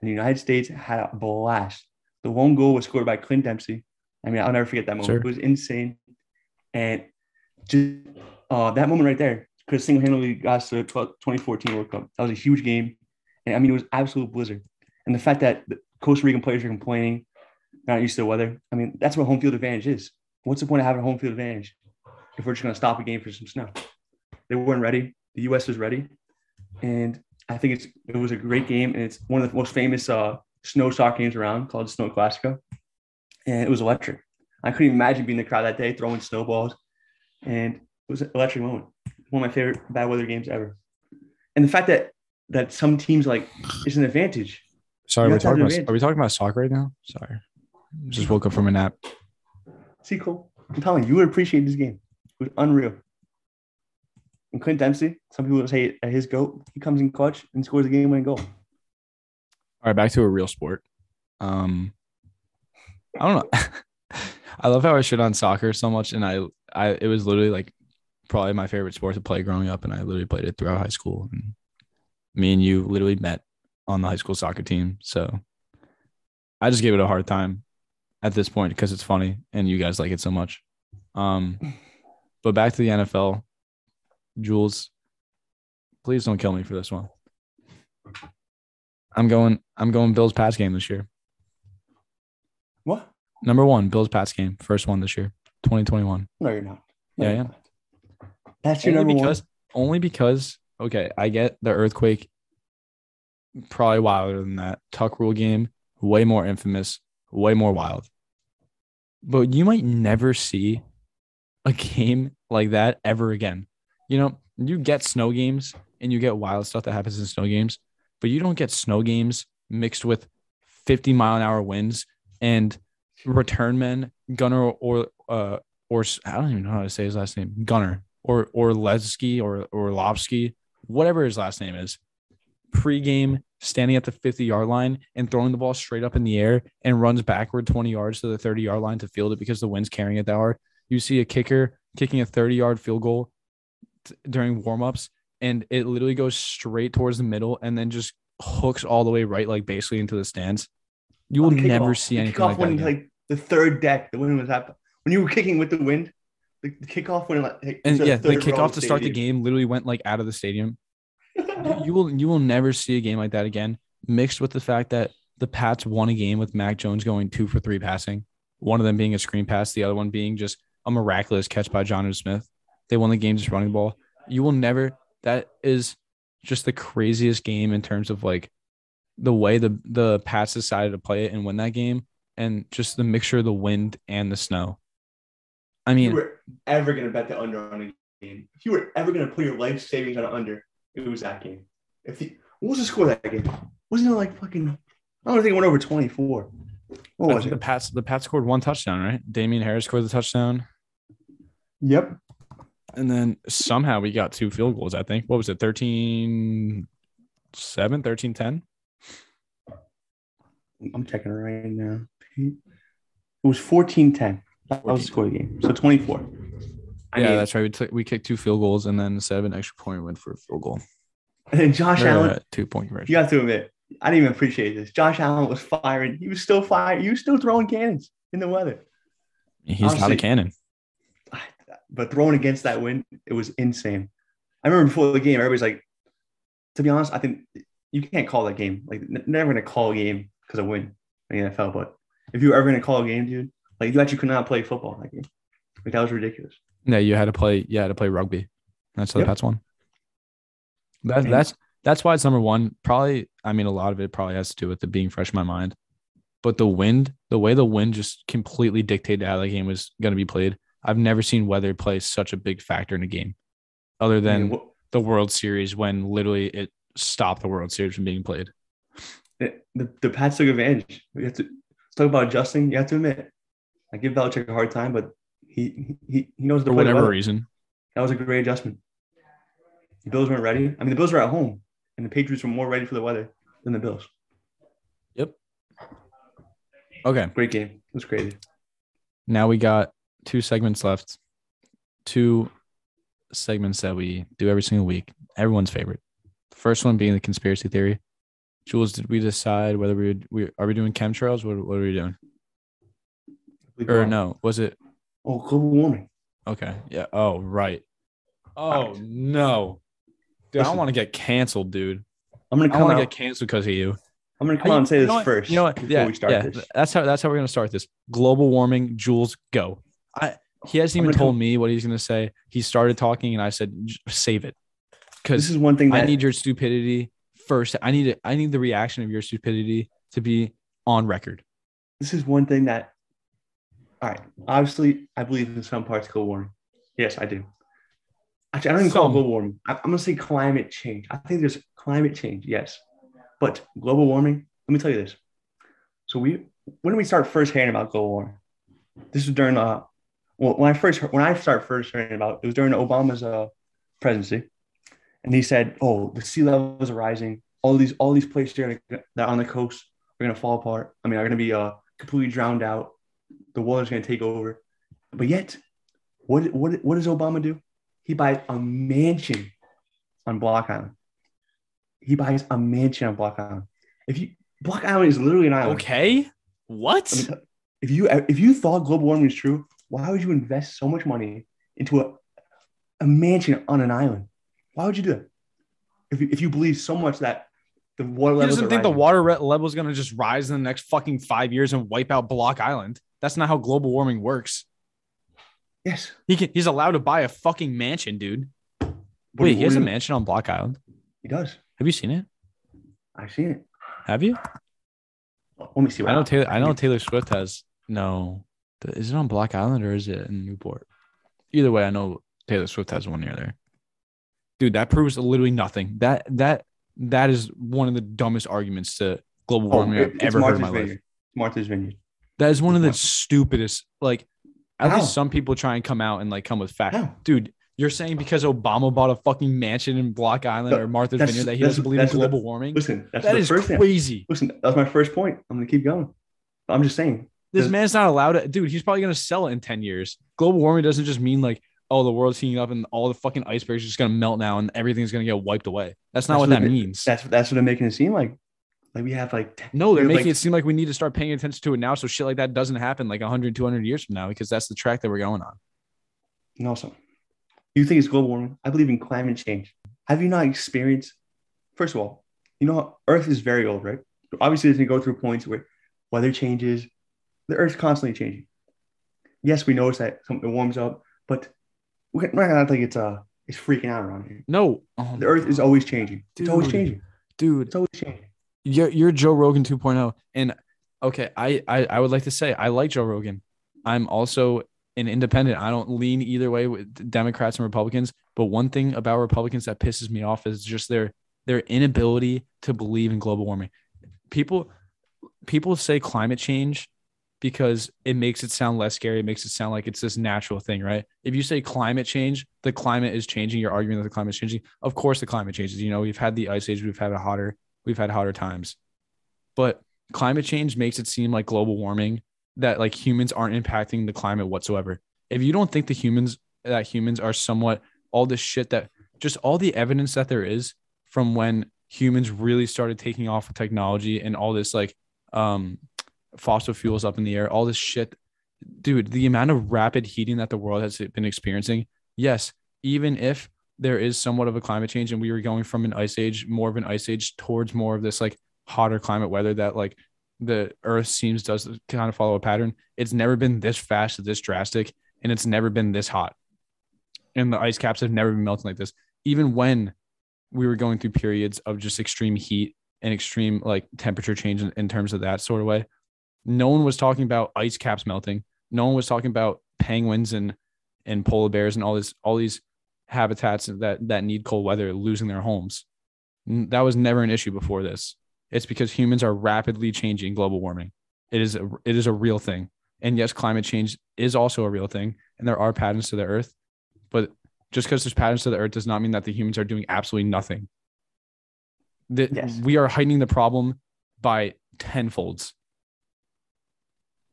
[SPEAKER 2] and the United States had a blast. The one goal was scored by Clint Dempsey. I mean, I'll never forget that moment.
[SPEAKER 1] Sure.
[SPEAKER 2] It was insane. And just uh, that moment right there could have single handedly got us to the 12 2014 World Cup. That was a huge game. And I mean, it was absolute blizzard. And the fact that the Costa Rican players are complaining, not used to the weather, I mean, that's what home field advantage is. What's the point of having a home field advantage if we're just going to stop a game for some snow? They weren't ready. The U.S. was ready. And I think it's it was a great game. And it's one of the most famous uh, snow soccer games around called Snow Classico. And it was electric. I couldn't imagine being in the crowd that day throwing snowballs. And it was an electric moment. One of my favorite bad weather games ever. And the fact that that some teams like is an advantage.
[SPEAKER 1] Sorry, we're
[SPEAKER 2] have to have
[SPEAKER 1] talking about, are we talking about soccer right now? Sorry. Just woke up from a nap.
[SPEAKER 2] See, cool. I'm telling you, you would appreciate this game. It was unreal. And Clint Dempsey, some people would say at his goat, he comes in clutch and scores a game winning goal.
[SPEAKER 1] All right, back to a real sport. Um, I don't know. I love how I shit on soccer so much, and I, I, it was literally like probably my favorite sport to play growing up, and I literally played it throughout high school. And me and you literally met on the high school soccer team, so I just gave it a hard time at this point because it's funny and you guys like it so much. Um, but back to the NFL, Jules, please don't kill me for this one. I'm going. I'm going Bills Pats game this year.
[SPEAKER 2] What?
[SPEAKER 1] Number one, Bills Pats game, first one this year, 2021.
[SPEAKER 2] No, you're not. No,
[SPEAKER 1] Yeah, yeah.
[SPEAKER 2] That's your
[SPEAKER 1] Only
[SPEAKER 2] number
[SPEAKER 1] because, only because, okay, I get the earthquake, probably wilder than that. Tuck rule game, way more infamous, way more wild. But you might never see a game like that ever again. You know, you get snow games and you get wild stuff that happens in snow games, but you don't get snow games mixed with 50 mile an hour winds and return men, Gunner or uh or I don't even know how to say his last name, Gunner or or Lesky or or Lobsky, whatever his last name is. Pre-game standing at the 50 yard line and throwing the ball straight up in the air and runs backward 20 yards to the 30 yard line to field it because the wind's carrying it that hard. You see a kicker kicking a 30 yard field goal t- during warmups and it literally goes straight towards the middle and then just hooks all the way right, like basically into the stands. You will never see
[SPEAKER 2] the
[SPEAKER 1] anything like that.
[SPEAKER 2] when
[SPEAKER 1] again.
[SPEAKER 2] like the third deck, the wind was up When you were kicking with the wind, the, the kickoff when like
[SPEAKER 1] and yeah, the kickoff to start the game literally went like out of the stadium. You- will you will never see a game like that again. Mixed with the fact that the Pats won a game with Mac Jones going two for three passing, one of them being a screen pass, the other one being just a miraculous catch by Jonnu Smith. They won the game just running the ball. You will never. That is just the craziest game in terms of like the way the the Pats decided to play it and win that game, and just the mixture of the wind and the snow. I
[SPEAKER 2] If
[SPEAKER 1] mean,
[SPEAKER 2] you were ever gonna bet the under on a game, if you were ever gonna put your life savings on an under, it was that game. If the, what was the score of that game? Wasn't it like fucking? I don't think it went over twenty four. What was
[SPEAKER 1] think the? Pats the Pats scored one touchdown, right? Damien Harris scored the touchdown.
[SPEAKER 2] Yep.
[SPEAKER 1] And then somehow we got two field goals, I think. What was it? 13 7, 13 10?
[SPEAKER 2] I'm checking right now. It was 14-10. That was the score of the game. So 24. I
[SPEAKER 1] yeah,
[SPEAKER 2] mean,
[SPEAKER 1] that's right. We took we kicked two field goals and then instead of an extra point, we went for a field goal.
[SPEAKER 2] and then Josh
[SPEAKER 1] Or,
[SPEAKER 2] Allen,
[SPEAKER 1] uh, two point conversion.
[SPEAKER 2] you got to admit, I didn't even appreciate this. Josh Allen was firing. He was still firing. He was still throwing cannons in the weather.
[SPEAKER 1] He's not a cannon.
[SPEAKER 2] But throwing against that wind, it was insane. I remember before the game, everybody's like, to be honest, I think you can't call that game. Like, never gonna call a game because of wind in the NFL. But if you were ever gonna call a game, dude, like you actually could not play football that game. Like that was ridiculous.
[SPEAKER 1] Yeah, you had to play. You had to play rugby. That's how
[SPEAKER 2] Yep.
[SPEAKER 1] the Pats won. That,
[SPEAKER 2] And-
[SPEAKER 1] that's that's why it's number one. Probably, I mean, a lot of it probably has to do with it being fresh in my mind. But the wind, the way the wind just completely dictated how the game was going to be played. I've never seen weather play such a big factor in a game, other
[SPEAKER 2] I
[SPEAKER 1] than
[SPEAKER 2] mean, what-
[SPEAKER 1] the World Series when literally it stopped the World Series from being played.
[SPEAKER 2] the, the, the Pats took advantage. We have to talk about adjusting. You have to admit, I give Belichick a hard time, but he he, he knows the
[SPEAKER 1] For whatever
[SPEAKER 2] weather.
[SPEAKER 1] reason.
[SPEAKER 2] That was a great adjustment. The Bills weren't ready. I mean, the Bills were at home, and the Patriots were more ready for the weather than the Bills. Yep.
[SPEAKER 1] Okay.
[SPEAKER 2] Great game. It was crazy.
[SPEAKER 1] Now we got two segments left. Two segments that we do every single week. Everyone's favorite. The first one being the conspiracy theory. Jules, did we decide whether we would we are we doing chemtrails? What what are we doing? Or no, was it
[SPEAKER 2] Oh, global warming.
[SPEAKER 1] okay? Yeah. Oh, right. Oh
[SPEAKER 2] Fact.
[SPEAKER 1] no, dude! I want to get canceled, dude.
[SPEAKER 2] I'm gonna
[SPEAKER 1] I
[SPEAKER 2] come
[SPEAKER 1] want
[SPEAKER 2] out.
[SPEAKER 1] to get canceled because of you.
[SPEAKER 2] I'm gonna come out and say this first.
[SPEAKER 1] You know what?
[SPEAKER 2] Before
[SPEAKER 1] Yeah,
[SPEAKER 2] we start
[SPEAKER 1] yeah.
[SPEAKER 2] this.
[SPEAKER 1] That's how that's how we're gonna start this. Global warming, Jules, go. I he hasn't even told
[SPEAKER 2] come-
[SPEAKER 1] me what he's gonna say. He started talking, and I said, save it, because This
[SPEAKER 2] is one thing that
[SPEAKER 1] I need your stupidity first. I need it. I need the reaction of your stupidity to be on record.
[SPEAKER 2] this is one thing that all right. Obviously i believe in some parts global warming. Yes i do. Actually i don't even call it
[SPEAKER 1] Some.
[SPEAKER 2] global warming. I- i'm going to say climate change. I think there's climate change yes. But global warming let me tell you this. So we when did we start first hearing about global warming this was during uh well when i first heard, when i started first hearing about it was during obama's uh presidency. And he said oh the sea levels are rising. All these all these places that are on the coast are going to fall apart. I mean, are going to be uh, completely drowned out. The water's going to take over. But yet, what, what, what does Obama do? He buys a mansion on Block Island. He buys a mansion on Block Island. If you Block Island is literally an island.
[SPEAKER 1] Okay, what?
[SPEAKER 2] I mean, if you if you thought global warming is true, why would you invest so much money into a, a mansion on an island? Why would you do it? If you, if you believe so much that the water
[SPEAKER 1] He
[SPEAKER 2] levels
[SPEAKER 1] doesn't think the water level is gonna just rise in the next fucking five years and wipe out Block Island. That's not how global warming works.
[SPEAKER 2] Yes.
[SPEAKER 1] He can, he's allowed to buy a fucking mansion, dude.
[SPEAKER 2] What
[SPEAKER 1] Wait, he has
[SPEAKER 2] what
[SPEAKER 1] a mansion on Block Island.
[SPEAKER 2] He does.
[SPEAKER 1] Have you seen it?
[SPEAKER 2] I've seen it.
[SPEAKER 1] Have you?
[SPEAKER 2] Let me see. What
[SPEAKER 1] I know. Taylor. I know Taylor Swift has no. Is it on Block Island or is it in Newport? Either way, I know Taylor Swift has one near there. Dude, that proves literally nothing. That that that is one of the dumbest arguments to global
[SPEAKER 2] Oh,
[SPEAKER 1] warming
[SPEAKER 2] it-
[SPEAKER 1] I've ever heard in
[SPEAKER 2] Martha's
[SPEAKER 1] my life.
[SPEAKER 2] Vineyard. Martha's Vineyard.
[SPEAKER 1] That is one of the stupidest. Like, at
[SPEAKER 2] How?
[SPEAKER 1] least some people try and come out and like come with facts. Dude, you're saying because Obama bought a fucking mansion in Block Island or Martha's
[SPEAKER 2] that's-
[SPEAKER 1] Vineyard that he doesn't believe in
[SPEAKER 2] that's what the-
[SPEAKER 1] global warming?
[SPEAKER 2] Listen, that's
[SPEAKER 1] That
[SPEAKER 2] the
[SPEAKER 1] is
[SPEAKER 2] first thing.
[SPEAKER 1] crazy.
[SPEAKER 2] Listen, that was my first point. I'm gonna keep going. I'm just saying.
[SPEAKER 1] This man's not allowed to, dude. He's probably gonna sell it in ten years. Global warming doesn't just mean like, oh, the world's heating up and all the fucking icebergs are just gonna melt now and everything's gonna get wiped away. That's not
[SPEAKER 2] That's
[SPEAKER 1] what
[SPEAKER 2] what
[SPEAKER 1] that
[SPEAKER 2] it-
[SPEAKER 1] means.
[SPEAKER 2] That's that's what they're making it seem like. Like we have like
[SPEAKER 1] No, they're making
[SPEAKER 2] like-
[SPEAKER 1] it seem like we need to start paying attention to it now so shit like that doesn't happen like 100, 200 years from now because that's the track that we're going on.
[SPEAKER 2] No, so you think it's global warming? I believe in climate change. Have you not experienced? First of all, you know Earth is very old, right? Obviously, it's gonna go through points where weather changes. The Earth's constantly changing. Yes, we notice that something warms up, but we're we're not gonna think it's uh it's freaking out around here.
[SPEAKER 1] No, oh
[SPEAKER 2] The Earth is always changing. It's always changing.
[SPEAKER 1] dude.
[SPEAKER 2] It's always changing.
[SPEAKER 1] you're you're Joe Rogan 2.0. And okay, I, I I would like to say I like Joe Rogan. I'm also an independent. I don't lean either way with Democrats and Republicans. But one thing about Republicans that pisses me off is just their their inability to believe in global warming. People people say climate change because it makes it sound less scary. It makes it sound like it's this natural thing, right? If you say climate change, the climate is changing. You're arguing that the climate is changing. Of course, the climate changes. You know, we've had the ice age. We've had a hotter. We've had hotter times. But climate change makes it seem like global warming that like humans aren't impacting the climate whatsoever. If you don't think the humans that humans are somewhat all this shit that just all the evidence that there is from when humans really started taking off with technology and all this like um fossil fuels up in the air, all this shit. Dude, the amount of rapid heating that the world has been experiencing, yes, even if there is somewhat of a climate change and we were going from an ice age, more of an ice age towards more of this like hotter climate weather that like the earth seems does kind of follow a pattern. It's never been this fast, this drastic, and it's never been this hot. And the ice caps have never been melting like this. Even when we were going through periods of just extreme heat and extreme like temperature change in, in terms of that sort of way, no one was talking about ice caps melting. No one was talking about penguins and and polar bears and all this all these habitats that that need cold weather losing their homes. That was never an issue before this. It's because humans are rapidly changing global warming. It is a, it is a real thing. And yes, climate change is also a real thing and there are patterns to the earth, but just because there's patterns to the earth does not mean that the humans are doing absolutely nothing. That
[SPEAKER 2] Yes.
[SPEAKER 1] we are heightening the problem by tenfolds.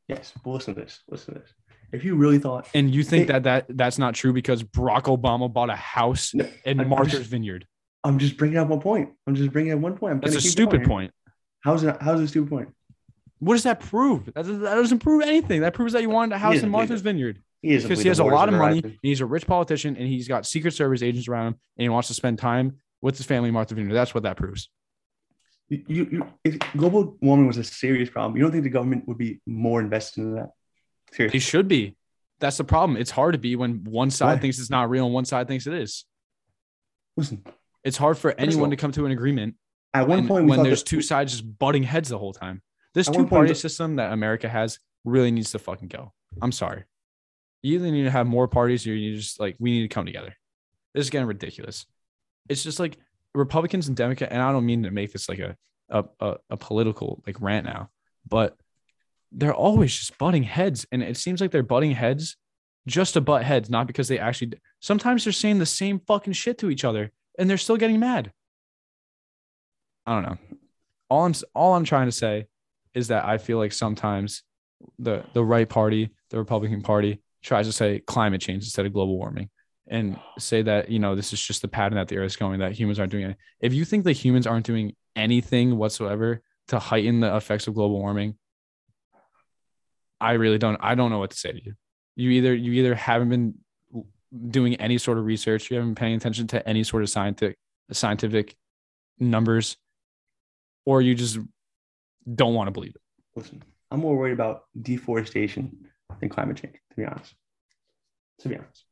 [SPEAKER 2] Yes, but listen to this. Listen to this. If you really thought,
[SPEAKER 1] And you think
[SPEAKER 2] Hey.
[SPEAKER 1] that, that that's not true because Barack Obama bought a house
[SPEAKER 2] No,
[SPEAKER 1] in
[SPEAKER 2] I'm
[SPEAKER 1] Martha's
[SPEAKER 2] just-
[SPEAKER 1] Vineyard.
[SPEAKER 2] I'm just bringing up one point. I'm just bringing up one point. I'm
[SPEAKER 1] That's a stupid
[SPEAKER 2] going.
[SPEAKER 1] point.
[SPEAKER 2] How's it? How's it a stupid point?
[SPEAKER 1] What does that prove? That, doesn't- that doesn't prove anything. That proves that you wanted a house in. Martha's Vineyard.
[SPEAKER 2] He
[SPEAKER 1] because he has a lot of money. And he's a rich politician, and he's got Secret Service agents around him, and he wants to spend time with his family, Martha Vineyard. That's what that proves.
[SPEAKER 2] You, you, if global warming was a serious problem, you don't think the government would be more invested in that? Seriously.
[SPEAKER 1] should be. That's the problem. It's hard to be when one side
[SPEAKER 2] Why?
[SPEAKER 1] thinks it's not real and one side thinks it is.
[SPEAKER 2] Listen,
[SPEAKER 1] It's hard for anyone to come to an agreement
[SPEAKER 2] at one
[SPEAKER 1] when,
[SPEAKER 2] point,
[SPEAKER 1] when there's
[SPEAKER 2] that-
[SPEAKER 1] two sides just butting heads the whole time. This two party
[SPEAKER 2] the-
[SPEAKER 1] system that America has really needs to fucking go. I'm sorry. You either need to have more parties or you just like we need to come together. This is getting ridiculous. It's just like Republicans and Democrats, and I don't mean to make this like a a, a, a political like rant now, but they're always just butting heads. And it seems like they're butting heads just to butt heads, not because they actually sometimes they're saying the same fucking shit to each other and they're still getting mad. I don't know. All I'm all I'm trying to say is that I feel like sometimes the the right party, the Republican Party, tries to say climate change instead of global warming and say that you know this is just the pattern that the earth is going that humans aren't doing it. If you think that humans aren't doing anything whatsoever to heighten the effects of global warming, I really don't I don't know what to say to you. You either you either haven't been doing any sort of research, you haven't been paying attention to any sort of scientific scientific numbers, or you just don't want to believe it.
[SPEAKER 2] Listen, I'm more worried about deforestation than climate change, to be honest. To be honest,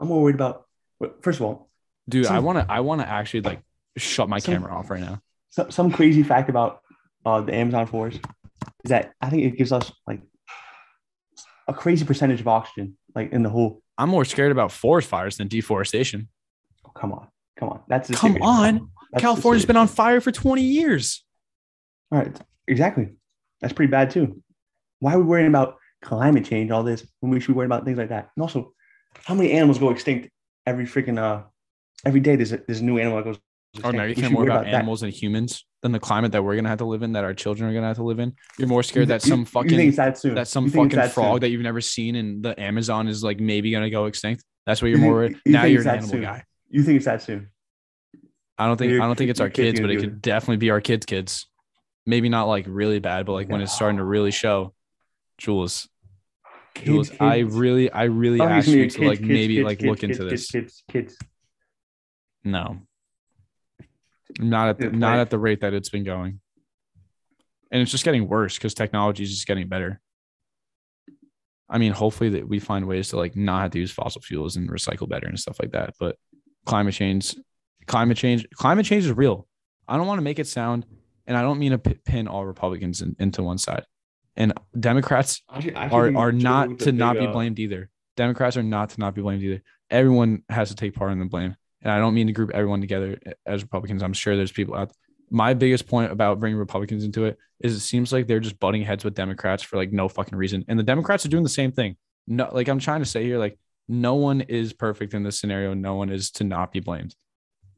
[SPEAKER 2] I'm more worried about. First of all,
[SPEAKER 1] Dude, I want to I want to actually like shut my
[SPEAKER 2] Some-
[SPEAKER 1] camera off right now.
[SPEAKER 2] some, some crazy fact about uh, the Amazon forest is that I think it gives us like a crazy percentage of oxygen, like in the whole.
[SPEAKER 1] I'm more scared about forest fires than deforestation.
[SPEAKER 2] Oh, come on, come on, that's the
[SPEAKER 1] Come on.
[SPEAKER 2] That's
[SPEAKER 1] California's been on fire for 20 years.
[SPEAKER 2] All right, exactly. That's pretty bad too. Why are we worrying about climate change, all this, when we should be worrying about things like that? And also, how many animals go extinct every freaking uh every day? There's a, there's a new animal that goes. Extinct.
[SPEAKER 1] Oh no, you care more
[SPEAKER 2] worry
[SPEAKER 1] about animals and humans than the climate that we're gonna have to live in, that our children are gonna have to live in. You're more scared that some
[SPEAKER 2] you
[SPEAKER 1] fucking
[SPEAKER 2] that soon?
[SPEAKER 1] that some
[SPEAKER 2] You
[SPEAKER 1] fucking
[SPEAKER 2] that
[SPEAKER 1] frog
[SPEAKER 2] soon?
[SPEAKER 1] that you've never seen in the Amazon is like maybe gonna go extinct. That's what you're
[SPEAKER 2] You
[SPEAKER 1] more
[SPEAKER 2] think- you
[SPEAKER 1] Now you're an animal
[SPEAKER 2] soon?
[SPEAKER 1] guy.
[SPEAKER 2] You think it's that soon?
[SPEAKER 1] I don't think I don't think it's our
[SPEAKER 2] kid's
[SPEAKER 1] but it could
[SPEAKER 2] it.
[SPEAKER 1] definitely be our kids' kids. Maybe not like really bad, but like when it's starting to really show. Jules, Jules,
[SPEAKER 2] Kids,
[SPEAKER 1] I really, I really
[SPEAKER 2] Oh, he's
[SPEAKER 1] ask you
[SPEAKER 2] a
[SPEAKER 1] to
[SPEAKER 2] kids,
[SPEAKER 1] like
[SPEAKER 2] kids,
[SPEAKER 1] maybe
[SPEAKER 2] kids,
[SPEAKER 1] like
[SPEAKER 2] kids,
[SPEAKER 1] look
[SPEAKER 2] kids,
[SPEAKER 1] into
[SPEAKER 2] kids,
[SPEAKER 1] this.
[SPEAKER 2] Kids, kids,
[SPEAKER 1] No, not at the, not at the rate that it's been going, and it's just getting worse because technology is just getting better. I mean, hopefully that we find ways to like not have to use fossil fuels and recycle better and stuff like that. But climate change, climate change, climate change is real. I don't want to make it sound, and I don't mean to p- pin all Republicans in, into one side, and Democrats
[SPEAKER 2] Actually- actually
[SPEAKER 1] are are not to not be
[SPEAKER 2] uh,
[SPEAKER 1] blamed either. Democrats are not to not be blamed either. Everyone has to take part in the blame, and I don't mean to group everyone together as Republicans. I'm sure there's people out. There. My biggest point about bringing Republicans into it is it seems like they're just butting heads with Democrats for like no fucking reason, and the Democrats are doing the same thing. No, like I'm trying to say here, like no one is perfect in this scenario. No one is to not be blamed.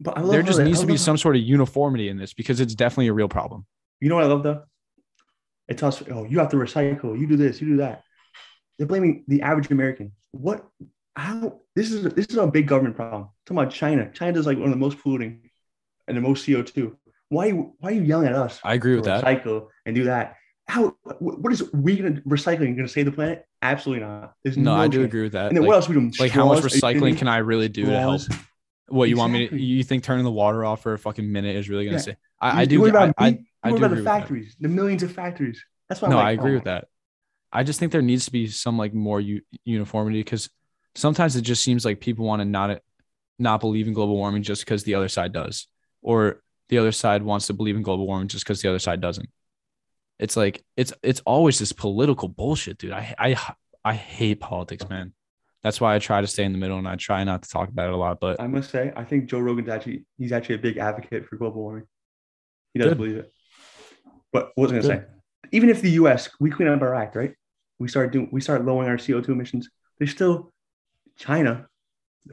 [SPEAKER 2] But I love
[SPEAKER 1] There just
[SPEAKER 2] they-
[SPEAKER 1] needs to be
[SPEAKER 2] how-
[SPEAKER 1] some sort of uniformity in this because it's definitely a real problem.
[SPEAKER 2] You know what I love though? It's us. Oh, you have to recycle. You do this. You do that. They're blaming the average American. What? How? This is this is a big government problem. talking about China. China is like one of the most polluting and the most CO two. Why? Why are you yelling at us?
[SPEAKER 1] I agree with
[SPEAKER 2] to
[SPEAKER 1] that.
[SPEAKER 2] Recycle and do that. How? What is we gonna recycling going to save the planet? Absolutely not. There's
[SPEAKER 1] No, I do
[SPEAKER 2] chance.
[SPEAKER 1] agree with that.
[SPEAKER 2] And then
[SPEAKER 1] Like-
[SPEAKER 2] what else we doing?
[SPEAKER 1] like how much
[SPEAKER 2] Straws? Are you
[SPEAKER 1] recycling can? I really do to help? What you want me to? You think turning the water off for a fucking minute is really gonna
[SPEAKER 2] Yeah.
[SPEAKER 1] say? I, I do. I,
[SPEAKER 2] about
[SPEAKER 1] I, I
[SPEAKER 2] worry
[SPEAKER 1] do
[SPEAKER 2] about the factories, the millions of factories. That's why
[SPEAKER 1] No,
[SPEAKER 2] like,
[SPEAKER 1] I agree
[SPEAKER 2] oh
[SPEAKER 1] with that. I just think there needs to be some like more u- uniformity because sometimes it just seems like people want to not not believe in global warming just because the other side does, or the other side wants to believe in global warming just because the other side doesn't. It's like it's it's always this political bullshit, dude. I I I hate politics, man. That's why I try to stay in the middle and I try not to talk about it a lot. But
[SPEAKER 2] I must say, I think Joe Rogan's actually he's actually a big advocate for global warming. He does
[SPEAKER 1] Good.
[SPEAKER 2] believe it. But what was I gonna
[SPEAKER 1] Good.
[SPEAKER 2] say? Even if the US, we clean up our act, right? We start doing we start lowering our CO2 emissions, there's still China.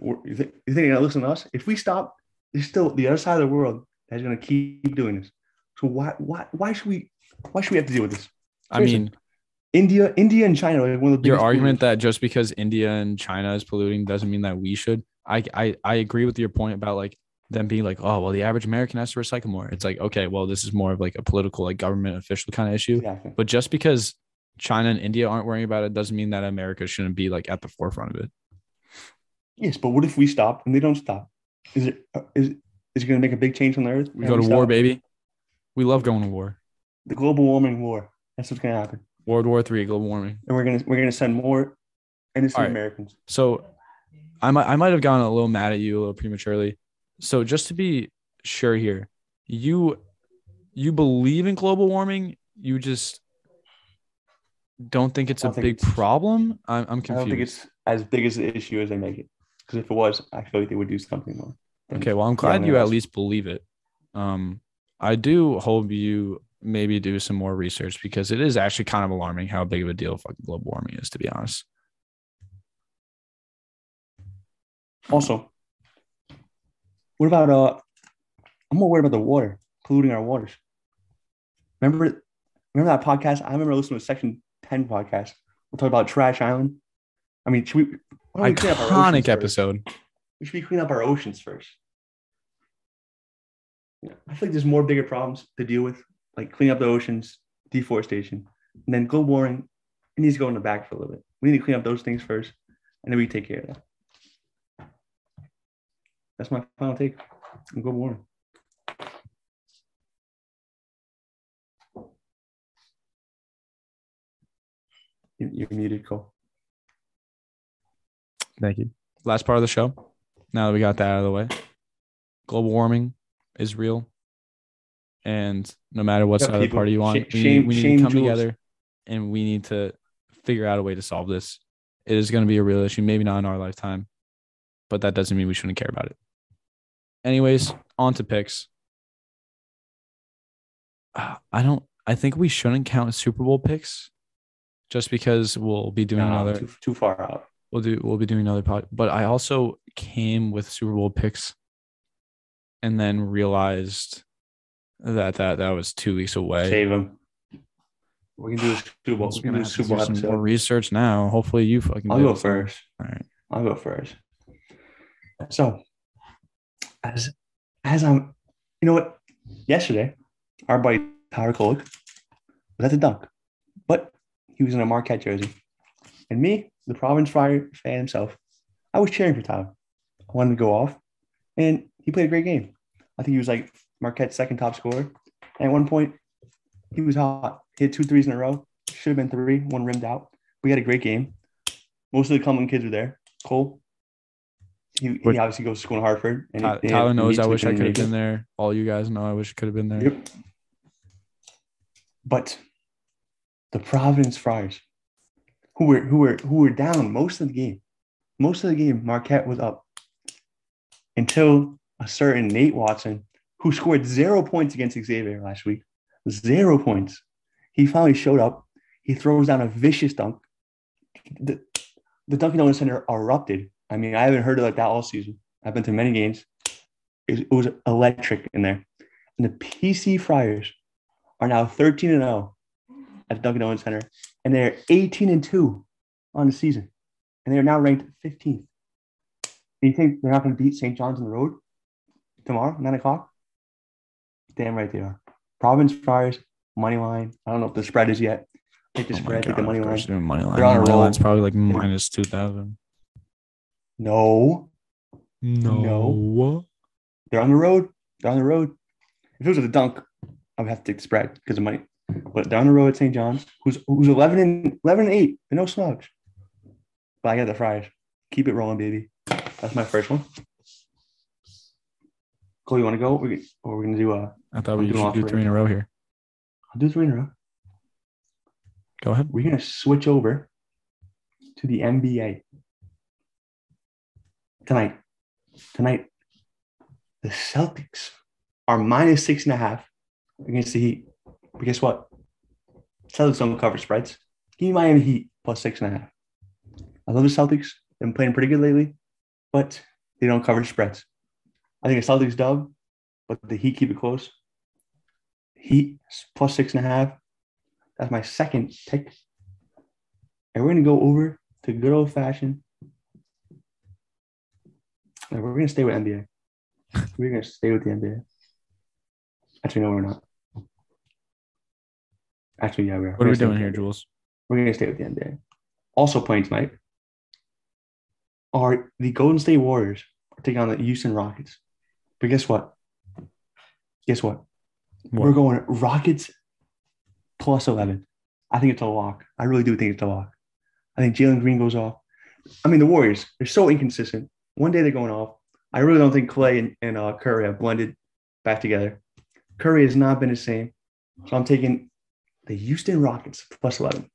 [SPEAKER 2] You think, you think they're gonna listen to us? If we stop, there's still the other side of the world that's gonna keep doing this. So why why why should we why should we have to deal with this?
[SPEAKER 1] I mean,
[SPEAKER 2] India, India and China are like one of the
[SPEAKER 1] your argument that just because India and China is polluting doesn't mean that we should. I, I I agree with your point about like them being like, oh well, the average American has to recycle more. It's like, okay, well, this is more of like a political, like government official kind of issue.
[SPEAKER 2] exactly.
[SPEAKER 1] But just because China and India aren't worrying about it doesn't mean that America shouldn't be like at the forefront of it.
[SPEAKER 2] Yes, but what if we stop and they don't stop? Is it uh, is is it going to make a big change on the earth?
[SPEAKER 1] We go to war, baby. We love going to war.
[SPEAKER 2] The global warming war. That's what's going to happen,
[SPEAKER 1] World War Three, global warming.
[SPEAKER 2] and we're gonna we're gonna send more innocent
[SPEAKER 1] right.
[SPEAKER 2] Americans.
[SPEAKER 1] So I might I might have gone a little mad at you a little prematurely. So just to be sure here, you you believe in global warming, you just don't think it's a
[SPEAKER 2] think
[SPEAKER 1] big
[SPEAKER 2] it's-
[SPEAKER 1] problem. I'm I'm confused.
[SPEAKER 2] I don't think it's as big as the issue as they make it. Because if it was, I feel like they would do something more.
[SPEAKER 1] Okay, well I'm glad you
[SPEAKER 2] at
[SPEAKER 1] least believe it. Um I do hope you maybe do some more research because it is actually kind of alarming how big of a deal fucking global warming is, to be honest.
[SPEAKER 2] Also, what about uh? I'm more worried about the water polluting our waters. Remember, remember that podcast? I remember listening to Section Ten podcast. We'll talk about Trash Island. I mean, should we? why don't we clean up our oceans
[SPEAKER 1] Iconic
[SPEAKER 2] first?
[SPEAKER 1] episode.
[SPEAKER 2] We should be cleaning up our oceans first. Yeah, I feel like there's more bigger problems to deal with, like cleaning up the oceans, deforestation, and then global warming. It needs to go in the back for a little bit. We need to clean up those things first, and then we take care of that. That's my final take on global warming. You- You're muted, Cole.
[SPEAKER 1] Thank you. Last part of the show. Now that we got that out of the way, global warming is real. And no matter what side of the party you want, we,
[SPEAKER 2] shame-
[SPEAKER 1] need, we need to come together and we need to figure out a way to solve this. It is going to be a real issue, maybe not in our lifetime, but that doesn't mean we shouldn't care about it. Anyways, on to picks. I don't, I think we shouldn't count Super Bowl picks just because we'll be doing
[SPEAKER 2] No,
[SPEAKER 1] another
[SPEAKER 2] too, too far out.
[SPEAKER 1] we'll do we'll be doing another pod but i also came with super bowl picks and then realized that that that was two weeks away
[SPEAKER 2] Save them. We can do a Super Bowl. We can do a Super Bowl
[SPEAKER 1] do some
[SPEAKER 2] episode.
[SPEAKER 1] more research now hopefully you fucking
[SPEAKER 2] I'll
[SPEAKER 1] did
[SPEAKER 2] go
[SPEAKER 1] some.
[SPEAKER 2] first.
[SPEAKER 1] all right
[SPEAKER 2] I'll go first. So, as as I'm, you know what? Yesterday, our buddy Tyler Kolek was at the dunk, but he was in a Marquette jersey, and me, the Providence Friar fan himself, I was cheering for Tyler. I wanted to go off, and he played a great game. I think he was like Marquette's second top scorer. And at one point, he was hot. He hit two threes in a row. Should have been three. One rimmed out. We had a great game. Most of the Cumberland kids were there. Cole. He, he obviously goes to school in Hartford. And
[SPEAKER 1] Ty-
[SPEAKER 2] he-
[SPEAKER 1] tyler knows i wish i could have been there all you guys know i wish i could have been there
[SPEAKER 2] Yep. But the Providence Friars, who were who were who were down most of the game, most of the game, Marquette was up until a certain Nate Watson, who scored zero points against Xavier last week, zero points. He finally showed up. He throws down a vicious dunk. The, the Dunkin' Donuts Center erupted. I mean, I haven't heard it like that all season. I've been to many games. It, it was electric in there. And the PC Friars are now 13 and 0 at Dunkin' Donuts Center, and they're 18 and 2 on the season, and they are now ranked 15th. Do you think they're not going to beat St. John's on the road tomorrow, nine o'clock? Damn right they are. Providence Friars money line. I don't know if the spread is yet. Take the
[SPEAKER 1] Oh
[SPEAKER 2] spread, take the money line.
[SPEAKER 1] they're money line.
[SPEAKER 2] They're on a roll.
[SPEAKER 1] line's probably like minus 2000
[SPEAKER 2] No,
[SPEAKER 1] no No.
[SPEAKER 2] they're on the road. They're on the road. If it was a dunk, I would have to take the spread because of money. But they're the road at St. John's, who's who's 11 and 11 and 8. They're no slouch. But I got the Friars. Keep it rolling, baby. That's my first one. Cole, you want to go? We, or we're going to do uh,
[SPEAKER 1] i thought
[SPEAKER 2] I'm
[SPEAKER 1] we should do
[SPEAKER 2] three.
[SPEAKER 1] in a row here
[SPEAKER 2] I'll do three in a row.
[SPEAKER 1] go ahead
[SPEAKER 2] We're going to switch over to the NBA tonight. Tonight, the Celtics are minus six and a half against the Heat. But guess what? Celtics don't cover spreads. Give me Miami Heat plus six and a half. I love the Celtics. They've been playing pretty good lately, but they don't cover spreads. I think the Celtics dub, but the Heat keep it close. Heat plus six and a half. That's my second pick. And we're going to go over to good old fashioned. And we're going to stay with NBA. We're going to stay with the NBA. Actually, no, we're not. Actually, yeah, we are.
[SPEAKER 1] what are we doing here jules
[SPEAKER 2] we're gonna stay with the NBA. Also playing tonight are the Golden State Warriors taking on the Houston Rockets. But guess what? Guess what? We're going Rockets plus 11. I think it's a lock. I really do think it's a lock. I think Jalen Green goes off. I mean, the Warriors, they're so inconsistent. One day they're going off. I really don't think Klay and, and uh, Curry have blended back together. Curry has not been the same. So I'm taking the Houston Rockets plus 11.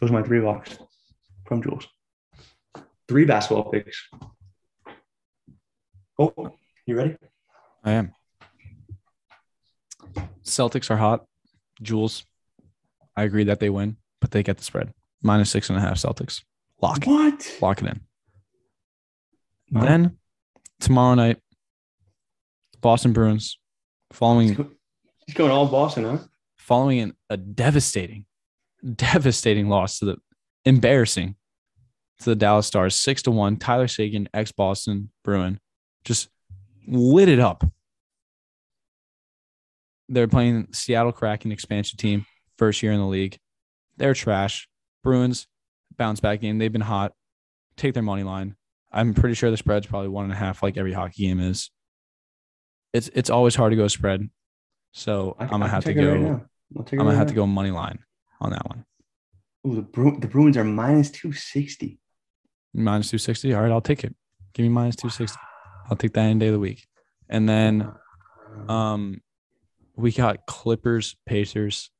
[SPEAKER 2] Those are my three locks from Jules. Three basketball picks. Oh, you ready?
[SPEAKER 1] I am. Celtics are hot. Jules, I agree that they win, but they get the spread. Minus six and a half Celtics. Lock it.
[SPEAKER 2] What?
[SPEAKER 1] Lock it in.
[SPEAKER 2] No.
[SPEAKER 1] Then tomorrow night, Boston Bruins following
[SPEAKER 2] He's going all Boston, huh?
[SPEAKER 1] following an, a devastating, devastating loss to the embarrassing to the Dallas Stars, six to one. Tyler Seguin, ex Boston Bruin, just lit it up. They're playing Seattle Kraken expansion team, first year in the league. They're trash. Bruins bounce back game. They've been hot. Take their money line. I'm pretty sure the spread's probably one and a half, like every hockey game is. It's it's always hard to go spread. So
[SPEAKER 2] I,
[SPEAKER 1] I'm gonna have to
[SPEAKER 2] right
[SPEAKER 1] go.
[SPEAKER 2] It
[SPEAKER 1] I'm gonna
[SPEAKER 2] right
[SPEAKER 1] have to go money line on that one.
[SPEAKER 2] Ooh, the, Bru- the Bruins are minus 260.
[SPEAKER 1] Minus 260. All right, I'll take it. Give me minus 260. I'll take that any day of the week. And then um we got Clippers Pacers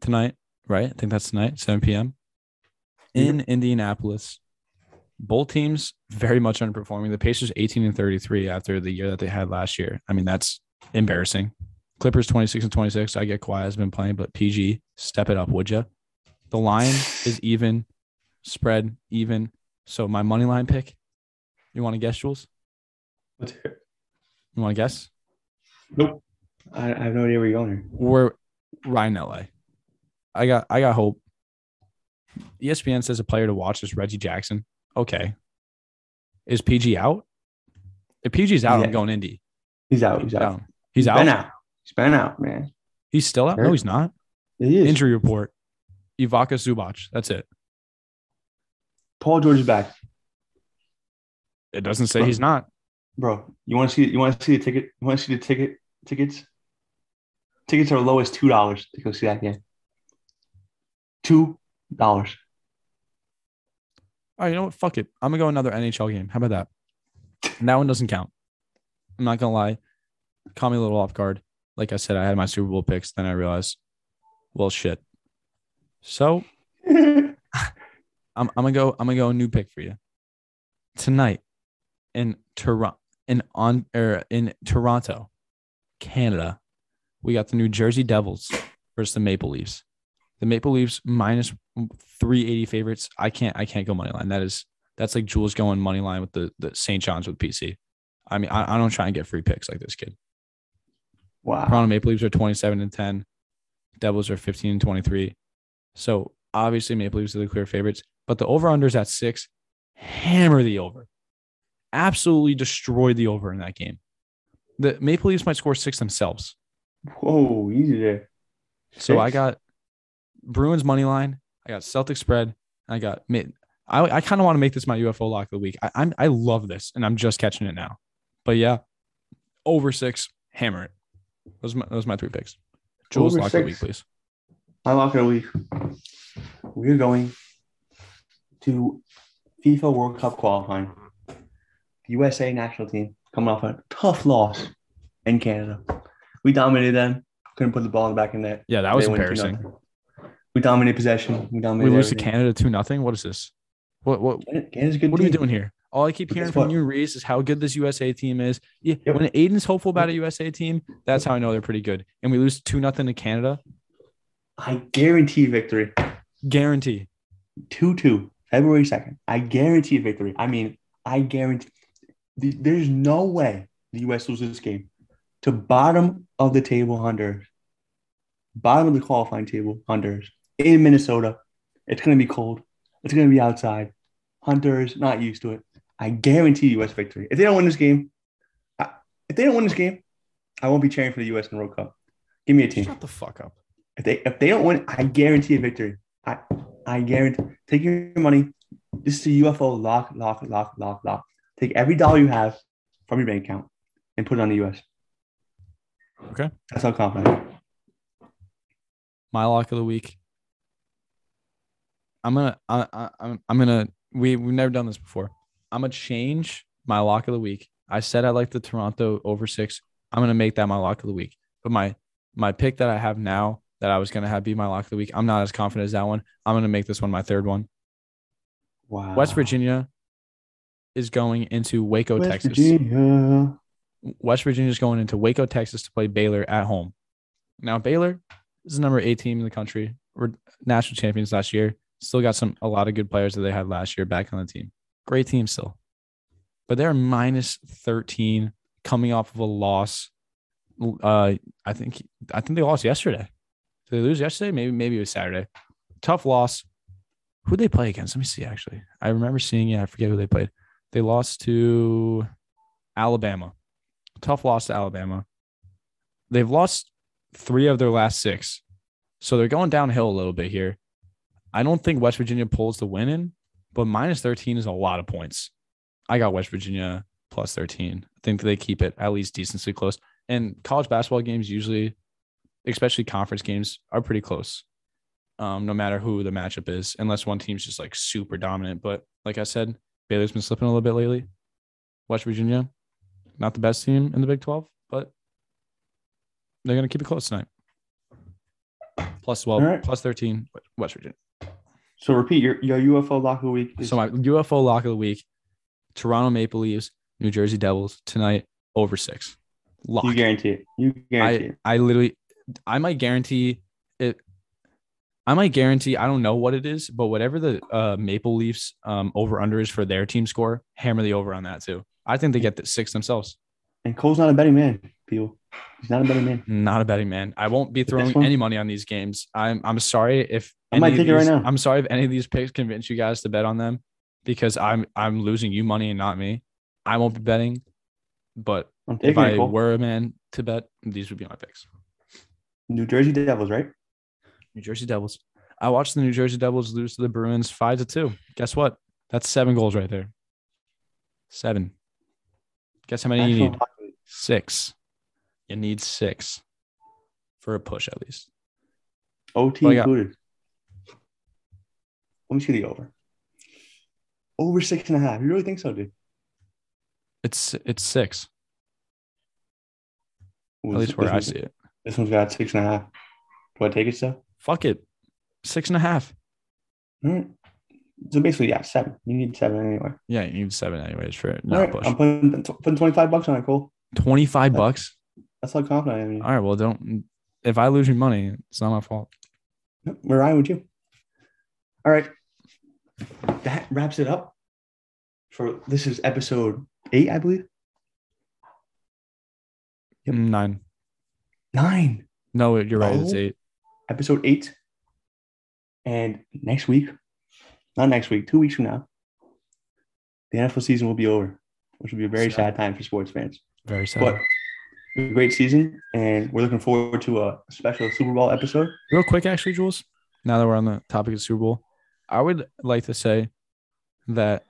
[SPEAKER 1] tonight, right? I think that's tonight, 7 p.m. in Indianapolis. Both teams very much underperforming. The Pacers 18 and 33 after the year that they had last year. I mean, that's embarrassing. Clippers 26 and 26. I get Kawhi has been playing, but PG, step it up, would you? The line is even, spread even. So my money line pick. You want to guess, Jules?
[SPEAKER 2] Let's hear it.
[SPEAKER 1] You want to guess?
[SPEAKER 2] Nope. I, I have no idea where you're going here.
[SPEAKER 1] We're right in LA. I got I got hope. ESPN says a player to watch is Reggie Jackson. Okay. Is PG out? If PG's out,
[SPEAKER 2] Yeah.
[SPEAKER 1] I'm going Indy.
[SPEAKER 2] He's out. He's out.
[SPEAKER 1] Down. He's, out.
[SPEAKER 2] been out. He's been out, man.
[SPEAKER 1] He's still out. No, he's not.
[SPEAKER 2] He is.
[SPEAKER 1] Injury report. Ivica Zubac. That's it.
[SPEAKER 2] Paul George is back,
[SPEAKER 1] It doesn't say he's not.
[SPEAKER 2] bro. You want to see? You want to see the ticket? You want to see the ticket? Tickets? Tickets are low as two dollars to go see that game. Two dollars.
[SPEAKER 1] All right, you know what? Fuck it. I'm gonna go another NHL game. How about that? And that one doesn't count. I'm not gonna lie. Caught me a little off guard. Like I said, I had my Super Bowl picks. Then I realized, well, shit. So I'm, I'm gonna go. I'm gonna go a new pick for you tonight in Toronto. In on er, in Toronto, Canada, we got the New Jersey Devils versus the Maple Leafs. The Maple Leafs minus 380 favorites. I can't. I can't go money line. That is that's like Jules going money line with the the St. John's with PC. I mean, I, I don't try and get free picks like this kid.
[SPEAKER 2] wow.
[SPEAKER 1] Toronto Maple Leafs are 27 and 10. Devils are 15 and 23. So obviously Maple Leafs are the clear favorites, but the over unders at six. Hammer the over. Absolutely destroyed the over in that game. The Maple Leafs might score six themselves.
[SPEAKER 2] Whoa, easy there.
[SPEAKER 1] So I got Bruins money line. I got Celtic spread. I got mid. I, I kind of want to make this my UFO lock of the week. I, I'm I love this, and I'm just catching it now. But yeah, over six, hammer it. Those are my, those are my three picks. Jules
[SPEAKER 2] Over
[SPEAKER 1] lock of the week, please.
[SPEAKER 2] My lock of the week. We're going to FIFA World Cup qualifying. The USA national team coming off a tough loss in Canada. We dominated them. Couldn't put the ball in the back of the net.
[SPEAKER 1] Yeah, that was
[SPEAKER 2] They
[SPEAKER 1] embarrassing.
[SPEAKER 2] We dominated possession. We
[SPEAKER 1] dominated.
[SPEAKER 2] We
[SPEAKER 1] lose to. Canada two nothing. What is this? What what
[SPEAKER 2] Canada's good
[SPEAKER 1] what are we doing here? All I keep hearing from you Reese is how good this USA team is. Yeah,
[SPEAKER 2] Yep.
[SPEAKER 1] when Aiden's hopeful about a USA team, that's how I know they're pretty good. And we lose two nothing to Canada,
[SPEAKER 2] I guarantee victory.
[SPEAKER 1] guarantee.
[SPEAKER 2] 2 2, February 2nd. I guarantee victory. I mean, I guarantee. th- There's no way the U.S. loses this game to bottom of the table Honduras, bottom of the qualifying table Honduras in Minnesota. It's going to be cold. It's going to be outside. Honduras not used to it. I guarantee U.S. victory. If they don't win this game, I, if they don't win this game, I won't be cheering for the U.S. in the World Cup. Give me a team.
[SPEAKER 1] Shut the fuck up.
[SPEAKER 2] If they if they don't win, I guarantee a victory. I I guarantee. Take your money. This is a UFO lock, lock, lock, lock, lock. Take every dollar you have from your bank account and put it on the US.
[SPEAKER 1] Okay.
[SPEAKER 2] That's how confident.
[SPEAKER 1] My lock of the week. I'm gonna. I, I, I'm. I'm gonna. We we've never done this before. I'm gonna change my lock of the week. I said I like the Toronto over six. I'm gonna make that my lock of the week. But my my pick that I have now that I was gonna have be my lock of the week. I'm not as confident as that one. I'm gonna make this one my third one.
[SPEAKER 2] Wow.
[SPEAKER 1] West Virginia is going into Waco,
[SPEAKER 2] West
[SPEAKER 1] Texas.
[SPEAKER 2] Virginia.
[SPEAKER 1] West Virginia is going into Waco, Texas to play Baylor at home. Now, Baylor is the number eight team in the country. We're national champions last year. Still got some a lot of good players that they had last year back on the team. Great team still. But they're minus 13 coming off of a loss. Uh, I think I think they lost yesterday. Did they lose yesterday? Maybe maybe it was Saturday. Tough loss. Who'd they play against? Let me see actually. I remember seeing it. I forget who they played. They lost to Alabama. Tough loss to Alabama. They've lost three of their last six. So they're going downhill a little bit here. I don't think West Virginia pulls the win in, but minus 13 is a lot of points. I got West Virginia plus 13. I think they keep it at least decently close. And college basketball games usually, especially conference games, are pretty close. Um, no matter who the matchup is, unless one team's just like super dominant. But like I said, Baylor's been slipping a little bit lately. West Virginia, not the best team in the Big 12, but they're going to keep it close tonight. Plus 12,
[SPEAKER 2] All right.
[SPEAKER 1] plus 13, West Virginia.
[SPEAKER 2] So repeat your, your UFO lock of the week. Is
[SPEAKER 1] So my UFO lock of the week: Toronto Maple Leafs, New Jersey Devils tonight over six. Lock.
[SPEAKER 2] you guarantee it. You guarantee
[SPEAKER 1] I
[SPEAKER 2] it.
[SPEAKER 1] I literally, I might guarantee it. I might guarantee I don't know what it is, but whatever the uh, Maple Leafs um, over under is for their team score, hammer the over on that too. I think they get the six themselves.
[SPEAKER 2] And Cole's not a betting man, people. He's not a betting man.
[SPEAKER 1] Not a betting man. I won't be throwing any money on these games. I'm I'm sorry if
[SPEAKER 2] I might take it right
[SPEAKER 1] these-
[SPEAKER 2] now.
[SPEAKER 1] I'm sorry if any of these picks convince you guys to bet on them because I'm I'm losing you money and not me. I won't be betting, but if I
[SPEAKER 2] Cole.
[SPEAKER 1] were a man to bet, these would be my picks.
[SPEAKER 2] New Jersey Devils, right?
[SPEAKER 1] New Jersey Devils. I watched the New Jersey Devils lose to the Bruins five to two. Guess what? That's seven goals right there. Seven. Guess how many you
[SPEAKER 2] National
[SPEAKER 1] need?
[SPEAKER 2] League.
[SPEAKER 1] Six. You need six for a push at least.
[SPEAKER 2] OT included. Let me see the over. Over six and a half. You really think so, dude?
[SPEAKER 1] It's it's six.
[SPEAKER 2] Ooh,
[SPEAKER 1] At least where I see it.
[SPEAKER 2] This one's got six and a half. Do I take it still?
[SPEAKER 1] Fuck it. Six and a half.
[SPEAKER 2] All right. So basically, yeah, seven. You need seven anyway.
[SPEAKER 1] Yeah, you need seven anyways for not
[SPEAKER 2] right,
[SPEAKER 1] push.
[SPEAKER 2] I'm putting, putting 25 bucks on it, Cole.
[SPEAKER 1] Twenty five bucks.
[SPEAKER 2] That's how confident I am.
[SPEAKER 1] All right. Well, don't. If I lose your money, it's not my fault.
[SPEAKER 2] We're riding with you. All right. That wraps it up for this is episode eight, I believe. Yep.
[SPEAKER 1] Nine.
[SPEAKER 2] Nine.
[SPEAKER 1] No, you're right. It's
[SPEAKER 2] oh.
[SPEAKER 1] eight.
[SPEAKER 2] Episode eight. And next week, not next week, two weeks from now, the NFL season will be over, which will be a very
[SPEAKER 1] Sad.
[SPEAKER 2] sad time for sports fans.
[SPEAKER 1] Very sad.
[SPEAKER 2] But a great season, and we're looking forward to a special Super Bowl episode.
[SPEAKER 1] Real quick, actually, Jules, now that we're on the topic of Super Bowl, I would like to say that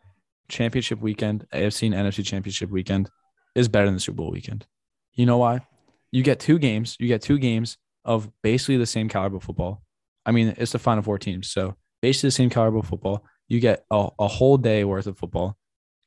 [SPEAKER 1] championship weekend, AFC and NFC championship weekend, is better than the Super Bowl weekend. You know why? You get two games. You get two games of basically the same caliber of football. I mean, it's the final four teams. So basically the same caliber of football. You get a, a whole day worth of football.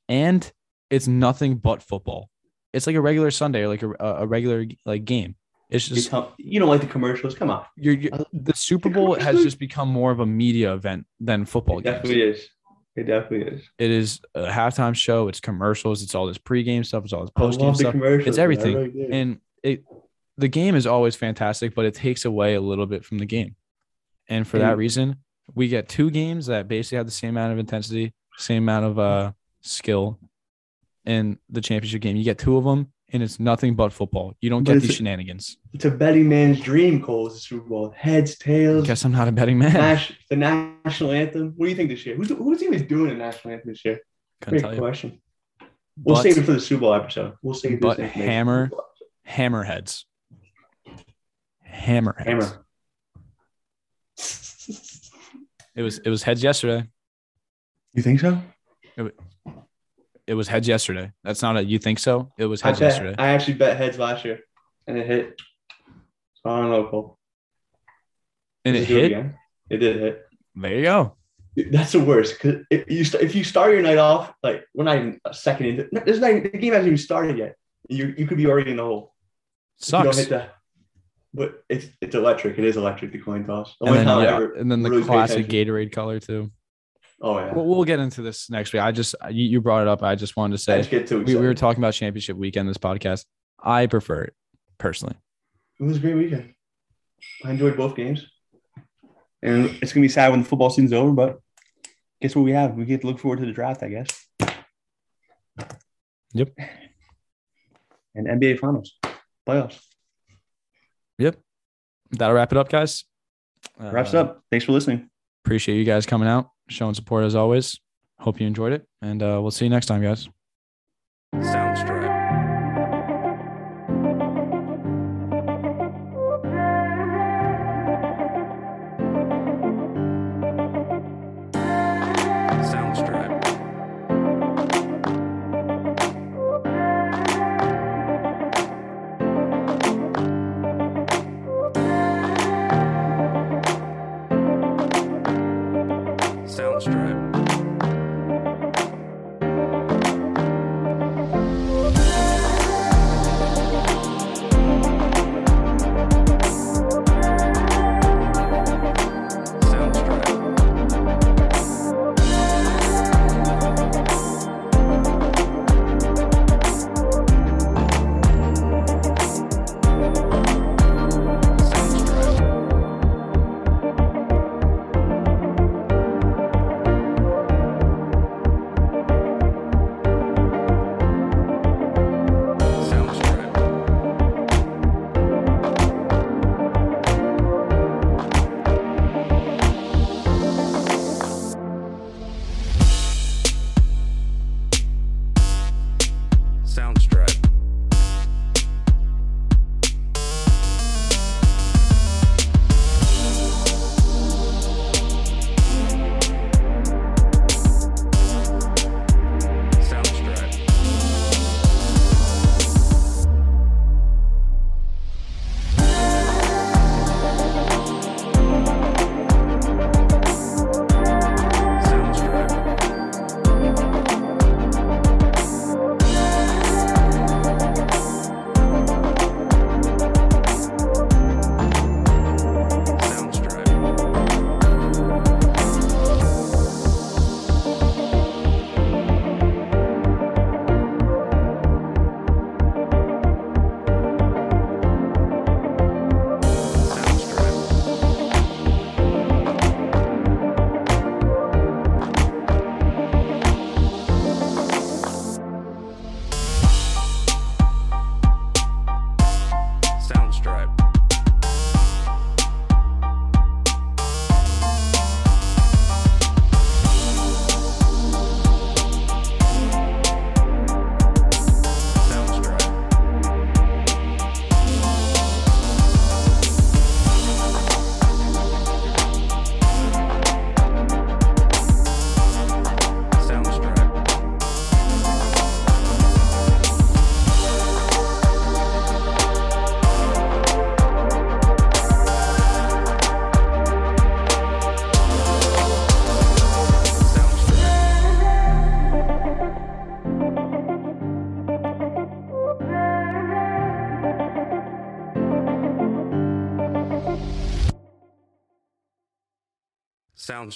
[SPEAKER 1] And it's nothing but football. It's like a regular Sunday or like a, a regular like game. It's just
[SPEAKER 2] Become- you don't like the commercials? Come on.
[SPEAKER 1] you're, you
[SPEAKER 2] Uh,
[SPEAKER 1] the Super Bowl has just become more of a media event than football
[SPEAKER 2] It
[SPEAKER 1] games.
[SPEAKER 2] definitely is. It definitely is.
[SPEAKER 1] It is a halftime show. It's commercials. It's all this pregame stuff. It's all this postgame stuff. It's everything.
[SPEAKER 2] really.
[SPEAKER 1] And it, the game is always fantastic, but it takes away a little bit from the game. And for that reason, we get two games that basically have the same amount of intensity, same amount of uh, skill. In the championship game, you get two of them, and it's nothing but football. You don't
[SPEAKER 2] But
[SPEAKER 1] get
[SPEAKER 2] it's
[SPEAKER 1] these
[SPEAKER 2] a-
[SPEAKER 1] shenanigans.
[SPEAKER 2] it's a betting man's dream, Cole, is the Super Bowl. Heads, tails,
[SPEAKER 1] Guess I'm not a betting man.
[SPEAKER 2] Nash, the national anthem. What do you think this year? Who's, who's even doing the national anthem this year?
[SPEAKER 1] Couldn't
[SPEAKER 2] Great question. We'll
[SPEAKER 1] But-
[SPEAKER 2] save it for the Super Bowl episode. We'll save it.
[SPEAKER 1] but
[SPEAKER 2] information for the
[SPEAKER 1] hammer- Hammerheads. Hammerheads.
[SPEAKER 2] Hammer.
[SPEAKER 1] It was it was heads yesterday.
[SPEAKER 2] You think so?
[SPEAKER 1] It it was heads yesterday. That's not a you think so? It was
[SPEAKER 2] I
[SPEAKER 1] heads
[SPEAKER 2] bet,
[SPEAKER 1] yesterday.
[SPEAKER 2] I actually bet heads last year, and it hit. So I don't know, Cole.
[SPEAKER 1] and it
[SPEAKER 2] Let's do
[SPEAKER 1] hit.
[SPEAKER 2] again. It did hit.
[SPEAKER 1] There you go.
[SPEAKER 2] That's the worst because if you st- if you start your night off like we're not even a second into this night the game hasn't even started yet. You you could be already in the hole. If you don't
[SPEAKER 1] Sucks.
[SPEAKER 2] hit that. But it's it's electric. It is electric. The coin toss. The
[SPEAKER 1] And then, yeah, and then the
[SPEAKER 2] really
[SPEAKER 1] classic. Gatorade color too.
[SPEAKER 2] Oh yeah.
[SPEAKER 1] We'll, we'll get into this next week. I just you, you brought it up. I just wanted to say we, we were talking about championship weekend this podcast. I prefer it personally.
[SPEAKER 2] It was a great weekend. I enjoyed both games. And it's gonna be sad when the football season's over, but guess what we have? We get to look forward to the draft, I guess.
[SPEAKER 1] Yep.
[SPEAKER 2] And NBA finals, playoffs.
[SPEAKER 1] That'll wrap it up, guys.
[SPEAKER 2] Wraps
[SPEAKER 1] Uh,
[SPEAKER 2] up. Thanks for listening.
[SPEAKER 1] Appreciate you guys coming out, showing support as always. Hope you enjoyed it, and uh, we'll see you next time, guys.